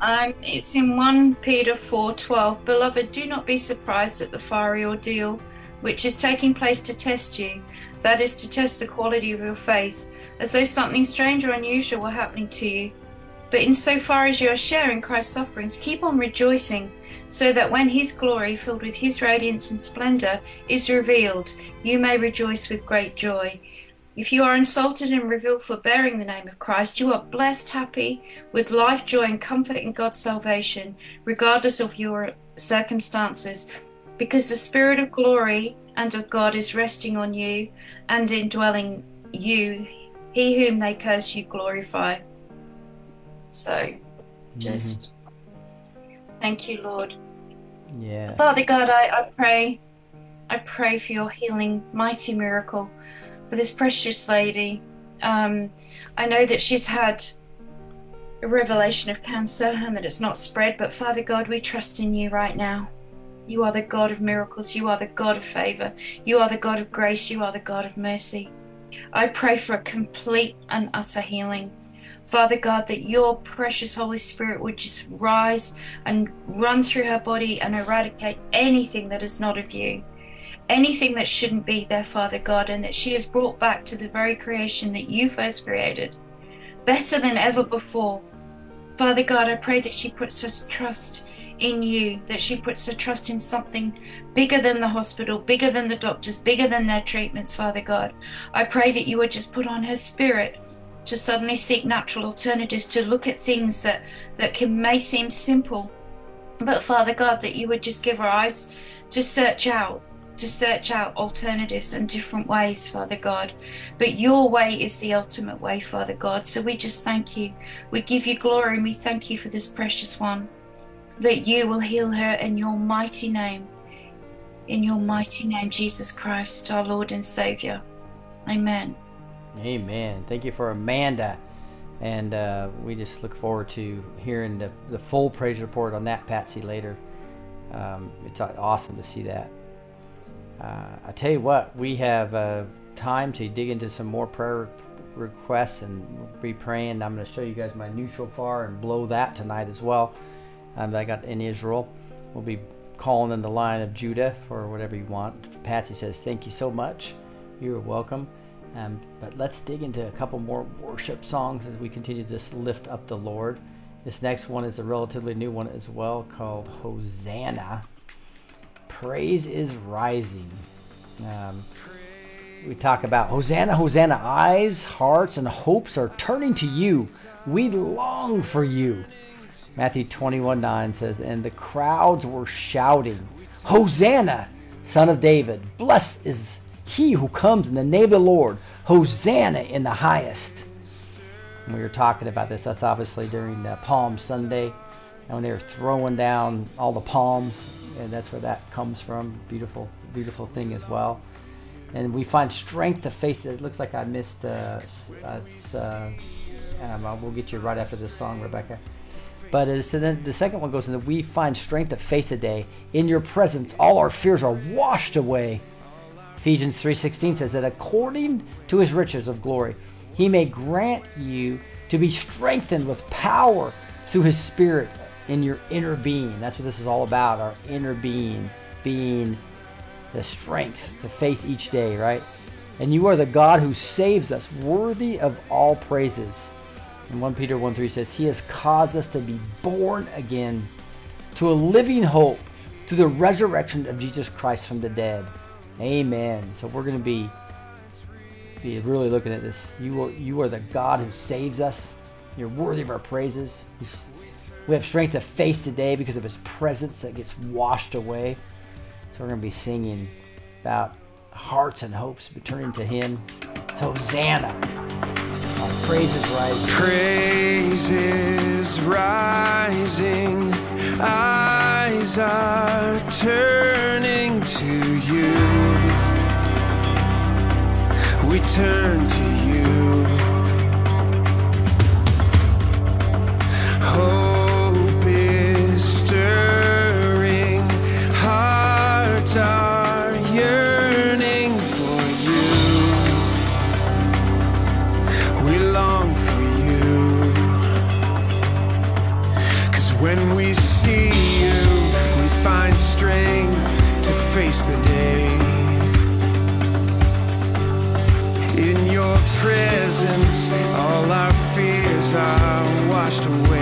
Um, it's in 1 Peter 4:12. Beloved, do not be surprised at the fiery ordeal which is taking place to test you. That is to test the quality of your faith, as though something strange or unusual were happening to you. But insofar as you are sharing Christ's sufferings, keep on rejoicing, so that when his glory, filled with his radiance and splendor, is revealed, you may rejoice with great joy. If you are insulted and reviled for bearing the name of Christ, you are blessed, happy, with life, joy, and comfort in God's salvation, regardless of your circumstances, because the Spirit of glory and of God is resting on you and indwelling you. He whom they curse, you glorify. So, just thank you, Lord. Yeah. Father God, I, I pray, I pray for your healing, mighty miracle for this precious lady. Um, I know that she's had a revelation of cancer and that it's not spread, but Father God, we trust in you right now. You are the God of miracles. You are the God of favor. You are the God of grace. You are the God of mercy. I pray for a complete and utter healing. Father God, that your precious Holy Spirit would just rise and run through her body and eradicate anything that is not of you, anything that shouldn't be there, Father God, and that she is brought back to the very creation that you first created, better than ever before. Father God, I pray that she puts her trust in you, that she puts her trust in something bigger than the hospital, bigger than the doctors, bigger than their treatments, Father God. I pray that you would just put on her spirit to suddenly seek natural alternatives, to look at things that, that can may seem simple. But Father God, that you would just give her eyes to search out, to search out alternatives and different ways, Father God. But your way is the ultimate way, Father God. So we just thank you. We give you glory and we thank you for this precious one that you will heal her in your mighty name. In your mighty name, Jesus Christ, our Lord and Savior. Amen. Amen. Thank you for Amanda. And uh, we just look forward to hearing the, the full praise report on that, Patsy, later. Um, it's awesome to see that. Uh, I tell you what, we have uh, time to dig into some more prayer requests and be praying. I'm going to show you guys my new shofar and blow that tonight as well. Um, that I got in Israel. We'll be calling in the line of Judah for whatever you want. Patsy says, Thank you so much. You're welcome. Um, but let's dig into a couple more worship songs as we continue to just lift up the Lord. This next one is a relatively new one as well called Hosanna. Praise is rising. Um, we talk about Hosanna, Hosanna. Eyes, hearts, and hopes are turning to you. We long for you. Matthew 21 9 says, And the crowds were shouting, Hosanna, son of David. Blessed is he who comes in the name of the Lord. Hosanna in the highest. And we were talking about this. That's obviously during Palm Sunday. And when they were throwing down all the palms, and that's where that comes from. Beautiful, beautiful thing as well. And we find strength to face it. It looks like I missed. Uh, uh, um, we'll get you right after this song, Rebecca. But so then the second one goes into we find strength to face the day. In your presence, all our fears are washed away. Ephesians 3:16 says that according to his riches of glory, he may grant you to be strengthened with power through his spirit in your inner being. That's what this is all about, our inner being, being the strength to face each day, right? And you are the God who saves us, worthy of all praises. And 1 Peter 1 3 says, He has caused us to be born again to a living hope through the resurrection of Jesus Christ from the dead. Amen. So we're going to be be really looking at this. You are, you are the God who saves us. You're worthy of our praises. We have strength to face today because of His presence that gets washed away. So we're going to be singing about hearts and hopes returning to Him. So Hosanna. Our praise is rising. Is rising, eyes are turning to you. We turn to you. Presence, all our fears are washed away.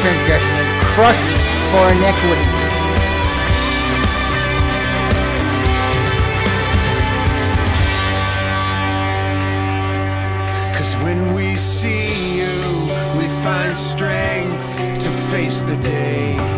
Pierced transgression and crushed for iniquities. Cause when we see you, we find strength to face the day.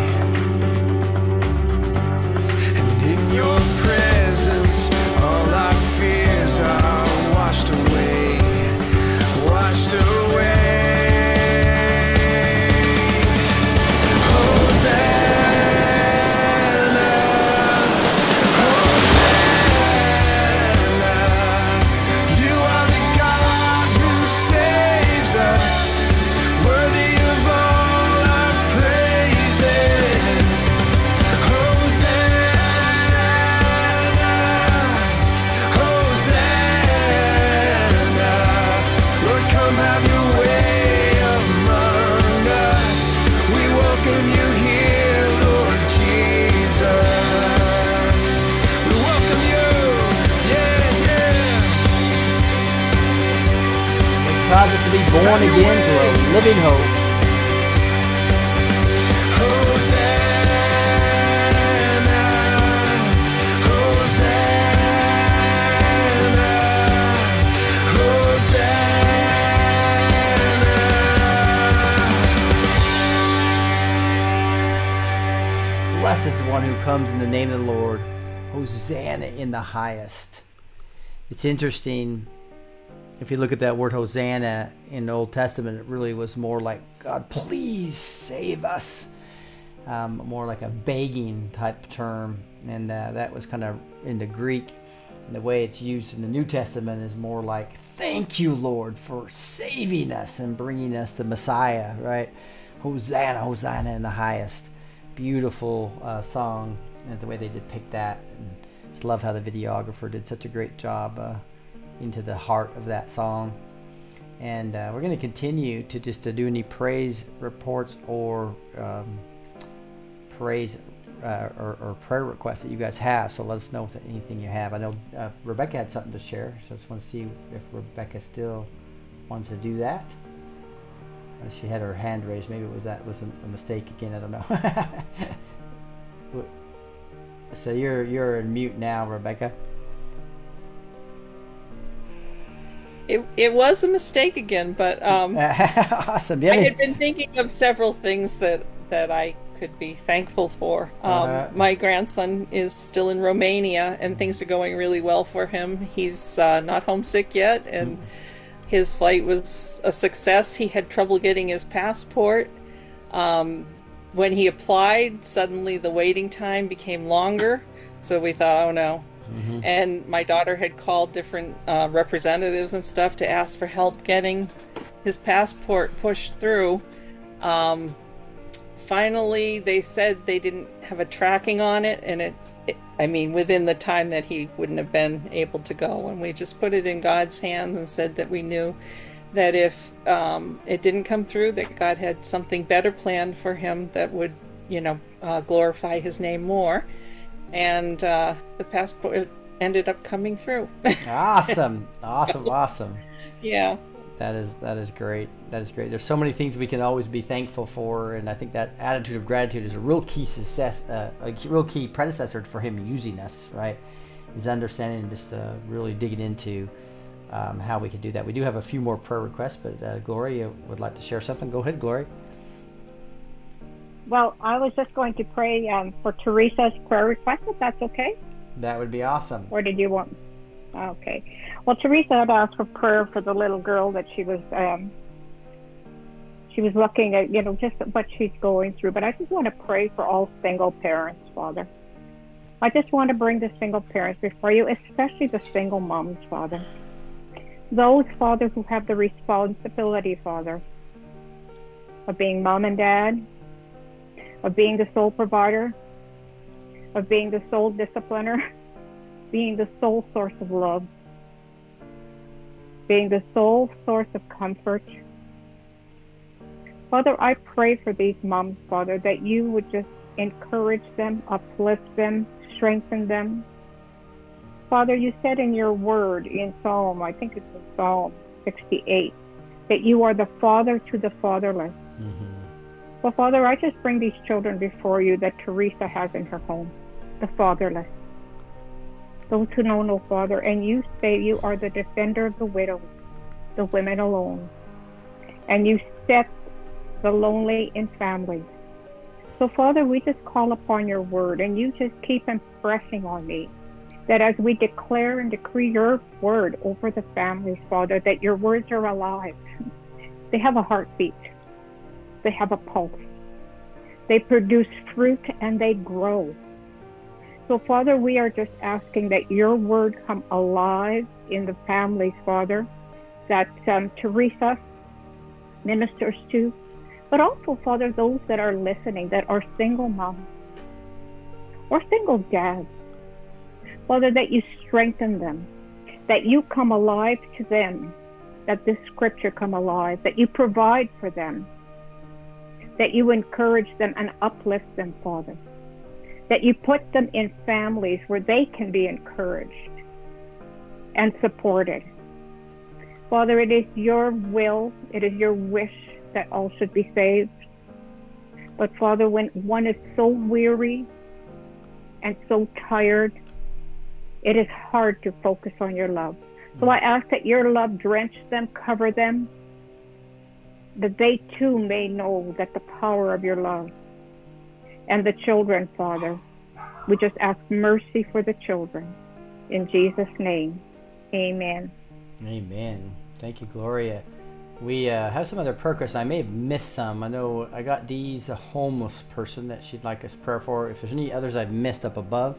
Blessed is the one who comes in the name of the Lord. Hosanna in the highest. It's interesting if you look at that word Hosanna in the Old Testament, it really was more like, God, please save us. Um, more like a begging type term. And uh, that was kind of in the Greek. And the way it's used in the New Testament is more like, thank you, Lord, for saving us and bringing us the Messiah, right? Hosanna, Hosanna in the highest. Beautiful uh, song, and the way they depict that. And just love how the videographer did such a great job uh, into the heart of that song. And uh, we're going to continue to just to do any praise reports or um, praise uh, or, or, prayer requests that you guys have. So let us know if anything you have. I know uh, Rebecca had something to share, so I just want to see if Rebecca still wanted to do that. Uh, she had her hand raised. Maybe it was that was a, a mistake again. I don't know. so you're you're in mute now, Rebecca. It, it was a mistake again, but um, awesome. I had been thinking of several things that that I could be thankful for. Um, Uh-huh. My grandson is still in Romania, and things are going really well for him. He's uh, not homesick yet, and his flight was a success. He had trouble getting his passport. Um, when he applied, suddenly the waiting time became longer. So we thought, oh no. And my daughter had called different uh, representatives and stuff to ask for help getting his passport pushed through. Um, finally, they said they didn't have a tracking on it, and it, it, I mean, within the time that he wouldn't have been able to go. And we just put it in God's hands and said that we knew that if um, it didn't come through, that God had something better planned for him that would, you know, uh, glorify his name more. And uh, the passport ended up coming through. awesome, awesome, awesome. yeah. That is that is great. That is great. There's so many things we can always be thankful for, and I think that attitude of gratitude is a real key success, uh, a real key predecessor for him using us. Right, is understanding and just uh, really digging into um, how we can do that. We do have a few more prayer requests, but uh, Gloria would like to share something. Go ahead, Gloria. Well, I was just going to pray um, for Teresa's prayer request, if that's okay. That would be awesome. Or did you want? Okay. Well, Teresa had asked for prayer for the little girl that she was. Um, she was looking at, you know, just what she's going through. But I just want to pray for all single parents, Father. I just want to bring the single parents before you, especially the single moms, Father. Those, Father, who have the responsibility, Father, of being mom and dad, of being the sole provider, of being the sole discipliner, being the sole source of love, being the sole source of comfort. Father, I pray for these moms, Father, that you would just encourage them, uplift them, strengthen them. Father, you said in your word in Psalm, I think it's in Psalm 68, that you are the father to the fatherless. Mm-hmm. Well, Father, I just bring these children before you that Teresa has in her home, the fatherless, those who know no father. And you say you are the defender of the widows, the women alone. And you set the lonely in families. So, Father, we just call upon your word, and you just keep impressing on me that as we declare and decree your word over the families, Father, that your words are alive. They have a heartbeat they have a pulse. They produce fruit and they grow. So, Father, we are just asking that your word come alive in the families, Father, that um, Teresa ministers to, but also, Father, those that are listening that are single moms or single dads. Father, that you strengthen them, that you come alive to them, that this scripture come alive, that you provide for them, that you encourage them and uplift them, Father. That you put them in families where they can be encouraged and supported. Father, it is your will, it is your wish that all should be saved. But Father, when one is so weary and so tired, it is hard to focus on your love. So I ask that your love drench them, cover them, that they too may know that the power of your love. And the children, Father, we just ask mercy for the children. In Jesus' name, amen. Amen. Thank you, Gloria. We uh, have some other prayer requests. I may have missed some. I know I got Dee's a homeless person that she'd like us prayer for. If there's any others I've missed up above,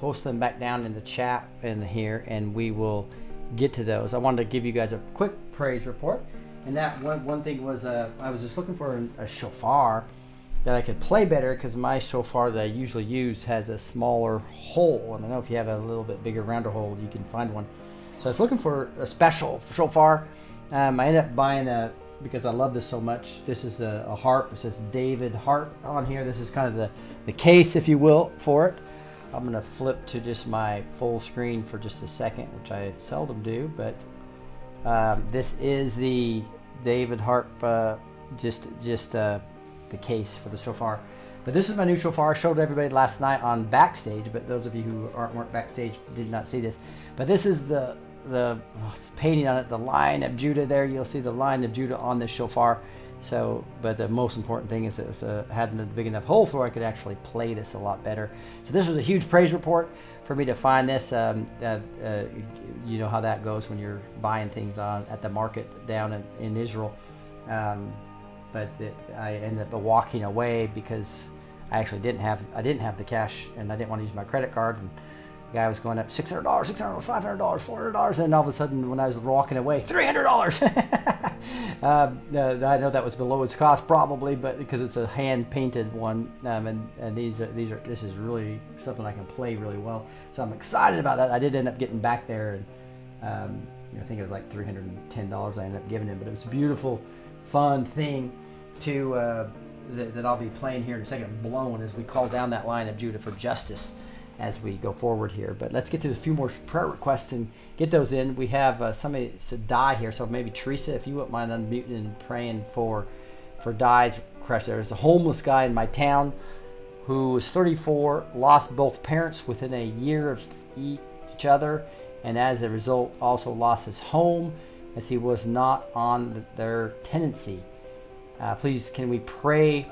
post them back down in the chat in here, and we will get to those. I wanted to give you guys a quick praise report, and that one, one thing was uh, I was just looking for a shofar that I could play better because my shofar that I usually use has a smaller hole, and I know if you have a little bit bigger, rounder hole, you can find one. So I was looking for a special shofar. Um, I ended up buying a because I love this so much. This is a, a harp. It says David harp on here. This is kind of the, the case, if you will, for it. I'm gonna flip to just my full screen for just a second, which I seldom do, but um, this is the David harp, uh, just just uh, the case for the shofar. But this is my new shofar. I showed everybody last night on backstage, but those of you who aren't weren't backstage did not see this. But this is the the painting on it, the Lion of Judah. There you'll see the Lion of Judah on this shofar. So, but the most important thing is it was a, had a big enough hole for I could actually play this a lot better. So this was a huge praise report for me to find this. Um, uh, uh, you know how that goes when you're buying things on at the market down in, in Israel. Um, but I ended up walking away because I actually didn't have I didn't have the cash and I didn't want to use my credit card and guy was going up six hundred dollars, six hundred dollars, five hundred dollars, four hundred dollars, and then all of a sudden when I was walking away, three hundred dollars. uh, I know that was below its cost probably, but because it's a hand painted one, um, and, and these are, these are this is really something I can play really well. So I'm excited about that. I did end up getting back there and. Um, I think it was like three hundred and ten dollars I ended up giving him, but it was a beautiful, fun thing to uh, that, that I'll be playing here in a second, blown as we call down that Lion of Judah for justice as we go forward here. But let's get to a few more prayer requests and get those in. We have uh, somebody to die here, so maybe Teresa, if you wouldn't mind unmuting and praying for for Di's request. There's a homeless guy in my town who was 34, lost both parents within a year of each other, and as a result, also lost his home as he was not on their tenancy. Uh, please, can we pray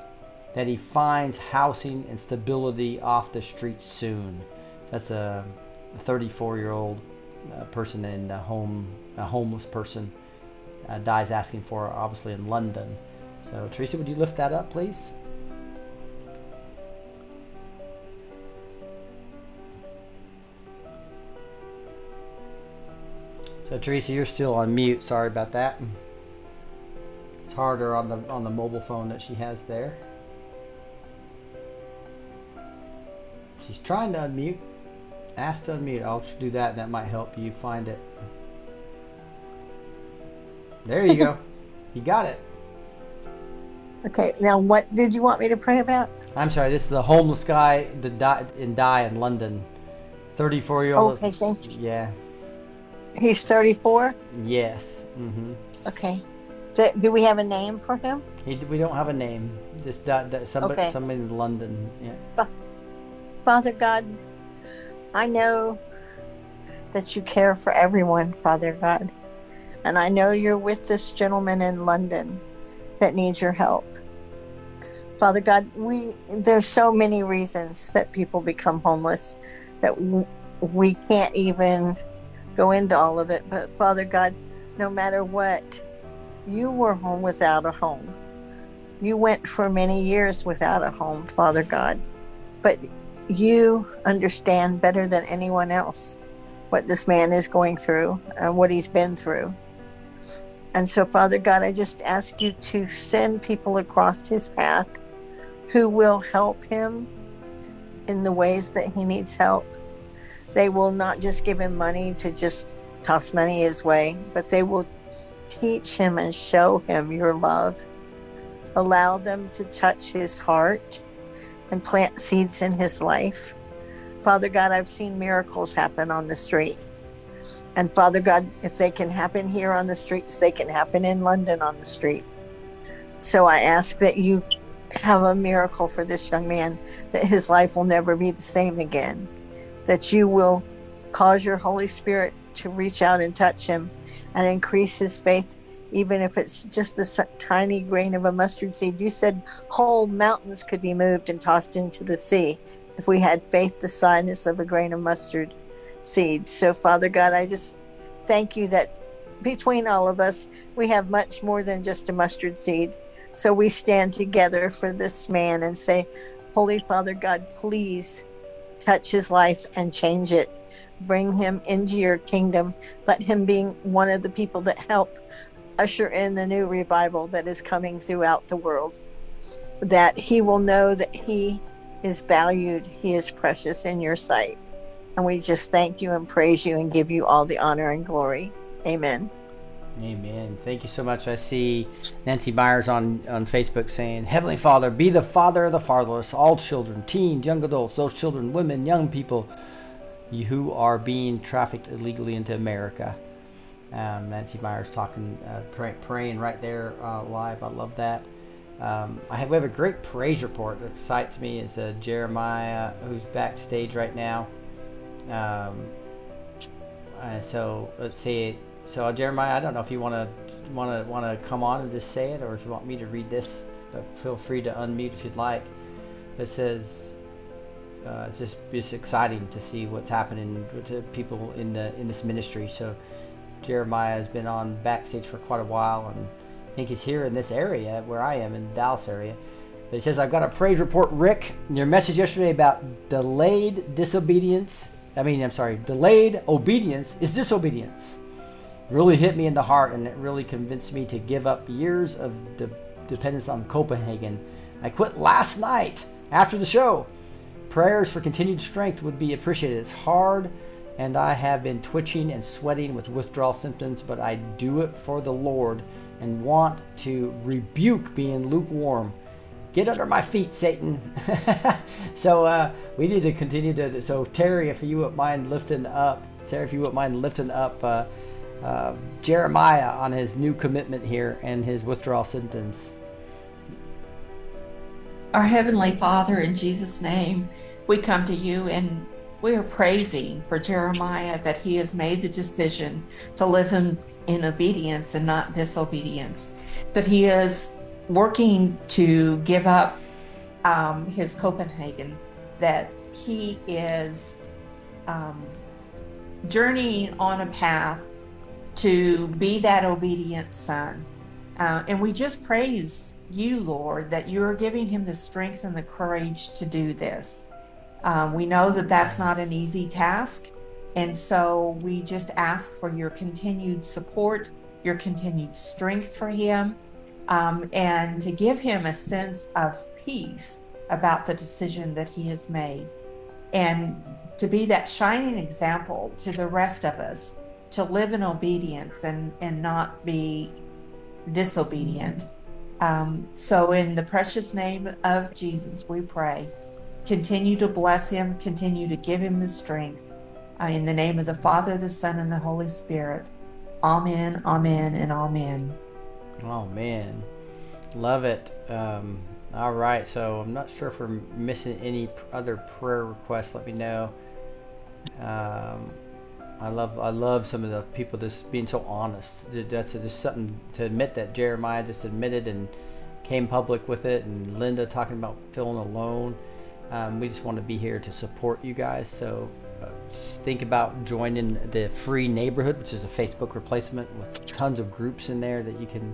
that he finds housing and stability off the street soon? That's a 34 year old uh, person in a home, a homeless person, uh, dies asking for, obviously in London. So, Teresa, would you lift that up, please? So, Teresa, you're still on mute. Sorry about that. It's harder on the on the mobile phone that she has there. She's trying to unmute. Ask to unmute. I'll do that, and that might help you find it. There you go. you got it. Okay, now what did you want me to pray about? I'm sorry. This is the homeless guy that died in die in London. 34 year old. Okay, thank you. Yeah. He's 34? Yes. Mm-hmm. Okay. Do, do we have a name for him? He, we don't have a name. Just di- di- somebody, Okay. somebody in London. Yeah. Fa- Father God, I know that you care for everyone, Father God. And I know you're with this gentleman in London that needs your help. Father God, we there's so many reasons that people become homeless that w- we can't even go into all of it. But Father God, no matter what, you were home without a home. You went for many years without a home, Father God. But you understand better than anyone else what this man is going through and what he's been through. And so, Father God, I just ask you to send people across his path who will help him in the ways that he needs help. They will not just give him money to just toss money his way, but they will teach him and show him your love. Allow them to touch his heart and plant seeds in his life. Father God, I've seen miracles happen on the street. And Father God, if they can happen here on the streets, they can happen in London on the street. So I ask that you have a miracle for this young man, that his life will never be the same again, that you will cause your Holy Spirit to reach out and touch him and increase his faith, even if it's just a tiny grain of a mustard seed. You said whole mountains could be moved and tossed into the sea if we had faith the size of a grain of mustard seed. So, Father God, I just thank you that between all of us, we have much more than just a mustard seed. So we stand together for this man and say, Holy Father God, please touch his life and change it. Bring him into your kingdom. Let him be one of the people that help usher in the new revival that is coming throughout the world. That he will know that he is valued, he is precious in your sight. And we just thank you and praise you and give you all the honor and glory. Amen. Amen. Thank you so much. I see Nancy Myers on, on Facebook saying, Heavenly Father, be the father of the fatherless, all children, teens, young adults, those children, women, young people who are being trafficked illegally into America. Um, Nancy Myers talking, uh, pray, praying right there uh, live. I love that. Um, I have, we have a great praise report that excites me. It's uh, Jeremiah, who's backstage right now. Um, uh, so let's see. So Jeremiah, I don't know if you want to want to want to come on and just say it, or if you want me to read this. But feel free to unmute if you'd like. It says, uh, it's just it's exciting to see what's happening to people in the in this ministry. So Jeremiah has been on backstage for quite a while, and I think he's here in this area where I am in Dallas area. But he says, I've got a praise report, Rick. Your message yesterday about delayed disobedience. I mean, I'm sorry, delayed obedience is disobedience. Really hit me in the heart, and it really convinced me to give up years of de- dependence on Copenhagen. I quit last night after the show. Prayers for continued strength would be appreciated. It's hard, and I have been twitching and sweating with withdrawal symptoms, but I do it for the Lord and want to rebuke being lukewarm. Get under my feet, Satan. so uh, we need to continue to. So Terry, if you wouldn't mind lifting up, Terry, if you wouldn't mind lifting up uh, uh, Jeremiah on his new commitment here and his withdrawal symptoms. Our Heavenly Father, in Jesus' name, we come to you and we are praising for Jeremiah that he has made the decision to live in, in obedience and not disobedience, that he is working to give up um, his Copenhagen, that he is um, journeying on a path to be that obedient son. Uh, and we just praise you, Lord, that you are giving him the strength and the courage to do this. Um, we know that that's not an easy task. And so we just ask for your continued support, your continued strength for him, um, and to give him a sense of peace about the decision that he has made. And to be that shining example to the rest of us to live in obedience and, and not be disobedient. Um, so, in the precious name of Jesus, we pray. Continue to bless him, continue to give him the strength. Uh, in the name of the Father, the Son, and the Holy Spirit. Amen, amen, and amen. Oh man, love it. Um, all right, so I'm not sure if we're missing any other prayer requests. Let me know. Um, I love I love some of the people just being so honest. That's just something to admit that Jeremiah just admitted and came public with it, and Linda talking about feeling alone. Um, we just want to be here to support you guys. So uh, just think about joining the free neighborhood, which is a Facebook replacement with tons of groups in there that you can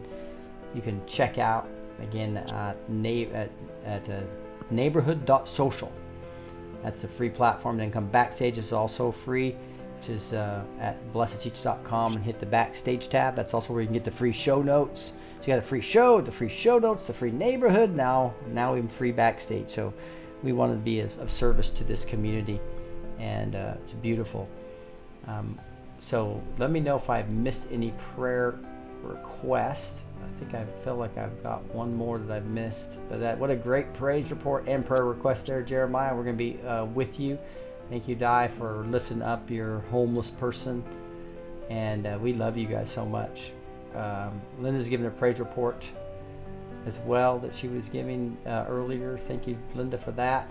you can check out again at na- at, at uh, neighborhood.social. That's the free platform. Then come backstage is also free, which is uh, at blessedteach.com and hit the backstage tab. That's also where you can get the free show notes. So you got a free show, the free show notes, the free neighborhood. Now, now even free backstage. So we want to be of, of service to this community, and uh, it's beautiful. Um, so let me know if I've missed any prayer request. I think I feel like I've got one more that I've missed. But that what a great praise report and prayer request there, Jeremiah. We're going to be uh, with you. Thank you, Di, for lifting up your homeless person and uh, we love you guys so much. Um, Linda's giving a praise report as well that she was giving uh, earlier. Thank you, Linda, for that.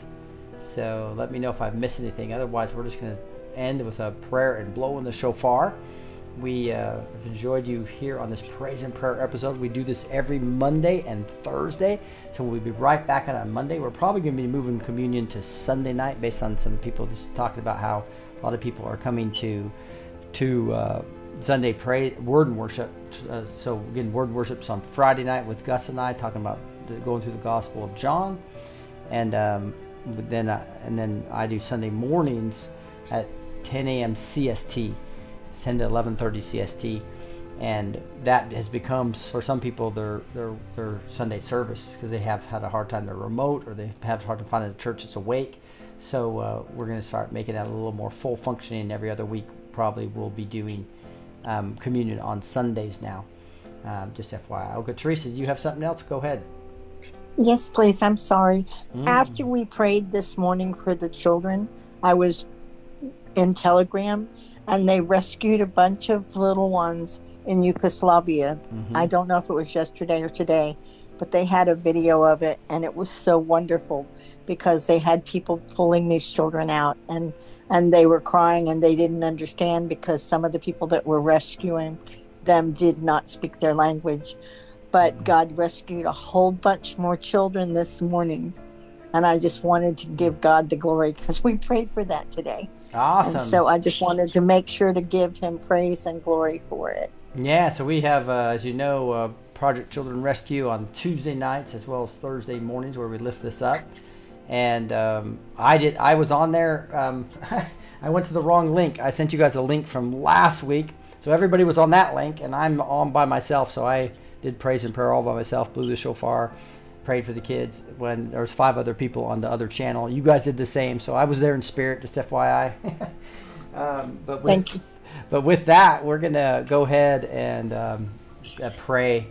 So let me know if I've missed anything. Otherwise, we're just going to end with a prayer and blow in the shofar. We uh, have enjoyed you here on this praise and prayer episode. We do this every Monday and Thursday. So we'll be right back on Monday. We're probably going to be moving communion to Sunday night based on some people just talking about how a lot of people are coming to to uh, Sunday pray word and worship. Uh, so again, word worship's on Friday night with Gus and I talking about going through the Gospel of John, and um, then I, and then I do Sunday mornings at 10 a.m. CST, 10 to 11:30 CST, and that has become for some people their their their Sunday service because they have had a hard time. They're remote or they have hard to find a church that's awake. So uh, we're going to start making that a little more full functioning every other week. Probably we'll be doing um, communion on Sundays now. Um, just FYI. Okay, Teresa, do you have something else? Go ahead. Yes, please. I'm sorry. Mm. After we prayed this morning for the children, I was in Telegram and they rescued a bunch of little ones in Yugoslavia. Mhm. I don't know if it was yesterday or today, but they had a video of it and it was so wonderful because they had people pulling these children out and and they were crying and they didn't understand because some of the people that were rescuing them did not speak their language but God rescued a whole bunch more children this morning. And I just wanted to give God the glory because we prayed for that today. Awesome. And so I just wanted to make sure to give him praise and glory for it. Yeah, so we have, uh, as you know, uh, Project Children Rescue on Tuesday nights as well as Thursday mornings where we lift this up. And um, I did. I was on there. Um, I went to the wrong link. I sent you guys a link from last week, so everybody was on that link, and I'm on by myself. So I did praise and prayer all by myself. Blew the shofar, prayed for the kids. When there was five other people on the other channel, you guys did the same. So I was there in spirit, just FYI. um, but with, Thank you. but with that, we're gonna go ahead and um, uh, pray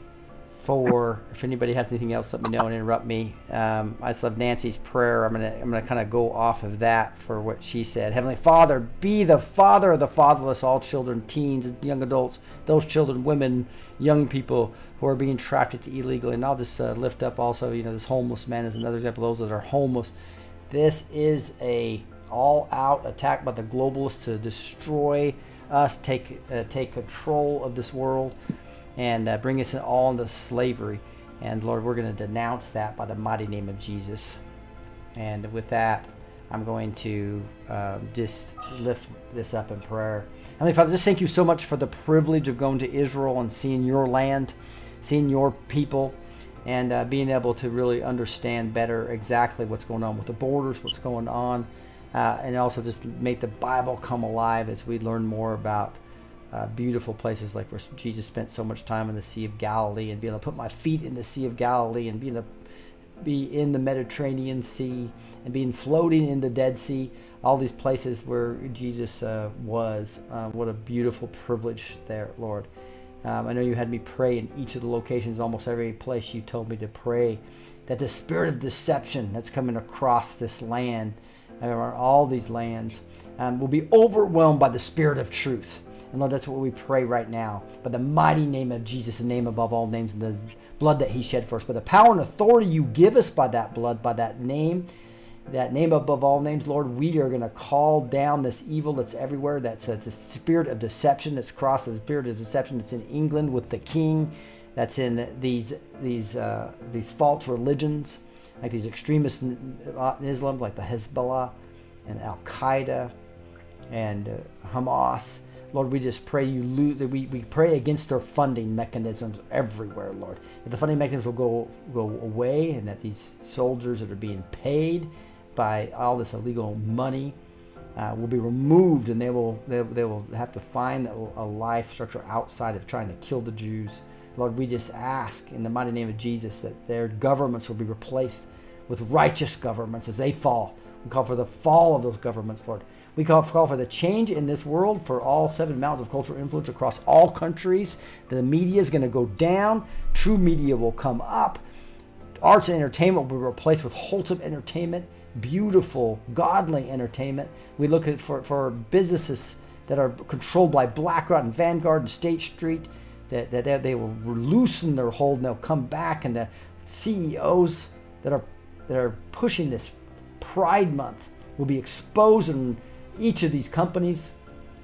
for. If anybody has anything else, let me know and interrupt me. Um, I just love Nancy's prayer. I'm gonna I'm gonna kind of go off of that for what she said. Heavenly Father, be the Father of the fatherless, all children, teens, young adults, those children, women, young people who are being trafficked illegally. And I'll just uh, lift up also, you know, this homeless man is another example. Those that are homeless. This is a all-out attack by the globalists to destroy us, take uh, take control of this world, and uh, bring us all into slavery. And Lord, we're going to denounce that by the mighty name of Jesus. And with that, I'm going to um, just lift this up in prayer. Heavenly Father, just thank you so much for the privilege of going to Israel and seeing your land, seeing your people, and uh, being able to really understand better exactly what's going on with the borders, what's going on, uh, and also just make the Bible come alive as we learn more about uh, beautiful places like where Jesus spent so much time in the Sea of Galilee and being able to put my feet in the Sea of Galilee and being able to be in the Mediterranean Sea and being floating in the Dead Sea, all these places where Jesus uh, was. Uh, what a beautiful privilege there, Lord. Um, I know you had me pray in each of the locations, almost every place you told me to pray, that the spirit of deception that's coming across this land, uh, or all these lands, um, will be overwhelmed by the spirit of truth. And Lord, that's what we pray right now. By the mighty name of Jesus, the name above all names, and the blood that He shed for us, by the power and authority you give us by that blood, by that name, that name above all names, Lord, we are going to call down this evil that's everywhere. That's uh, the spirit of deception that's crossed the spirit of deception that's in England with the king, that's in these these uh, these false religions, like these extremists in, uh, Islam, like the Hezbollah and Al Qaeda and uh, Hamas. Lord, we just pray you that we, we pray against their funding mechanisms everywhere, Lord. That the funding mechanisms will go go away and that these soldiers that are being paid by all this illegal money uh, will be removed and they will they, they will have to find a life structure outside of trying to kill the Jews. Lord, we just ask in the mighty name of Jesus that their governments will be replaced with righteous governments as they fall. We call for the fall of those governments, Lord. We call, call for the change in this world for all seven mountains of cultural influence across all countries. The media is going to go down. True media will come up. Arts and entertainment will be replaced with wholesome entertainment, beautiful, godly entertainment. We look at for, for businesses that are controlled by BlackRock and Vanguard and State Street, that, that they- they will loosen their hold and they'll come back, and the CEOs that are that are pushing this Pride Month will be exposed, and each of these companies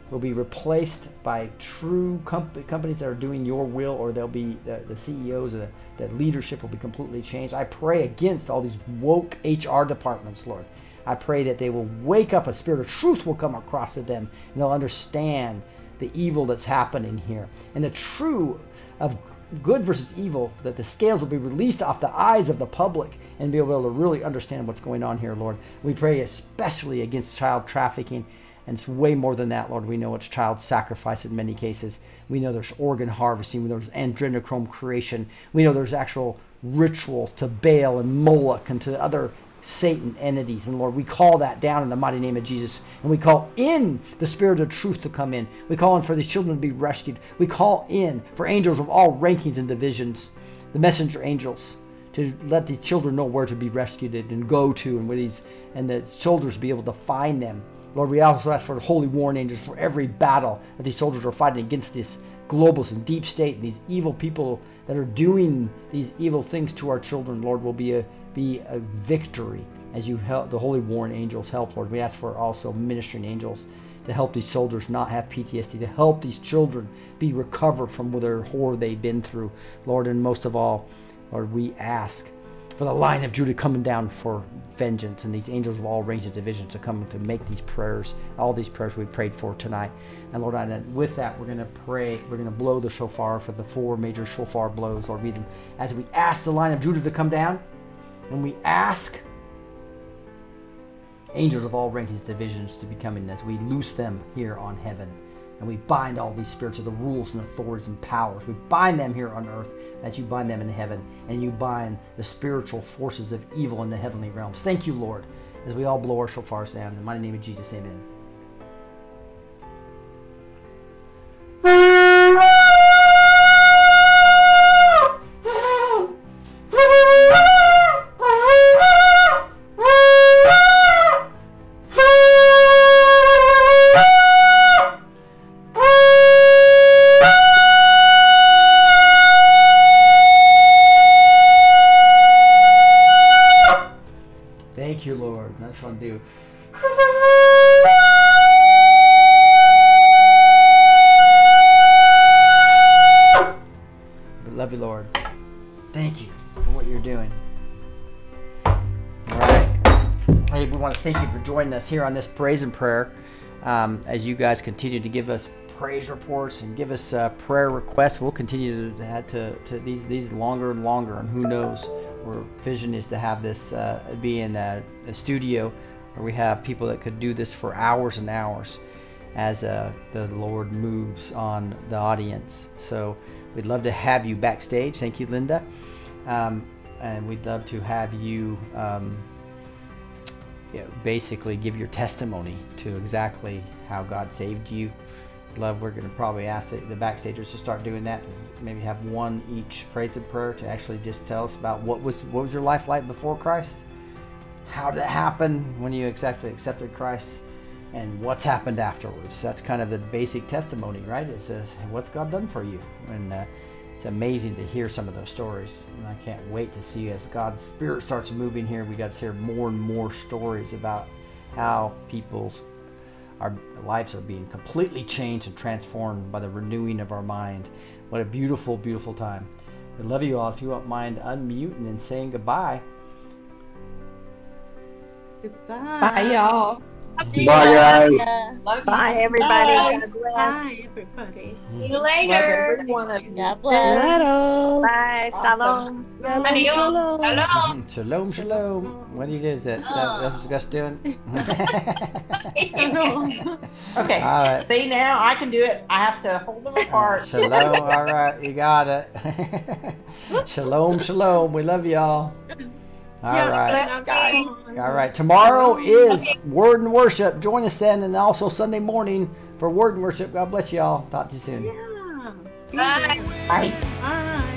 will be replaced by true comp- companies that are doing your will, or they'll be the, the CEOs, the, the leadership will be completely changed. I pray against all these woke HR departments, Lord. I pray that they will wake up, a spirit of truth will come across to them, and they'll understand the evil that's happening here. And the true of good versus evil, that the scales will be released off the eyes of the public and be able to really understand what's going on here, Lord. We pray especially against child trafficking. And it's way more than that, Lord. We know it's child sacrifice in many cases. We know there's organ harvesting. We know there's adrenochrome creation. We know there's actual rituals to Baal and Moloch and to other Satan entities. And Lord, we call that down in the mighty name of Jesus. And we call in the spirit of truth to come in. We call in for these children to be rescued. We call in for angels of all rankings and divisions, the messenger angels, to let these children know where to be rescued and go to and where these and the soldiers be able to find them. Lord, we also ask for holy warring angels for every battle that these soldiers are fighting against this globalists and deep state and these evil people that are doing these evil things to our children. Lord, will be a be a victory as you help the holy warring angels help. Lord, we ask for also ministering angels to help these soldiers not have PTSD, to help these children be recovered from their horror they've been through. Lord, and most of all, Lord, we ask for the Lion of Judah coming down for vengeance and these angels of all ranges of divisions to come to make these prayers, all these prayers we prayed for tonight. And Lord, and with that, we're going to pray, we're going to blow the shofar for the four major shofar blows. Lord, we, as we ask the Lion of Judah to come down, and we ask angels of all rankings divisions to be coming as we loose them here on heaven. And we bind all these spirits of the rules and authorities and powers. We bind them here on earth as you bind them in heaven and you bind the spiritual forces of evil in the heavenly realms. Thank you lord as we all blow our shofars down. In the mighty name of jesus amen joining us here on this praise and prayer. Um, as you guys continue to give us praise reports and give us uh, prayer requests, we'll continue to add to, to these these longer and longer. And who knows, our vision is to have this uh, be in a, a studio where we have people that could do this for hours and hours as uh, the Lord moves on the audience. So we'd love to have you backstage. Thank you, Linda. Um, and we'd love to have you, um, you know, basically give your testimony to exactly how God saved you. Love, we're going to probably ask the, backstagers to start doing that. Maybe have one each praise and prayer to actually just tell us about what was what was your life like before Christ. How did it happen when you exactly accepted Christ? and what's happened afterwards. That's kind of the basic testimony, right? It says, what's God done for you? And uh, it's amazing to hear some of those stories. And I can't wait to see as God's Spirit starts moving here, we got to hear more and more stories about how people's our lives are being completely changed and transformed by the renewing of our mind. What a beautiful, beautiful time. We love you all. If you don't mind unmuting and saying goodbye. Goodbye. Bye, y'all. Bye, guys. Love. Bye, everybody. Bye. God bless. Bye, everybody. See you later. every one of you. God bless. Bye. Awesome. Shalom. Adios. Shalom. Shalom, shalom. What do you do? Is that, that that's what Gus doing? Okay. All right. See now, I can do it. I have to hold them apart. Shalom. All right, you got it. shalom, shalom. We love y'all. All Yeah, right. Bless um, guys. All right. Tomorrow um, is Word and Worship. Join us then, and also Sunday morning for Word and Worship. God bless y'all. Talk to you soon. Yeah. Bye. Bye. Bye.